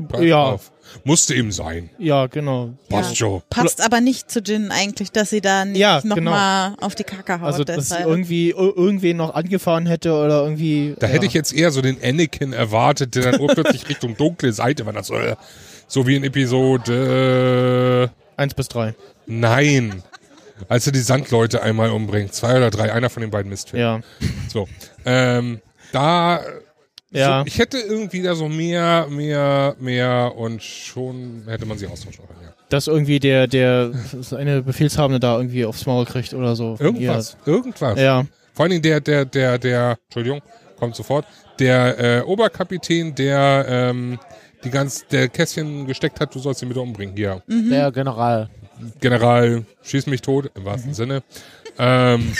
pass ja, auf. Musste eben sein. ja, genau. Passt schon. Passt aber nicht zu Jin eigentlich, dass sie da nicht Ja, nochmal auf die Kacke haut. Also, dass sie irgendwie ir- irgendwen noch angefahren hätte oder irgendwie. Da ja. hätte ich jetzt eher so den Anakin erwartet, der dann urplötzlich Richtung dunkle Seite war. Das, äh, so wie in Episode äh, Eins bis drei. Nein. Als er die Sandleute einmal umbringt. Zwei oder drei, einer von den beiden Mistfilmen. Ja. So. Ähm, da Ja. So, ich hätte irgendwie da so mehr, mehr, mehr und schon hätte man sie austauschen können. Ja. Dass irgendwie der, der eine Befehlshabende da irgendwie aufs Maul kriegt oder so. Irgendwas, irgendwas. Ja. ja. Vor allen Dingen der, der, der, der, Entschuldigung, kommt sofort, der äh, Oberkapitän, der ähm, die ganz, der Kästchen gesteckt hat, du sollst ihn bitte umbringen. Hier, Der General. General, schieß mich tot, im wahrsten Sinne. Ähm,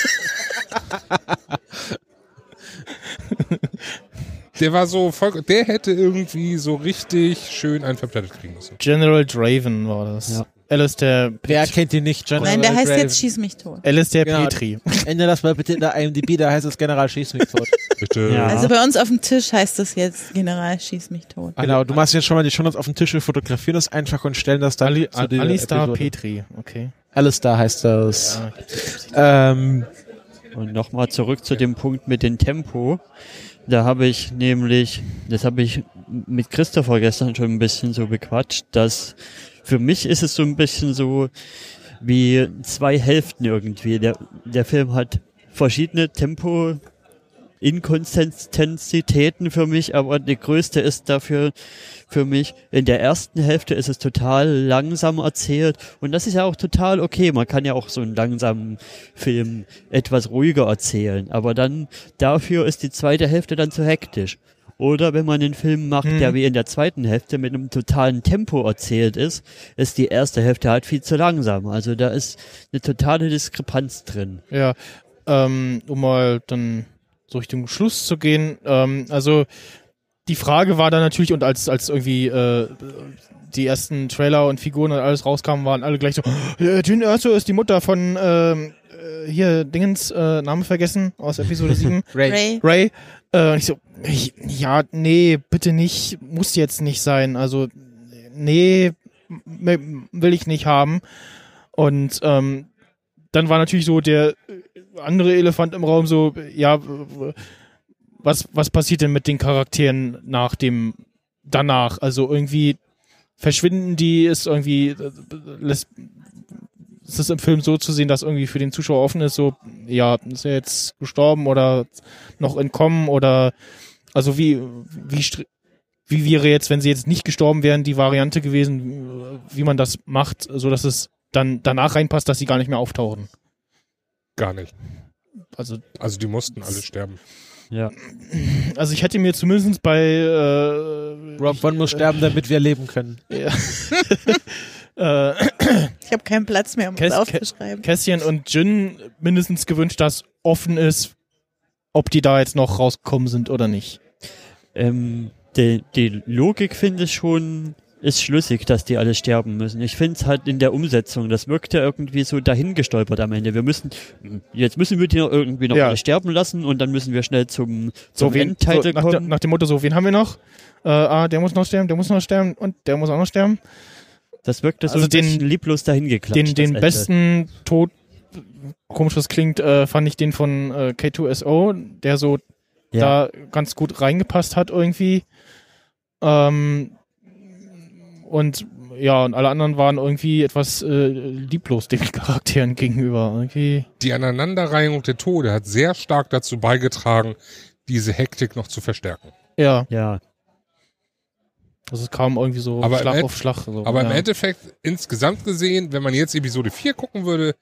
der war so voll, der hätte irgendwie so richtig schön einen verplättet kriegen müssen. General Draven war das. Ja. Alistair, Wer kennt ihn nicht? General Nein, der heißt Draven. jetzt Schieß mich tot. Alistair Genau. Petri. Ändere das mal bitte in der IMDb, da heißt es General Schieß mich tot. Bitte. Ja. Also bei uns auf dem Tisch heißt das jetzt General Schieß mich tot. genau, du machst jetzt schon mal die Shownotes auf dem Tisch, wir fotografieren das einfach und stellen das dann Ali, zu der Alistair Episode. Petri, okay. Alistair heißt das. Ja. Ähm, Und nochmal zurück zu dem Punkt mit dem Tempo. Da habe ich nämlich, das habe ich mit Christopher gestern schon ein bisschen so bequatscht, dass für mich ist es so ein bisschen so wie zwei Hälften irgendwie. Der, der Film hat verschiedene Tempo Inkonsistenzitäten für mich, aber die größte ist dafür für mich, in der ersten Hälfte ist es total langsam erzählt und das ist ja auch total okay. Man kann ja auch so einen langsamen Film etwas ruhiger erzählen, aber dann dafür ist die zweite Hälfte dann zu hektisch. Oder wenn man einen Film macht, Hm. der wie in der zweiten Hälfte mit einem totalen Tempo erzählt ist, ist die erste Hälfte halt viel zu langsam. Also da ist eine totale Diskrepanz drin. Ja, ähm, um mal dann so Richtung Schluss zu gehen. Ähm, also die Frage war dann natürlich, und als, als irgendwie äh, die ersten Trailer und Figuren und alles rauskamen, waren alle gleich so, äh, Jyn Erso ist die Mutter von ähm, äh, hier Dingens, äh, Name vergessen, aus Episode 7. Ray. Ray. Ray. Äh, ich so, ich, ja, nee, bitte nicht, muss jetzt nicht sein. Also, nee, will ich nicht haben. Und ähm, dann war natürlich so der andere Elefant im Raum so, ja, was, was passiert denn mit den Charakteren nach dem, danach? Also irgendwie verschwinden die, ist irgendwie, äh, ist es im Film so zu sehen, dass irgendwie für den Zuschauer offen ist, so, ja, ist er jetzt gestorben oder noch entkommen oder, also wie, wie, wie wäre jetzt, wenn sie jetzt nicht gestorben wären, die Variante gewesen, wie man das macht, so dass es dann danach reinpasst, dass sie gar nicht mehr auftauchen. Gar nicht. Also, Also die mussten alle sterben. Ja. also ich hätte mir zumindest bei äh, Rob One muss sterben, damit wir leben können. ja. äh, Ich habe keinen Platz mehr, um Käs- es aufzuschreiben. Kässchen und Jin mindestens gewünscht, dass offen ist, ob die da jetzt noch rausgekommen sind oder nicht. Ähm, die, die Logik finde ich schon, ist schlüssig, dass die alle sterben müssen. Ich finde es halt in der Umsetzung, das wirkt ja irgendwie so dahingestolpert am Ende. Wir müssen, jetzt müssen wir die noch irgendwie noch Ja. alle sterben lassen und dann müssen wir schnell zum, So, zum wen, Endtitel so nach, der, kommen. nach dem Motto, so, wen haben wir noch? Äh, ah, der muss noch sterben, der muss noch sterben und der muss auch noch sterben. Das wirkte so also ein den- bisschen lieblos dahingeklatscht. Den, den besten Tod, komisch das klingt, äh, fand ich den von äh, K2SO, der so Ja. da ganz gut reingepasst hat irgendwie. Ähm, und ja, und alle anderen waren irgendwie etwas äh, lieblos den Charakteren gegenüber. Irgendwie. Die Aneinanderreihung der Tode hat sehr stark dazu beigetragen, diese Hektik noch zu verstärken. Ja, Ja, also es kam irgendwie so Aber im Schlag auf Schlag. So, Aber ja. im Endeffekt, insgesamt gesehen, wenn man jetzt Episode 4 gucken würde,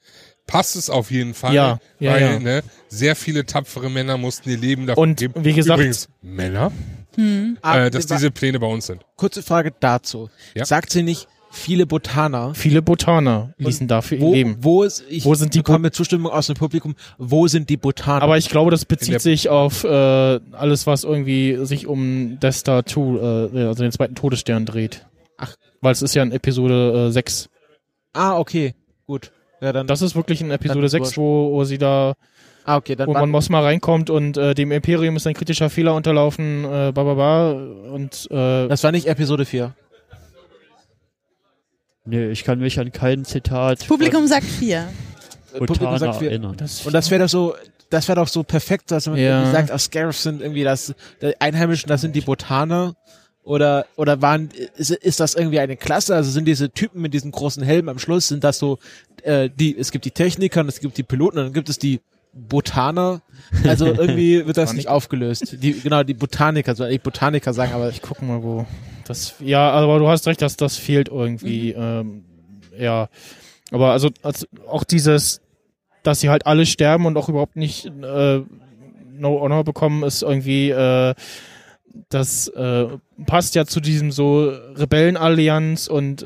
passt es auf jeden Fall. Ja, ja, weil, ja. Ne, sehr viele tapfere Männer mussten ihr Leben dafür Und geben. wie gesagt- Übrigens, Männer, Hm. Ah, äh, dass wa- diese Pläne bei uns sind. kurze Frage dazu. Ja. Sagt sie nicht viele Botaner? Viele Botaner ließen dafür ihr Wo, Leben. wo, ist, ich Wo sind die bekomme Zustimmung aus dem Publikum. Wo sind die Botaner? Aber ich glaube, das bezieht sich auf äh, alles, was irgendwie sich um Death Star 2, äh, also den zweiten Todesstern dreht. Ach. Weil es ist ja in Episode äh, 6. ah, okay, gut. Ja, dann, Das ist wirklich in Episode Dann 6, wurscht. wo, wo sie da, ah, okay, dann wo man Mosma reinkommt und äh, dem Imperium ist ein kritischer Fehler unterlaufen, äh, ba, ba, ba, und äh, das war nicht Episode 4. nee, ich kann mich an kein Zitat Publikum sagt vier. Äh, Publikum sagt 4. erinnern. das, Und das wäre doch so, das wäre doch so perfekt, dass man Ja. irgendwie sagt, aus Scarif sind irgendwie das, die Einheimischen, das sind die Botaner. Oder, oder waren, ist, ist das irgendwie eine Klasse? Also sind diese Typen mit diesen großen Helmen am Schluss, sind das so, äh, die, es gibt die Techniker und es gibt die Piloten und dann gibt es die Botaner. Also irgendwie wird das nicht aufgelöst. Die, genau, die Botaniker, soll ich Botaniker sagen, aber ich gucke mal, wo das, ja, aber du hast recht, dass das fehlt irgendwie, ähm, ja. Aber also, also auch dieses, dass sie halt alle sterben und auch überhaupt nicht äh, No Honor bekommen, ist irgendwie, äh, das äh, passt ja zu diesem so Rebellenallianz und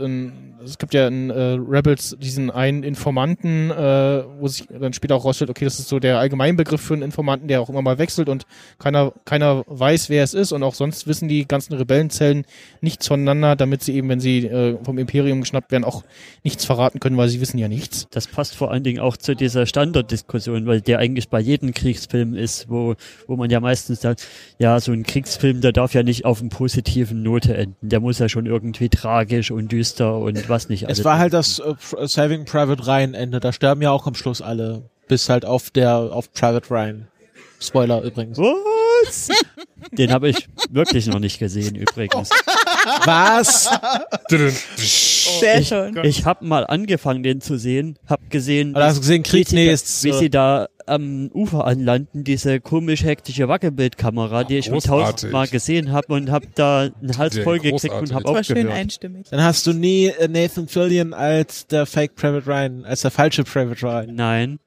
ähm, es gibt ja in äh, Rebels diesen einen Informanten, äh, wo sich dann später auch rausstellt, okay, das ist so der Allgemeinbegriff für einen Informanten, der auch immer mal wechselt und keiner, keiner weiß, wer es ist und auch sonst wissen die ganzen Rebellenzellen nichts voneinander, damit sie eben, wenn sie äh, vom Imperium geschnappt werden, auch nichts verraten können, weil sie wissen ja nichts. Das passt vor allen Dingen auch zu dieser Standarddiskussion, weil der eigentlich bei jedem Kriegsfilm ist, wo, wo man ja meistens sagt, ja, so ein Kriegsfilm, der darf ja nicht auf einer positiven Note enden. Der muss ja schon irgendwie tragisch und düster und was nicht es war halt das äh, Saving Private Ryan Ende. Da sterben ja auch am Schluss alle. Bis halt auf der, auf Private Ryan. Spoiler übrigens. Was? Den habe ich wirklich noch nicht gesehen übrigens. Was? Sehr ich, schön. Ich habe mal angefangen, den zu sehen, hab gesehen, Oder hast du gesehen, Krieg? wie, Nee, sie, ist, da, wie sie da am Ufer anlanden, diese komisch hektische Wackelbildkamera, die ich schon tausendmal gesehen habe und habe da einen Hals voll gekriegt und habe schön aufgehört. einstimmig. Dann hast du nie äh, Nathan Fillion als der Fake Private Ryan, als der falsche Private Ryan. Nein,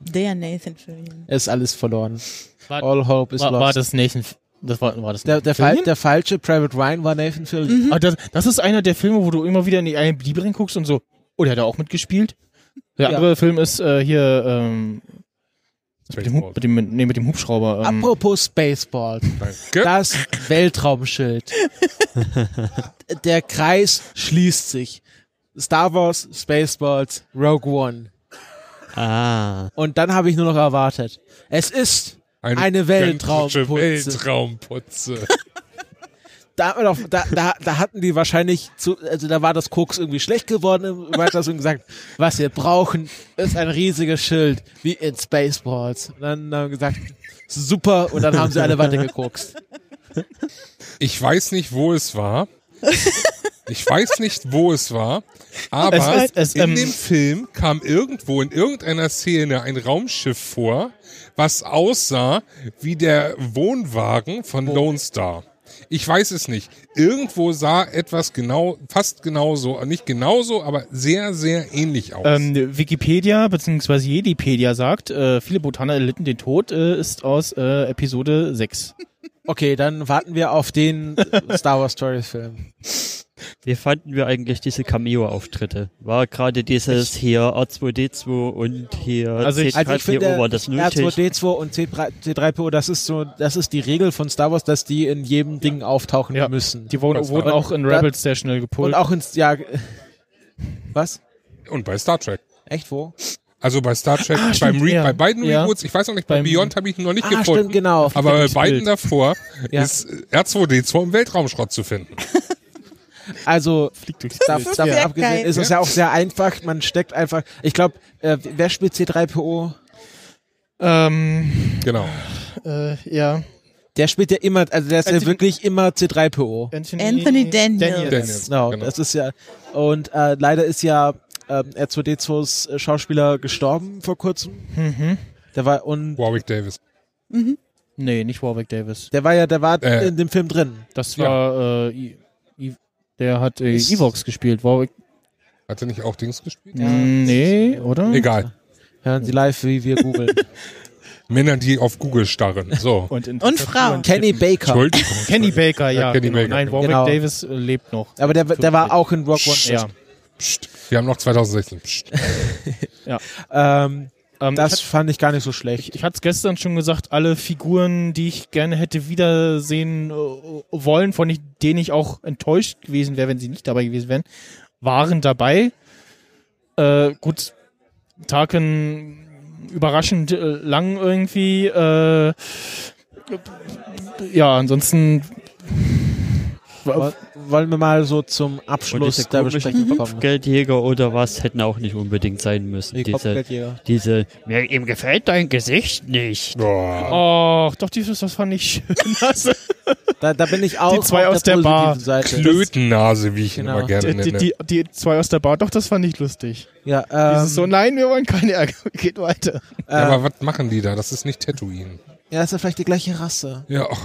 Der Nathan Fillion. Ist alles verloren. War- All hope is War, lost. war das Nathan Das war, war das Der, der? Fal der falsche Private Ryan war Nathan Fillion. Ah, das, das ist einer der Filme, wo du immer wieder in die IMDb reinguckst und so, oh, der hat da auch mitgespielt. Der Ja. andere Film ist äh, hier ähm, das mit, dem, Hub- mit, dem, nee, mit dem Hubschrauber. Ähm, Apropos Spaceballs. Danke. Das Weltraumschild. Der Kreis schließt sich. Star Wars, Spaceballs, Rogue One. Ah. Und dann habe ich nur noch erwartet. Es ist eine Weltraumputze. Weltraumputze. Da, hat man doch, da, da, da hatten die wahrscheinlich zu, also da war das Koks irgendwie schlecht geworden im Weiters und gesagt, was wir brauchen, ist ein riesiges Schild, wie in Spaceballs. Und dann haben wir gesagt, super, und dann haben sie alle weitergekokst. Ich weiß nicht, wo es war. Ich weiß nicht, wo es war, aber Es ist- es, in ähm, dem Film kam irgendwo in irgendeiner Szene ein Raumschiff vor, was aussah wie der Wohnwagen von Lone Star. Ich weiß es nicht. Irgendwo sah etwas genau, fast genauso, nicht genauso, aber sehr, sehr ähnlich aus. ähm, Wikipedia bzw. Jedipedia sagt, äh, viele Botaner erlitten den Tod, äh, ist aus äh, Episode 6. Okay, dann warten wir auf den Star Wars Stories Film. Wie fanden wir eigentlich diese Cameo-Auftritte? War gerade dieses hier R2D2 und hier Also ich- Also ich finde, war das nötig? R2D2 und C3, C3PO, das ist so, das ist die Regel von Star Wars, dass die in jedem Ding auftauchen Ja. müssen. Die wurden, wurden auch in Rebels sehr schnell gepult. Und auch ins, ja, was? Und bei Star Trek. Echt wo? Also bei Star Trek, Ah, beim stimmt, Re ja. bei beiden Ja. Reboots, ich weiß noch nicht, bei Beim- Beyond habe ich ihn noch nicht Ah, gefunden. stimmt, genau. Aber bei beiden Bild. davor Ja. ist R2D2 im Weltraumschrott zu finden. Also, da, davon sehr abgesehen ist es ja auch sehr einfach. Man steckt einfach, ich glaube, äh, wer spielt C3PO? Ähm, Genau. äh, ja. Der spielt ja immer, also der ist ja Anthony- wirklich immer C3PO. Anthony, Anthony Daniels. Daniels. Genau, Genau. das ist ja, und äh, leider ist ja ähm, R2D2s äh, Schauspieler gestorben vor kurzem. Mhm. Der war, und Warwick Davis. Nee, nicht Warwick Davis. der war ja, der war Äh. in dem Film drin. Das Ja. war, äh, I, I, der hat äh, Ist- Evox gespielt. Warwick, Hat er nicht auch Dings gespielt? Mm, nee, oder? Egal. Hören Sie live, wie wir googeln. Männer, die auf Google starren. So. Und, in- Und Frauen. Kenny Baker. Entschuldigung. Kenny Baker, ja. Ja, Kenny genau. Baker, Nein. Warwick Genau. Davis äh, lebt noch. Aber der, der war auch in Rock One. Ja. Psst. Wir haben noch 2016. Psst. Ähm, Ähm, das ich, fand ich gar nicht so ich, schlecht. ich hatte es gestern schon gesagt, alle Figuren, die ich gerne hätte wiedersehen äh, wollen, von ich- denen ich auch enttäuscht gewesen wäre, wenn sie nicht dabei gewesen wären, waren dabei. Äh, gut, Tarkin überraschend äh, lang irgendwie. Äh, ja, ansonsten Wollen wir mal so zum Abschluss der Besprechung kommen. Geldjäger oder was hätten auch nicht unbedingt sein müssen. Die Diese, diese, mir, ihm gefällt dein Gesicht nicht. Boah. Oh, doch, dieses, das fand ich schön. Also, Da, da bin ich auch zwei auf aus der Bar. positiven Seite. Klötennase, wie ich ihn Genau. immer gerne die, nenne. die, die, die zwei aus der Bar, doch, das fand ich lustig. Ja, ähm, Dieses so, nein, wir wollen keine Ärger, geht weiter. ja, äh, aber was machen die da? Das ist nicht Tatooine. ja, ist ja vielleicht die gleiche Rasse. Ja, oh,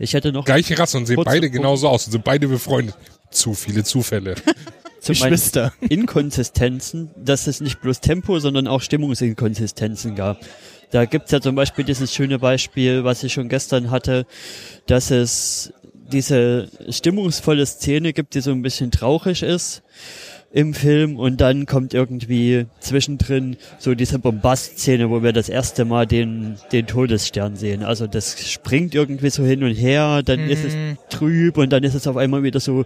Ich hätte noch gleiche Rasse und sehen beide genauso aus und sind beide befreundet. Zu viele Zufälle. zu Geschwister. Inkonsistenzen, dass es nicht bloß Tempo, sondern auch Stimmungsinkonsistenzen gab. Da gibt's ja zum Beispiel dieses schöne Beispiel, was ich schon gestern hatte, dass es diese stimmungsvolle Szene gibt, die so ein bisschen traurig ist im Film und dann kommt irgendwie zwischendrin so diese Bombast-Szene, wo wir das erste Mal den, den Todesstern sehen. Also das springt irgendwie so hin und her, dann ist es Mhm. trüb und dann ist es auf einmal wieder so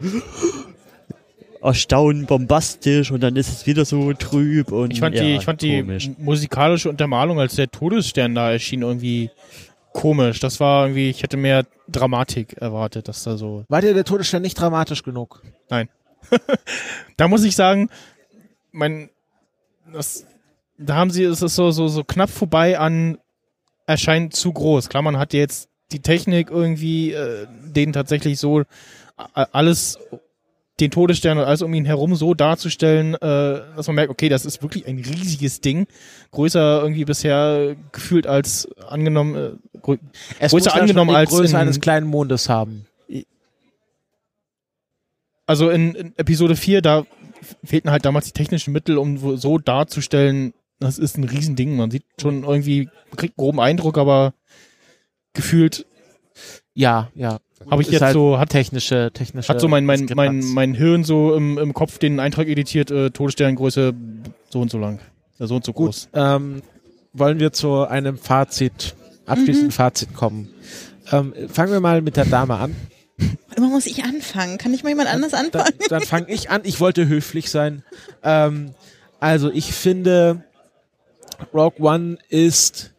erstaunen bombastisch und dann ist es wieder so trüb und Ich fand ja, die, ich fand die komisch. m- musikalische Untermalung, als der Todesstern da erschien, irgendwie komisch. Das war irgendwie, ich hätte mehr Dramatik erwartet, dass da so. War dir der Todesstern nicht dramatisch genug? Da muss ich sagen, mein, das, da haben sie, es ist so, so, so knapp vorbei an erscheint zu groß. Klar, man hat jetzt die Technik irgendwie, äh, den tatsächlich so alles, den Todesstern und alles um ihn herum so darzustellen, äh, dass man merkt, okay, das ist wirklich ein riesiges Ding. Größer irgendwie bisher gefühlt als angenommen, äh, grö Es Größer angenommen als Größe in- eines kleinen Mondes haben. Also in, in Episode 4, da fehlten halt damals die technischen Mittel, um wo- so darzustellen, das ist ein Riesending. Man sieht schon irgendwie, man kriegt einen groben Eindruck, aber gefühlt Ja, ja. Habe ich Ist jetzt halt so, hat, technische, technische. hat so mein, mein, mein, mein Hirn so im, im Kopf den Eintrag editiert, äh, Todessterngröße so und so lang. Äh, so und so groß. Gut, ähm, wollen wir zu einem Fazit, abschließenden Fazit kommen. Ähm, fangen wir mal mit der Dame an. Immer muss ich anfangen. Kann nicht mal jemand anders Dann, anfangen? dann fange ich an. Ich wollte höflich sein. Ähm, also ich finde, Rogue One ist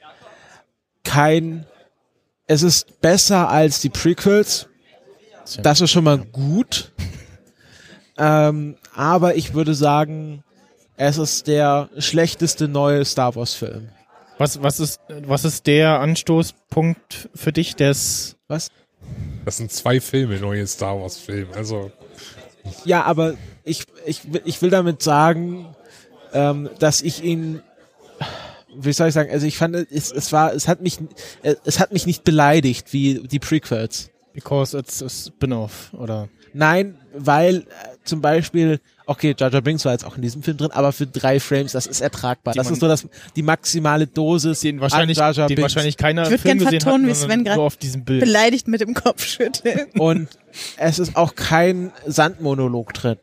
kein, es ist besser als die Prequels. Das ist schon mal gut. Ähm, aber ich würde sagen, es ist der schlechteste neue Star Wars Film. Was, was, ist, was ist der Anstoßpunkt für dich, des Was? Das sind zwei Filme, neue Star Wars Filme. Also, Ja, aber ich, ich, will- ich will damit sagen, ähm, dass ich ihn, wie soll ich sagen, also ich fand, es, es war, es hat mich, es hat mich nicht beleidigt wie die Prequels. Because it's a spin-off, oder? Nein, weil äh, zum Beispiel, okay, Jar Jar Binks war jetzt auch in diesem Film drin, aber für drei Frames, das ist ertragbar. Die das man- ist so das, die maximale Dosis Den wahrscheinlich, an Jar Jar den Binks. wahrscheinlich keiner Ich würd Film gern gesehen vertonen, wie Sven diesem Bild. Beleidigt mit dem Kopf schütteln. Und es ist auch kein Sandmonolog drin.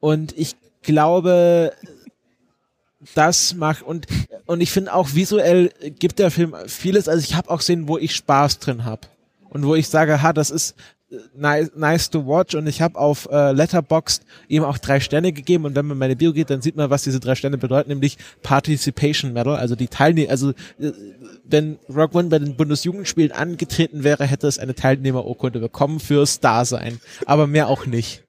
Und ich glaube, das macht und und ich finde auch visuell gibt der Film vieles. Also ich habe auch Szenen, wo ich Spaß drin habe und wo ich sage, ha, das ist nice, nice to watch. Und ich habe auf äh, Letterboxd ihm auch drei Sterne gegeben. Und wenn man meine Bio geht, dann sieht man, was diese drei Sterne bedeuten, nämlich Participation Medal, also die Teilnehmer, also äh, wenn Rock One bei den Bundesjugendspielen angetreten wäre, hätte es eine Teilnehmerurkunde bekommen fürs Dasein. Aber mehr auch nicht.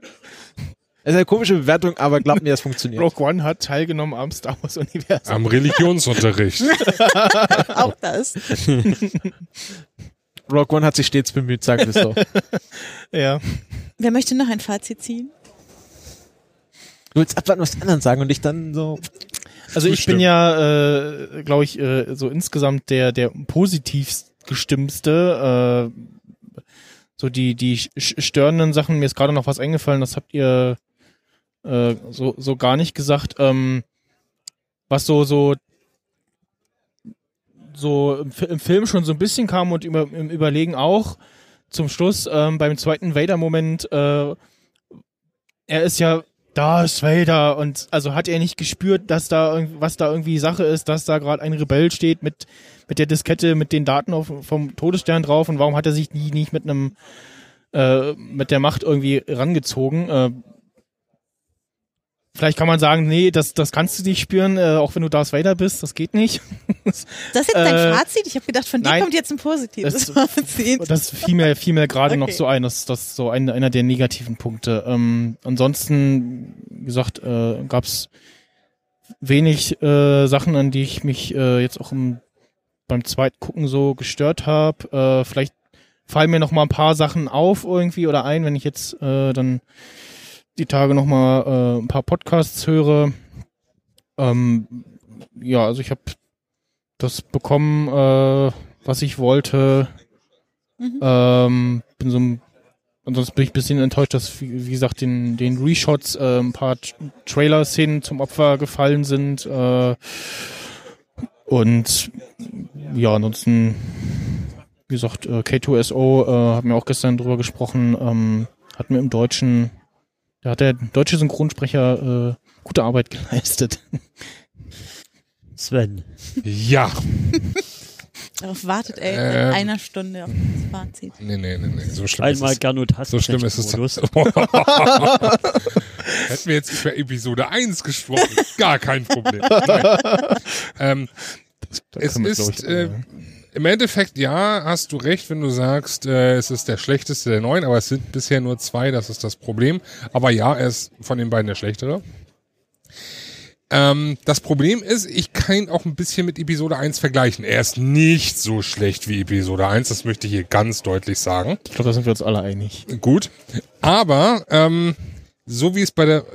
Das ist eine komische Bewertung, aber glaubt mir, das funktioniert. Rogue One hat teilgenommen am Star Wars Universum. am Religionsunterricht. Auch das. Rogue One hat sich stets bemüht, sagen wir es so. Ja. Wer möchte noch ein Fazit ziehen? Du willst abwarten, was die anderen sagen und ich dann so. Also ich bin ja, äh, glaube ich, äh, so insgesamt der der positivst gestimmste. Äh, so die die störenden Sachen. Mir ist gerade noch was eingefallen. Das habt ihr äh, so so gar nicht gesagt. Ähm, was so so so im, im Film schon so ein bisschen kam und über, im Überlegen auch zum Schluss ähm, beim zweiten Vader-Moment. Äh, er ist ja Darth Vader und also hat er nicht gespürt, dass da was da irgendwie Sache ist, dass da gerade ein Rebell steht mit mit der Diskette mit den Daten auf, vom Todesstern drauf und warum hat er sich nie nicht mit einem äh, mit der Macht irgendwie rangezogen? Äh, vielleicht kann man sagen, nee, das das kannst du nicht spüren, äh, auch wenn du Darth Vader bist, das geht nicht. Das ist jetzt dein Äh, Fazit? Ich habe gedacht, von dir nein. kommt jetzt ein positives Das- Fazit. Das fiel mir, fiel mir gerade noch Okay. so ein, das das ist so ein, einer der negativen Punkte. Ähm, ansonsten, wie gesagt, äh, gab es wenig äh, Sachen, an die ich mich äh, jetzt auch im, beim zweiten Gucken so gestört habe. Äh, vielleicht fallen mir noch mal ein paar Sachen auf irgendwie oder ein, wenn ich jetzt äh, dann die Tage noch mal äh, ein paar Podcasts höre. Ähm, ja, also ich habe das bekommen, äh, was ich wollte. Mhm. Ähm, bin so ein, ansonsten bin ich ein bisschen enttäuscht, dass, wie, wie gesagt, den, den Reshots äh, ein paar Trailer-Szenen zum Opfer gefallen sind. Äh, und ja, ansonsten, wie gesagt, äh, K2SO, äh, haben wir auch gestern drüber gesprochen, ähm, hat mir im Deutschen, da hat der deutsche Synchronsprecher äh, gute Arbeit geleistet. Sven. ja. Darauf wartet er Ähm. in einer Stunde auf das Fazit. Nee, nee, nee, nee. So schlimm Einmal ist es. So schlimm ist es. Hätten wir jetzt über Episode 1 gesprochen, gar kein Problem. Ähm, Es ist, ich, äh, Im Endeffekt, ja, hast du recht, wenn du sagst, äh, es ist der schlechteste der neuen, aber es sind bisher nur zwei, das ist das Problem. Aber ja, er ist von den beiden der schlechtere. Ähm, das Problem ist, ich kann ihn auch ein bisschen mit Episode 1 vergleichen. Er ist nicht so schlecht wie Episode 1, das möchte ich hier ganz deutlich sagen. ich glaube, da sind wir uns alle einig. Gut. Aber ähm, so wie es bei der,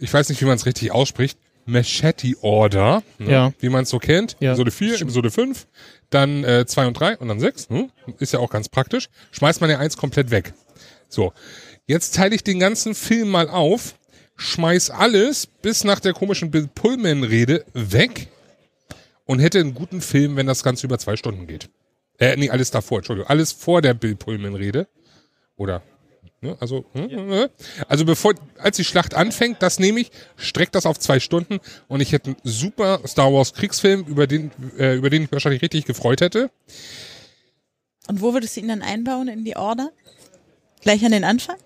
ich weiß nicht, wie man es richtig ausspricht, Machete Order, ne? Ja. wie man es so kennt, Ja. Episode 4, Episode 5, dann äh, 2 und 3 und dann 6, hm? ist ja auch ganz praktisch, schmeißt man ja eins komplett weg. So, jetzt teile ich den ganzen Film mal auf, schmeiß alles bis nach der komischen Bill Pullman-Rede weg und hätte einen guten Film, wenn das Ganze über zwei Stunden geht. Äh, nee, alles davor, Entschuldigung. Alles vor der Bill Pullman-Rede. Oder, ne, also, hm, ne? also bevor, als die Schlacht anfängt, das nehme ich, streckt das auf zwei Stunden und ich hätte einen super Star Wars Kriegsfilm, über den, äh, über den ich wahrscheinlich richtig gefreut hätte. Und wo würdest du ihn dann einbauen in die Order? Gleich an den Anfang?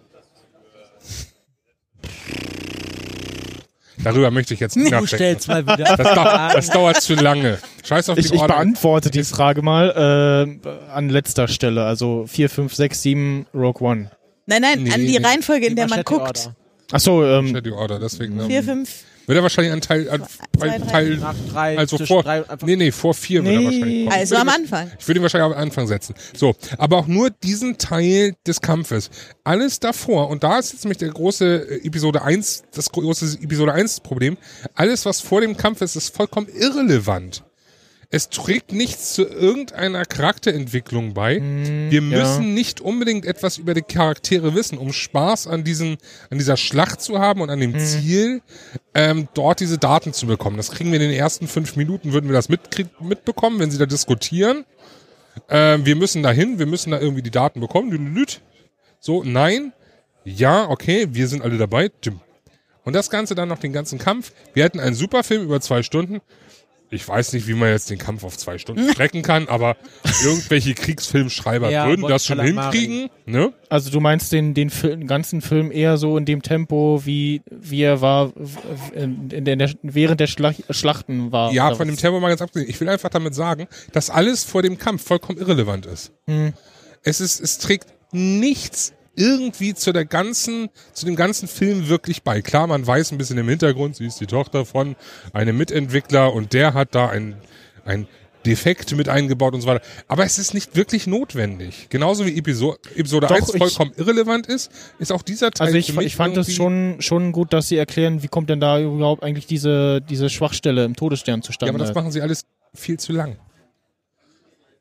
Darüber möchte ich jetzt nicht Du nachdenken. stellst mal wieder Das, dau das dauert zu lange. Scheiß auf Ich, die ich Order. beantworte die Frage mal äh, an letzter Stelle. Also 4, 5, 6, 7, Rogue One. Nein, nein, Nee, an die nee. Reihenfolge, in der man guckt. Order. Achso, ähm, Die Order, deswegen. Vier, Ähm, fünf. wird er wahrscheinlich an Teil, an, Zwei, drei. Teil, Nach drei, also vor, drei nee, nee, vor vier wird er Nee. wahrscheinlich kommen. Also am Anfang. Ich würde ihn wahrscheinlich am Anfang setzen. So, aber auch nur diesen Teil des Kampfes. Alles davor, und da ist jetzt nämlich der große äh, Episode 1, das große Episode 1 Problem. Alles, was vor dem Kampf ist, ist vollkommen irrelevant. Es trägt nichts zu irgendeiner Charakterentwicklung bei. Wir ja. müssen nicht unbedingt etwas über die Charaktere wissen, um Spaß an diesen, an dieser Schlacht zu haben und an dem Ziel, ähm, dort diese Daten zu bekommen. Das kriegen wir in den ersten fünf Minuten, würden wir das mitbekommen, wenn sie da diskutieren. Ähm, wir müssen dahin, wir müssen da irgendwie die Daten bekommen. So, nein, ja, okay, wir sind alle dabei. Und das Ganze dann noch den ganzen Kampf. Wir hätten einen super Film über zwei Stunden. Ich weiß nicht, wie man jetzt den Kampf auf zwei Stunden strecken kann, aber irgendwelche Kriegsfilmschreiber Ja, würden das schon hinkriegen. Ne? also du meinst den, den, den ganzen Film eher so in dem Tempo, wie, wie er war, in, in der, während der Schlach Schlachten war. Ja, von dem was? Tempo mal ganz abgesehen. Ich will einfach damit sagen, dass alles vor dem Kampf vollkommen irrelevant ist. Hm. Es ist, es trägt nichts irgendwie zu der ganzen, zu dem ganzen Film wirklich bei. Klar, man weiß ein bisschen im Hintergrund, sie ist die Tochter von einem Mitentwickler und der hat da ein, ein Defekt mit eingebaut und so weiter. Aber es ist nicht wirklich notwendig. Genauso wie Episo Episode Doch, 1 ich- vollkommen irrelevant ist, ist auch dieser Teil Also ich, ich fand es schon, schon gut, dass sie erklären, wie kommt denn da überhaupt eigentlich diese, diese Schwachstelle im Todesstern Ja, zustande. aber das machen sie alles viel zu lang.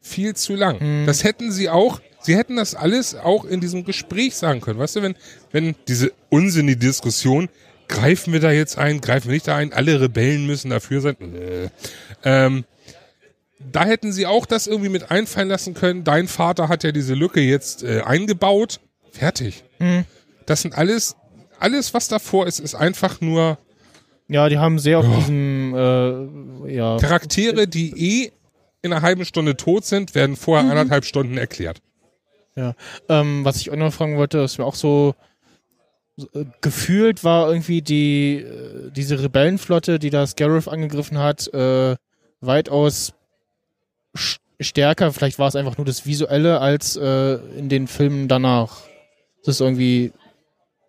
Viel zu lang. Hm. Das hätten sie auch, sie hätten das alles auch in diesem Gespräch sagen können. Weißt du, wenn, wenn diese unsinnige Diskussion, greifen wir da jetzt ein, greifen wir nicht da ein, alle Rebellen müssen dafür sein. Äh. Ähm, da hätten sie auch das irgendwie mit einfallen lassen können. Dein Vater hat ja diese Lücke jetzt äh, eingebaut. Fertig. Hm. Das sind alles, alles, was davor ist, ist einfach nur ja, die haben sehr auf diesem, äh, ja, Charaktere, die eh in einer halben Stunde tot sind, werden vorher anderthalb Stunden erklärt. Ja, ähm, was ich auch noch fragen wollte, was mir auch so, so äh, gefühlt war irgendwie die äh, diese Rebellenflotte, die da Scarif angegriffen hat, äh, weitaus stärker. Vielleicht war es einfach nur das Visuelle als äh, in den Filmen danach. Das ist irgendwie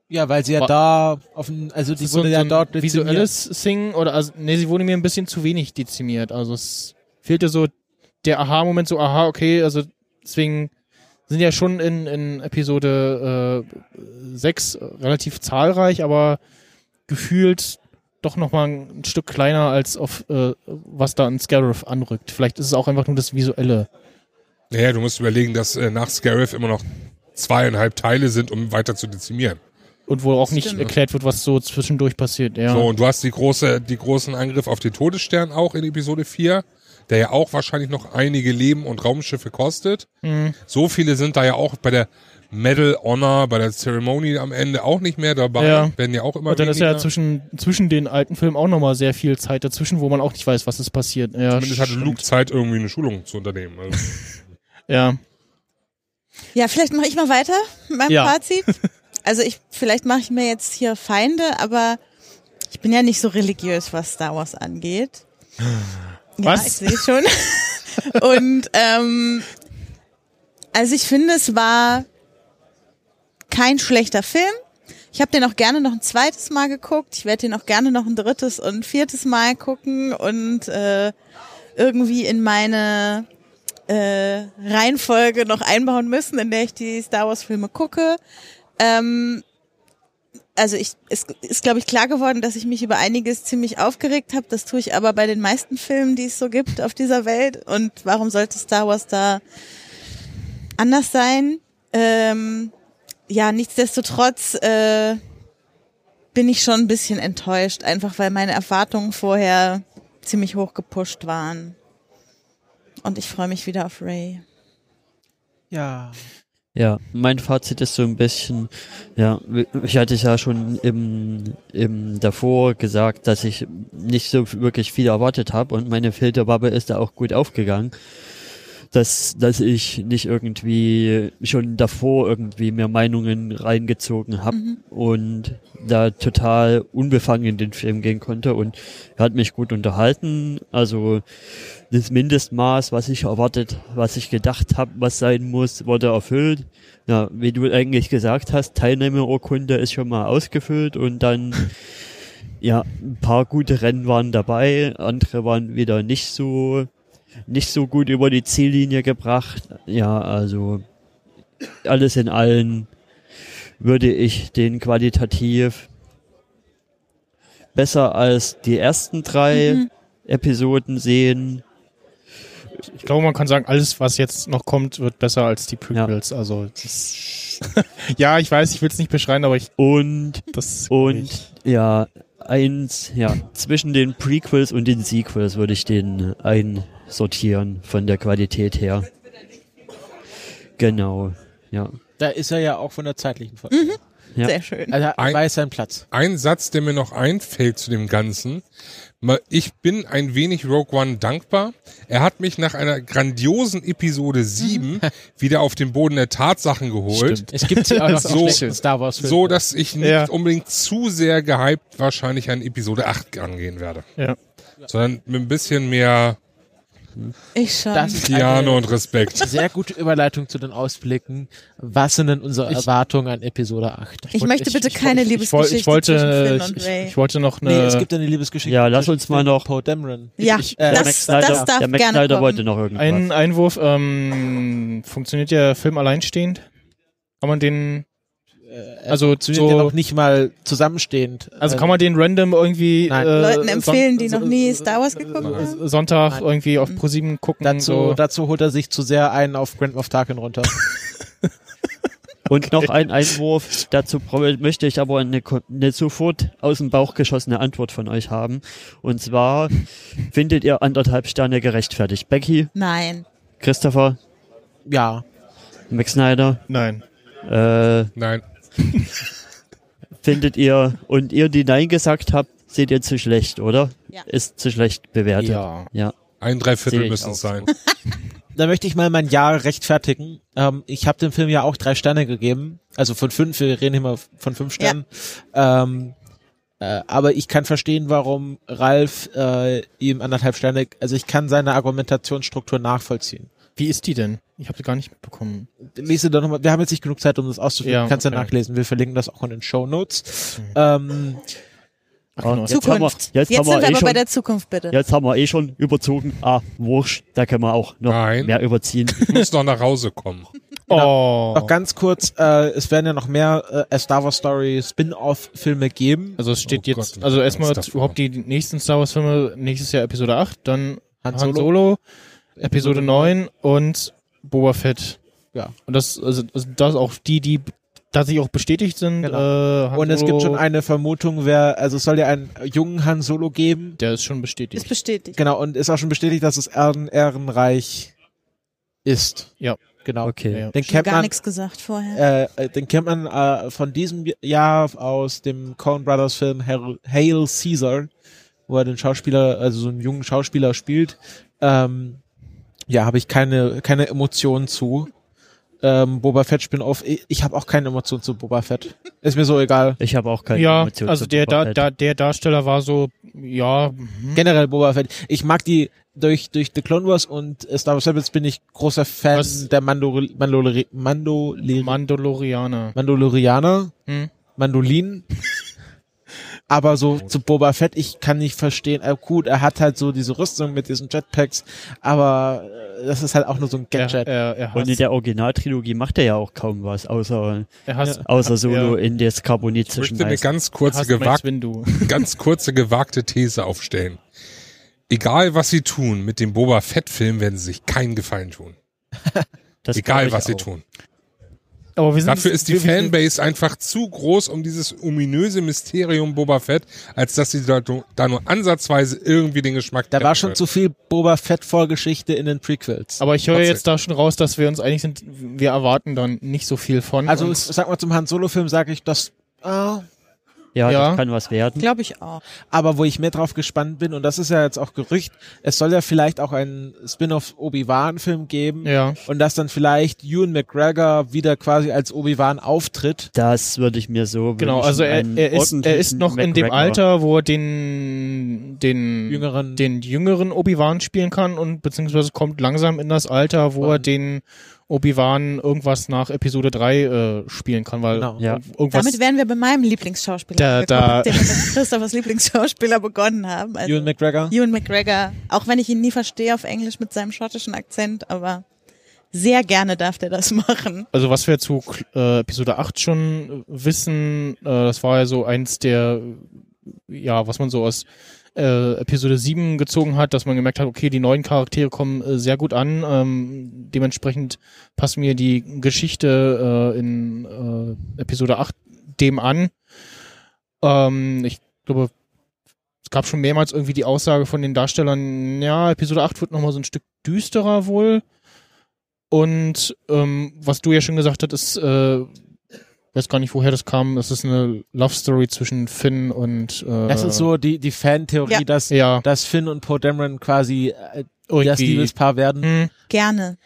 Ja, weil sie ja da auf dem, also die so, wurde so ja ein dort dezimiert. visuelles Singen oder also, nee, sie wurde mir ein bisschen zu wenig dezimiert. Also es fehlte so der Aha-Moment, so aha, okay, also deswegen sind ja schon in, in Episode äh, 6 relativ zahlreich, aber gefühlt doch nochmal ein Stück kleiner als auf äh, was da an Scarif anrückt. Vielleicht ist es auch einfach nur das Visuelle. Naja, du musst überlegen, dass äh, nach Scarif immer noch zweieinhalb Teile sind, um weiter zu dezimieren. Und wo auch nicht Stimmt. erklärt wird, was so zwischendurch passiert. Ja. So, und du hast die große, die großen Angriff auf den Todesstern auch in Episode 4, der ja auch wahrscheinlich noch einige Leben und Raumschiffe kostet. Mhm. So viele sind da ja auch bei der Medal Honor, bei der Zeremonie am Ende auch nicht mehr dabei. Ja. Werden ja auch immer Und dann ist weniger. ja zwischen, zwischen den alten Filmen auch nochmal sehr viel Zeit dazwischen, wo man auch nicht weiß, was ist passiert. Ja, Zumindest hatte. Luke Zeit, irgendwie eine Schulung zu unternehmen. Also, Ja. Ja, vielleicht mache ich mal weiter mit meinem Ja. Fazit. Also ich, vielleicht mache ich mir jetzt hier Feinde, aber ich bin ja nicht so religiös, was Star Wars angeht. Ja, Was? ich sehe schon. Und ähm, also ich finde, es war kein schlechter Film. Ich habe den auch gerne noch ein zweites Mal geguckt. Ich werde den auch gerne noch ein drittes und ein viertes Mal gucken und äh, irgendwie in meine äh, Reihenfolge noch einbauen müssen, in der ich die Star Wars Filme gucke. Ähm, also ich, es ist, glaube ich, klar geworden, dass ich mich über einiges ziemlich aufgeregt habe. Das tue ich aber bei den meisten Filmen, die es so gibt auf dieser Welt. Und warum sollte Star Wars da anders sein? Ähm, ja, nichtsdestotrotz äh, bin ich schon ein bisschen enttäuscht, einfach weil meine Erwartungen vorher ziemlich hoch gepusht waren. Und ich freue mich wieder auf Ray. Ja. Ja, mein Fazit ist so ein bisschen, ja, ich hatte es ja schon im, im davor gesagt, dass ich nicht so wirklich viel erwartet habe und meine Filterbubble ist da auch gut aufgegangen. Dass, dass ich nicht irgendwie schon davor irgendwie mehr Meinungen reingezogen habe Mhm. und da total unbefangen in den Film gehen konnte und er hat mich gut unterhalten. Also das Mindestmaß, was ich erwartet, was ich gedacht habe, was sein muss, wurde erfüllt. Ja, wie du eigentlich gesagt hast, Teilnehmerurkunde ist schon mal ausgefüllt und dann ja, ein paar gute Rennen waren dabei, andere waren wieder nicht so nicht so gut über die Ziellinie gebracht. Ja, also alles in allem würde ich den qualitativ besser als die ersten drei Mhm. Episoden sehen. Ich glaube, man kann sagen, alles, was jetzt noch kommt, wird besser als die Prequels. Also, das ja, ich weiß, ich will es nicht beschreien, aber ich, Und, das und, ja, eins, ja, zwischen den Prequels und den Sequels würde ich den einsortieren von der Qualität her. Genau, ja. Da ist er ja auch von der zeitlichen Folge. Ja. Sehr schön. Also er Ein- weiß seinen Platz. Ein Satz, der mir noch einfällt zu dem Ganzen. Ich bin ein wenig Rogue One dankbar. Er hat mich nach einer grandiosen Episode 7 wieder auf den Boden der Tatsachen geholt. Stimmt. Es gibt sie auch noch So- Star Wars. So, dass ich nicht Ja. unbedingt zu sehr gehypt wahrscheinlich an Episode 8 angehen werde. Ja. Sondern mit ein bisschen mehr Ich schon. das ist Piano eine und Respekt. sehr gute Überleitung zu den Ausblicken. Was sind denn unsere Ich- Erwartungen an Episode 8? ich möchte bitte keine ich, Liebesgeschichte ich wollte, zwischen Finn ich, und ich, Ray. ich wollte noch eine. Nee, es gibt eine Liebesgeschichte. Ja, lass uns mal noch- Poe Dameron. ja, ich- äh, der Max das, Snyder, das darf der Max gerne Snyder kommen. wollte noch irgendwas. Ein Einwurf, ähm, funktioniert der Film alleinstehend? Kann man den, also Zu so, noch nicht mal zusammenstehend. also Äh, kann man den random irgendwie Nein. äh, Leuten empfehlen, die noch nie Star Wars geguckt haben? Sonntag Nein. irgendwie auf ProSieben gucken. dazu, so. dazu holt er sich zu sehr einen auf Grand Moff Tarkin runter. Und noch ein Einwurf, dazu möchte ich aber eine, eine sofort aus dem Bauch geschossene Antwort von euch haben. Und zwar, findet ihr anderthalb Sterne gerechtfertigt? Becky, Nein. Christopher, ja. Max Snyder, Nein. äh, Nein. findet ihr, und ihr, die Nein gesagt habt, seht ihr zu schlecht, oder? Ja. Ist zu schlecht bewertet. Ja. Ja. Ein Dreiviertel müssen es sein. Da möchte ich mal mein Ja rechtfertigen. Ähm, ich habe dem Film ja auch drei Sterne gegeben. Also von fünf, wir reden immer von fünf Sternen. Ähm, äh, aber ich kann verstehen, warum Ralf äh, ihm anderthalb Sterne, also ich kann seine Argumentationsstruktur nachvollziehen. Wie ist die denn? Ich habe sie gar nicht mitbekommen. Lese da nochmal, wir haben jetzt nicht genug Zeit, um das auszuführen. Ja, du kannst ja okay. nachlesen, wir verlinken das auch in den Show Notes. Ähm, Ach, Ah, genau. jetzt haben wir, Zukunft. jetzt Jetzt haben wir sind wir eh aber schon, bei der Zukunft, bitte. jetzt haben wir eh schon überzogen. Ah, wurscht, da können wir auch noch Nein. mehr überziehen. Ich muss noch nach Hause kommen. Oh. Noch ganz kurz, äh, es werden ja noch mehr äh, Star Wars Story Spin-off-Filme geben. Also es steht Oh jetzt, Gott, also erstmal überhaupt die nächsten Star Wars Filme, nächstes Jahr Episode 8, dann Han Han Solo. Episode 9 und Boba Fett. Ja. Und das, also, also das auch die, die tatsächlich auch bestätigt sind. Genau. Äh, Und es gibt schon eine Vermutung, wer, also es soll ja einen jungen Han Solo geben. Der ist schon bestätigt. Ist bestätigt. Genau, und ist auch schon bestätigt, dass es Ehren, Ehrenreich ist. Ja. Genau. Okay. Ja. Den Schon kennt gar man, nichts gesagt vorher. äh, äh, den kennt man äh, von diesem Jahr aus dem Coen Brothers Film Hail, Hail Caesar, wo er den Schauspieler, also so einen jungen Schauspieler spielt. Ähm, ja, habe ich keine, keine Emotionen zu. Ähm, Boba Fett Spin-off. Ich, ich habe auch keine Emotionen zu Boba Fett. Ist mir so egal. Ich habe auch keine Ja, Emotionen also zu der, Boba da, Fett. da, der Darsteller war so, ja, mhm. Generell Boba Fett. Ich mag die durch durch The Clone Wars und äh, Star Wars Rebels bin ich großer Fan Was? der Mandol Mandolori Mandolori Mandalorianer. Mandalorianer, Hm? Mandolin. Aber so zu Boba Fett, ich kann nicht verstehen. Äh, gut, er hat halt so diese Rüstung mit diesen Jetpacks, aber äh, das ist halt auch nur so ein Er, Gadget. er, er, Und in der Originaltrilogie macht er ja auch kaum was, außer, er hasst, außer Solo er, in das Carbonit Ich möchte eine ganz kurze, hasst Mace gewagt, Windu. ganz kurze gewagte These aufstellen. Egal was sie tun, mit dem Boba Fett-Film werden sie sich keinen Gefallen tun. Das Egal was sie auch. tun. Aber wir sind Dafür ist die Fanbase einfach zu groß um dieses ominöse Mysterium Boba Fett, als dass sie da, da nur ansatzweise irgendwie den Geschmack Da war schon können. zu viel Boba Fett Vorgeschichte in den Prequels. Aber ich höre Trotzdem. jetzt da schon raus, dass wir uns einig sind, wir erwarten dann nicht so viel von. also sag mal zum Han Solo Film sage ich das ah, Ja, Ja. das kann was werden. Glaube ich auch. aber wo ich mehr drauf gespannt bin und das ist ja jetzt auch Gerücht, es soll ja vielleicht auch einen Spin-off Obi-Wan Film geben ja. und dass dann vielleicht Ewan McGregor wieder quasi als Obi-Wan auftritt. Das würde ich mir so Genau, wünschen, also er, er, ist, er ist noch in dem McGregor. Alter, wo er den, den Jüngeren den jüngeren Obi-Wan spielen kann und beziehungsweise kommt langsam in das Alter, wo er Und- den Obi-Wan irgendwas nach Episode 3 äh, spielen kann, weil Genau. Ja. irgendwas Damit wären wir bei meinem Lieblingsschauspieler. Da- da- mit Christophers Lieblingsschauspieler begonnen haben. Also Ewan McGregor. Ewan McGregor, auch wenn ich ihn nie verstehe auf Englisch mit seinem schottischen Akzent, aber sehr gerne darf der das machen. Also was wir zu äh, Episode 8 schon wissen, äh, das war ja so eins der, ja, was man so aus äh, Episode 7 gezogen hat, dass man gemerkt hat, okay, die neuen Charaktere kommen äh, sehr gut an. Ähm, dementsprechend passt mir die Geschichte äh, in äh, Episode 8 dem an. Ähm, ich glaube, es gab schon mehrmals irgendwie die Aussage von den Darstellern, ja, Episode 8 wird nochmal so ein Stück düsterer wohl. Und ähm, was du ja schon gesagt hattest, äh, weiß gar nicht, woher das kam. Das ist eine Love Story zwischen Finn und äh, Das ist so die, die Fan-Theorie, Ja. dass, ja dass Finn und Poe Dameron quasi äh, das irgendwie. Liebespaar werden. Hm, Gerne.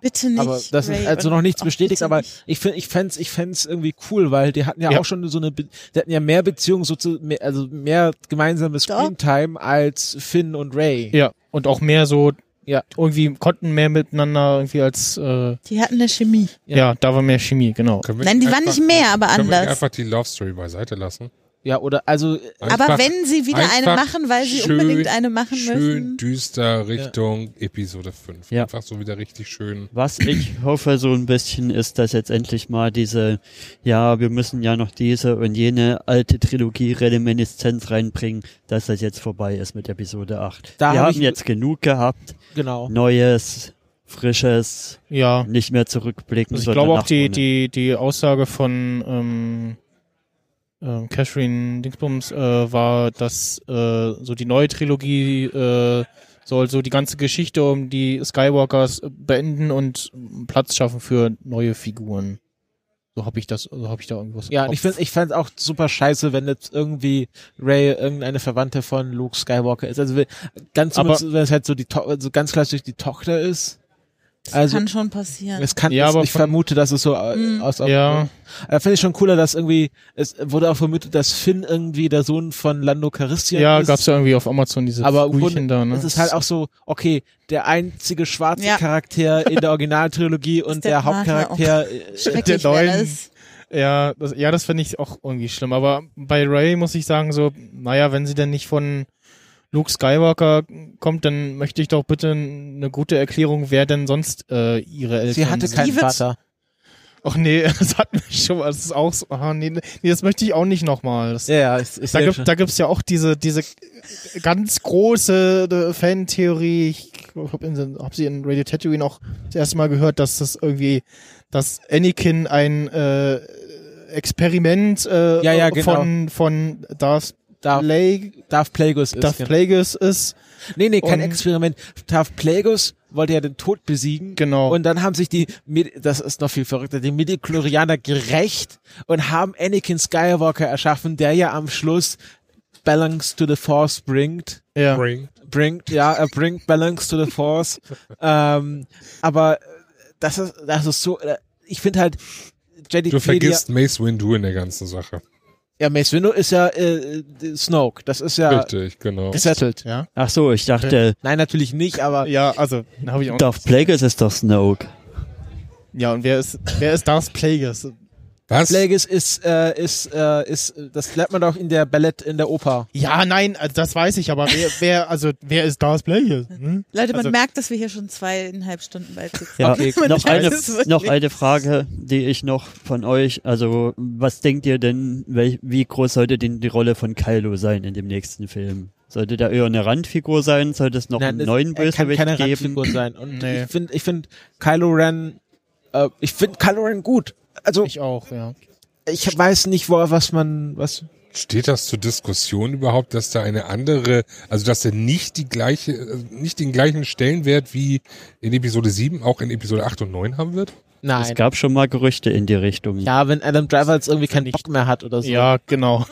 Bitte nicht. aber das ist Ray, also und noch nichts bestätigt, aber nicht. ich finde, ich fänd's, ich fänd's irgendwie cool, weil die hatten ja, Ja. auch schon so eine, Be die hatten ja mehr Beziehungen, so zu, mehr, also mehr gemeinsame Doch. Screentime als Finn und Ray. ja, und auch mehr so, Ja. irgendwie konnten mehr miteinander irgendwie als, äh, Die hatten eine Chemie. Ja. ja. da war mehr Chemie, genau. Nein, die nicht waren einfach- nicht mehr, aber Können wir anders. einfach die Love Story beiseite lassen? Ja, oder, also, Aber Einfach- wenn sie wieder eine machen, weil sie schön- unbedingt eine machen Schön müssen. düster Richtung Episode 5. Ja. Einfach so wieder richtig schön. Was ich hoffe so ein bisschen ist, dass jetzt endlich mal diese, ja, wir müssen ja noch diese und jene alte Trilogie Reminiszenz reinbringen, dass das jetzt vorbei ist mit Episode 8. Da wir hab haben jetzt genug gehabt, genau. Neues, Frisches, Ja. nicht mehr zurückblicken. Also ich glaube auch die, die, die Aussage von ähm, ähm, Catherine Dingsbums äh, war, dass äh, so die neue Trilogie äh, soll so die ganze Geschichte um die Skywalkers äh, beenden und Platz schaffen für neue Figuren. So habe ich das, so habe ich da irgendwas. Ja, ich finde ich fänd's auch super scheiße, wenn jetzt irgendwie Ray irgendeine Verwandte von Luke Skywalker ist. Also ganz Aber- zumindest, wenn es halt so die To also ganz klassisch die Tochter ist. Das Also kann schon passieren. es kann, Ja, es, aber ich vermute, dass es so äh, Mhm. aus. Ja. Äh, Finde ich schon cooler, dass irgendwie es wurde auch vermutet, dass Finn irgendwie der Sohn von Lando Calrissian ja, ist. gab's ja irgendwie auf Amazon diese aber Grunde, da, ne? es ist halt auch so, okay, der einzige schwarze Ja. Charakter in der Originaltrilogie und der der. Hauptcharakter äh, der neuen-. Ja, das, ja, das finde ich auch irgendwie schlimm. Aber bei Ray muss ich sagen, so, naja, wenn sie denn nicht von Luke Skywalker kommt, dann möchte ich doch bitte eine gute Erklärung, wer denn sonst äh, ihre Eltern sie hatte sind. keinen Vater. Ach nee, das hatten wir schon mal. Das ist auch so. Ah, nee, nee, das möchte ich auch nicht nochmal. Ja, ja, ich, ich da, sehe gibt, schon. da gibt's ja auch diese, diese ganz große äh, Fan-Theorie. Ich habe hab sie in Radio Tatooine auch das erste Mal gehört, dass das irgendwie, dass Anakin ein äh, Experiment äh, Ja, ja, genau. von, von Darth, Darth, Plague, Darth Plagueis ist. Darth genau. Plagueis ist. Nee, nee, kein Experiment. Darth Plagueis wollte ja den Tod besiegen. Genau. Und dann haben sich die, das ist noch viel verrückter, die Midichlorianer gerecht und haben Anakin Skywalker erschaffen, der ja am Schluss Balance to the Force bringt. ja. Bring. Bringt, ja, er bringt Balance to the Force. ähm, aber das ist, das ist so, äh, ich finde halt, Jedi Du vergisst Mace Windu in der ganzen Sache. Ja, Mace Windu ist ja äh, Snoke. Das ist ja Richtig, genau. gesettelt. Ja. Ach so, ich dachte, Nein, natürlich nicht, aber Ja, also, habe ich auch. Darth Plagueis ist doch Snoke. Ja, und wer ist, wer ist Darth Plagueis? Was? Plagueis ist, äh, ist, äh, ist, das lernt man doch in der Ballett, in der Oper. Ja, nein, also das weiß ich, aber wer, wer, also, wer ist Darth Plagueis? Hm? Leute, man Also- merkt, dass wir hier schon zweieinhalb Stunden bald sitzen. Ja, Okay, noch, eine, noch eine Frage, die ich noch von euch, also was denkt ihr denn, wel, wie groß sollte denn die Rolle von Kylo sein in dem nächsten Film? Sollte der eher eine Randfigur sein? Sollte es noch Nein, einen neuen kann Bösewicht keine geben? Randfigur sein. Und Nee. ich finde, ich finde Kylo Ren, äh, ich finde Kylo Ren gut. Also Ich auch, ja. ich weiß nicht, wo, was man, was. Steht das zur Diskussion überhaupt, dass da eine andere, also dass er nicht die gleiche, nicht den gleichen Stellenwert wie in Episode 7 auch in Episode 8 und 9 haben wird? Es Nein. gab schon mal Gerüchte in die Richtung. Ja, wenn Adam Driver jetzt irgendwie keinen Bock mehr hat oder so. Ja, genau.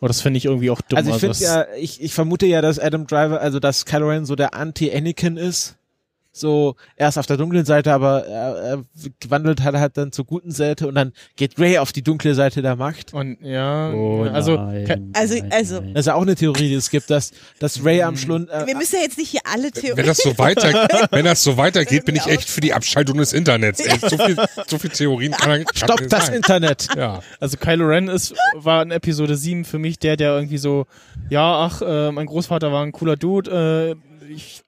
Aber das finde ich irgendwie auch dumm. Also ich finde es- ja, ich, ich vermute ja, dass Adam Driver, also dass Kylo Ren so der Anti-Anakin ist. So erst auf der dunklen Seite, aber er, er gewandelt hat er halt dann zur guten Seite und dann geht Ray auf die dunkle Seite der Macht. Und ja, Oh, also nein, Also- nein, also- nein. Das ist ja auch eine Theorie, die es gibt, dass, dass Ray am Schlund. Äh, Wir müssen ja jetzt nicht hier alle Wenn Theorien. das so weiter, wenn das so weitergeht, bin ich echt für die Abschaltung des Internets. Ey, so viel, so viel Theorien kann, kann Stopp nicht das sein. Internet! Ja. Also Kylo Ren ist, war in Episode 7 für mich der, der irgendwie so, ja, ach, äh, mein Großvater war ein cooler Dude, äh, ich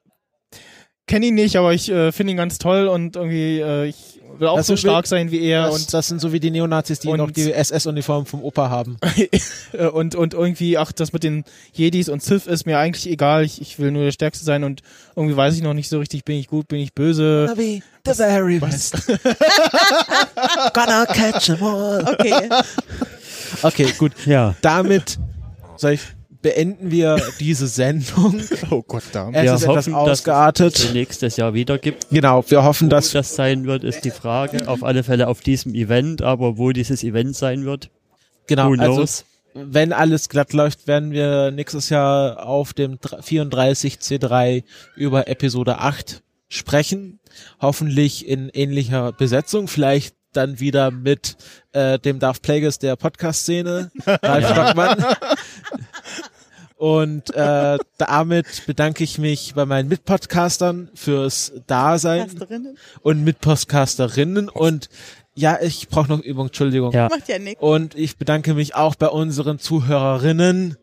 kenne ihn nicht, aber ich äh, finde ihn ganz toll und irgendwie, äh, ich will auch Das so stark sein wie er Das, und, das sind so wie die Neonazis, die noch die SS-Uniform vom Opa haben. äh, und, und irgendwie, ach, das mit den Jedis und Sith ist mir eigentlich egal, ich, ich will nur der Stärkste sein und irgendwie weiß ich noch nicht so richtig, bin ich gut, bin ich böse. Wie the very best. Gonna catch them all. Okay. Okay, gut. Ja, Damit soll ich, beenden wir diese Sendung. Oh Gott, da. Wir ist etwas hoffen, dass es ausgeartet. nächstes Jahr wieder gibt. Genau, wir hoffen, Wo dass das sein wird, ist die Frage. Auf alle Fälle auf diesem Event, aber wo dieses Event sein wird, genau, also wenn alles glatt läuft, werden wir nächstes Jahr auf dem 34 C3 über Episode 8 sprechen. Hoffentlich in ähnlicher Besetzung, vielleicht dann wieder mit äh, dem Darth Plagueis der Podcast-Szene, Ralf Stockmann. Und äh, damit bedanke ich mich bei meinen Mitpodcastern fürs Dasein und Mitpodcasterinnen und ja, ich brauche noch Übung, Entschuldigung. Ja. Macht ja nichts. Und ich bedanke mich auch bei unseren Zuhörerinnen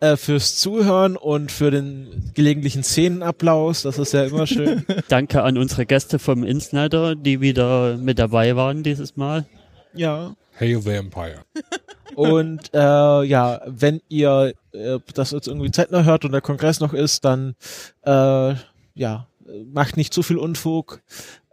äh, fürs Zuhören und für den gelegentlichen Szenenapplaus. Das ist ja immer schön. Danke an unsere Gäste vom Insnider, die wieder mit dabei waren dieses Mal. Ja. Hail the Empire. Und äh, ja, wenn ihr äh, das jetzt irgendwie zeitnah hört und der Kongress noch ist, dann äh, ja, macht nicht zu viel Unfug.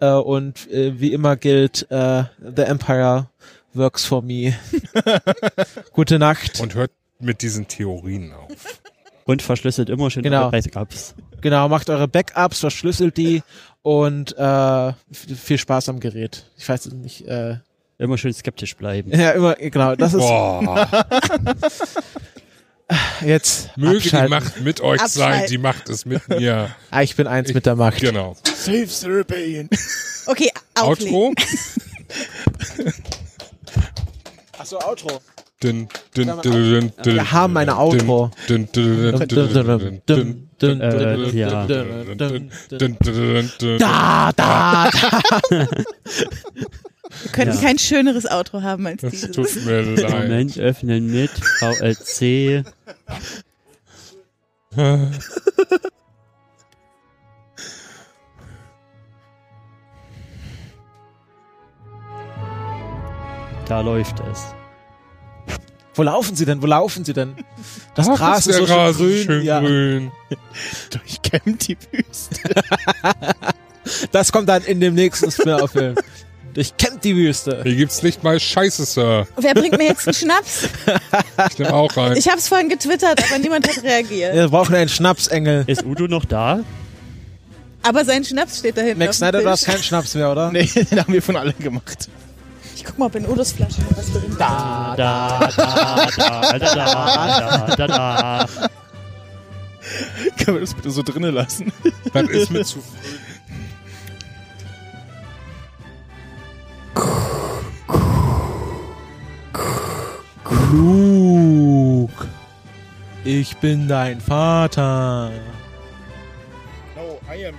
Äh, und äh, wie immer gilt, äh, The Empire works for me. Gute Nacht. Und hört mit diesen Theorien auf. Und verschlüsselt immer schön Genau. eure Backups. Genau, macht eure Backups, verschlüsselt die und äh, viel Spaß am Gerät. Ich weiß nicht. Äh, Immer schön skeptisch bleiben. ja, immer, genau. Das ist Boah, jetzt. möge die abschalten. Macht mit euch sein, Abschalten. die Macht ist mit mir. Ah, ich bin eins mit der Macht. Genau. Save the Rebellion. Okay, auflegen. Outro. Achso, Outro. Dün, dün, dün, Wir haben eine Outro. Äh. Da, da, da. Wir könnten Ja. kein schöneres Outro haben als Es dieses. tut mir leid. Moment, öffnen mit VLC. Da läuft es. Wo laufen sie denn? Wo laufen sie denn? Das Ach, Gras ist so schön Rasen grün. schön ja. grün. Durchkämmt die Wüste. Das kommt dann in dem nächsten Spin-off-Film. Durchkämmt die Wüste. Hier gibt's nicht mal Scheiße, Sir. Wer bringt mir jetzt einen Schnaps? Ich nehme auch rein. Ich habe es vorhin getwittert, aber niemand hat reagiert. Wir brauchen einen Schnapsengel. Ist Udo noch da? Aber sein Schnaps steht da hinten. Max Snyder, du hast keinen Schnaps mehr, oder? Nee, den haben wir von allen gemacht. Ich guck mal, ob in Udos Flasche noch was drin ist. Da, da, da, da, da, da, da, da. Können wir das bitte so drinnen lassen? Das ist mir zu früh. Luke. Ich bin dein Vater. No, I am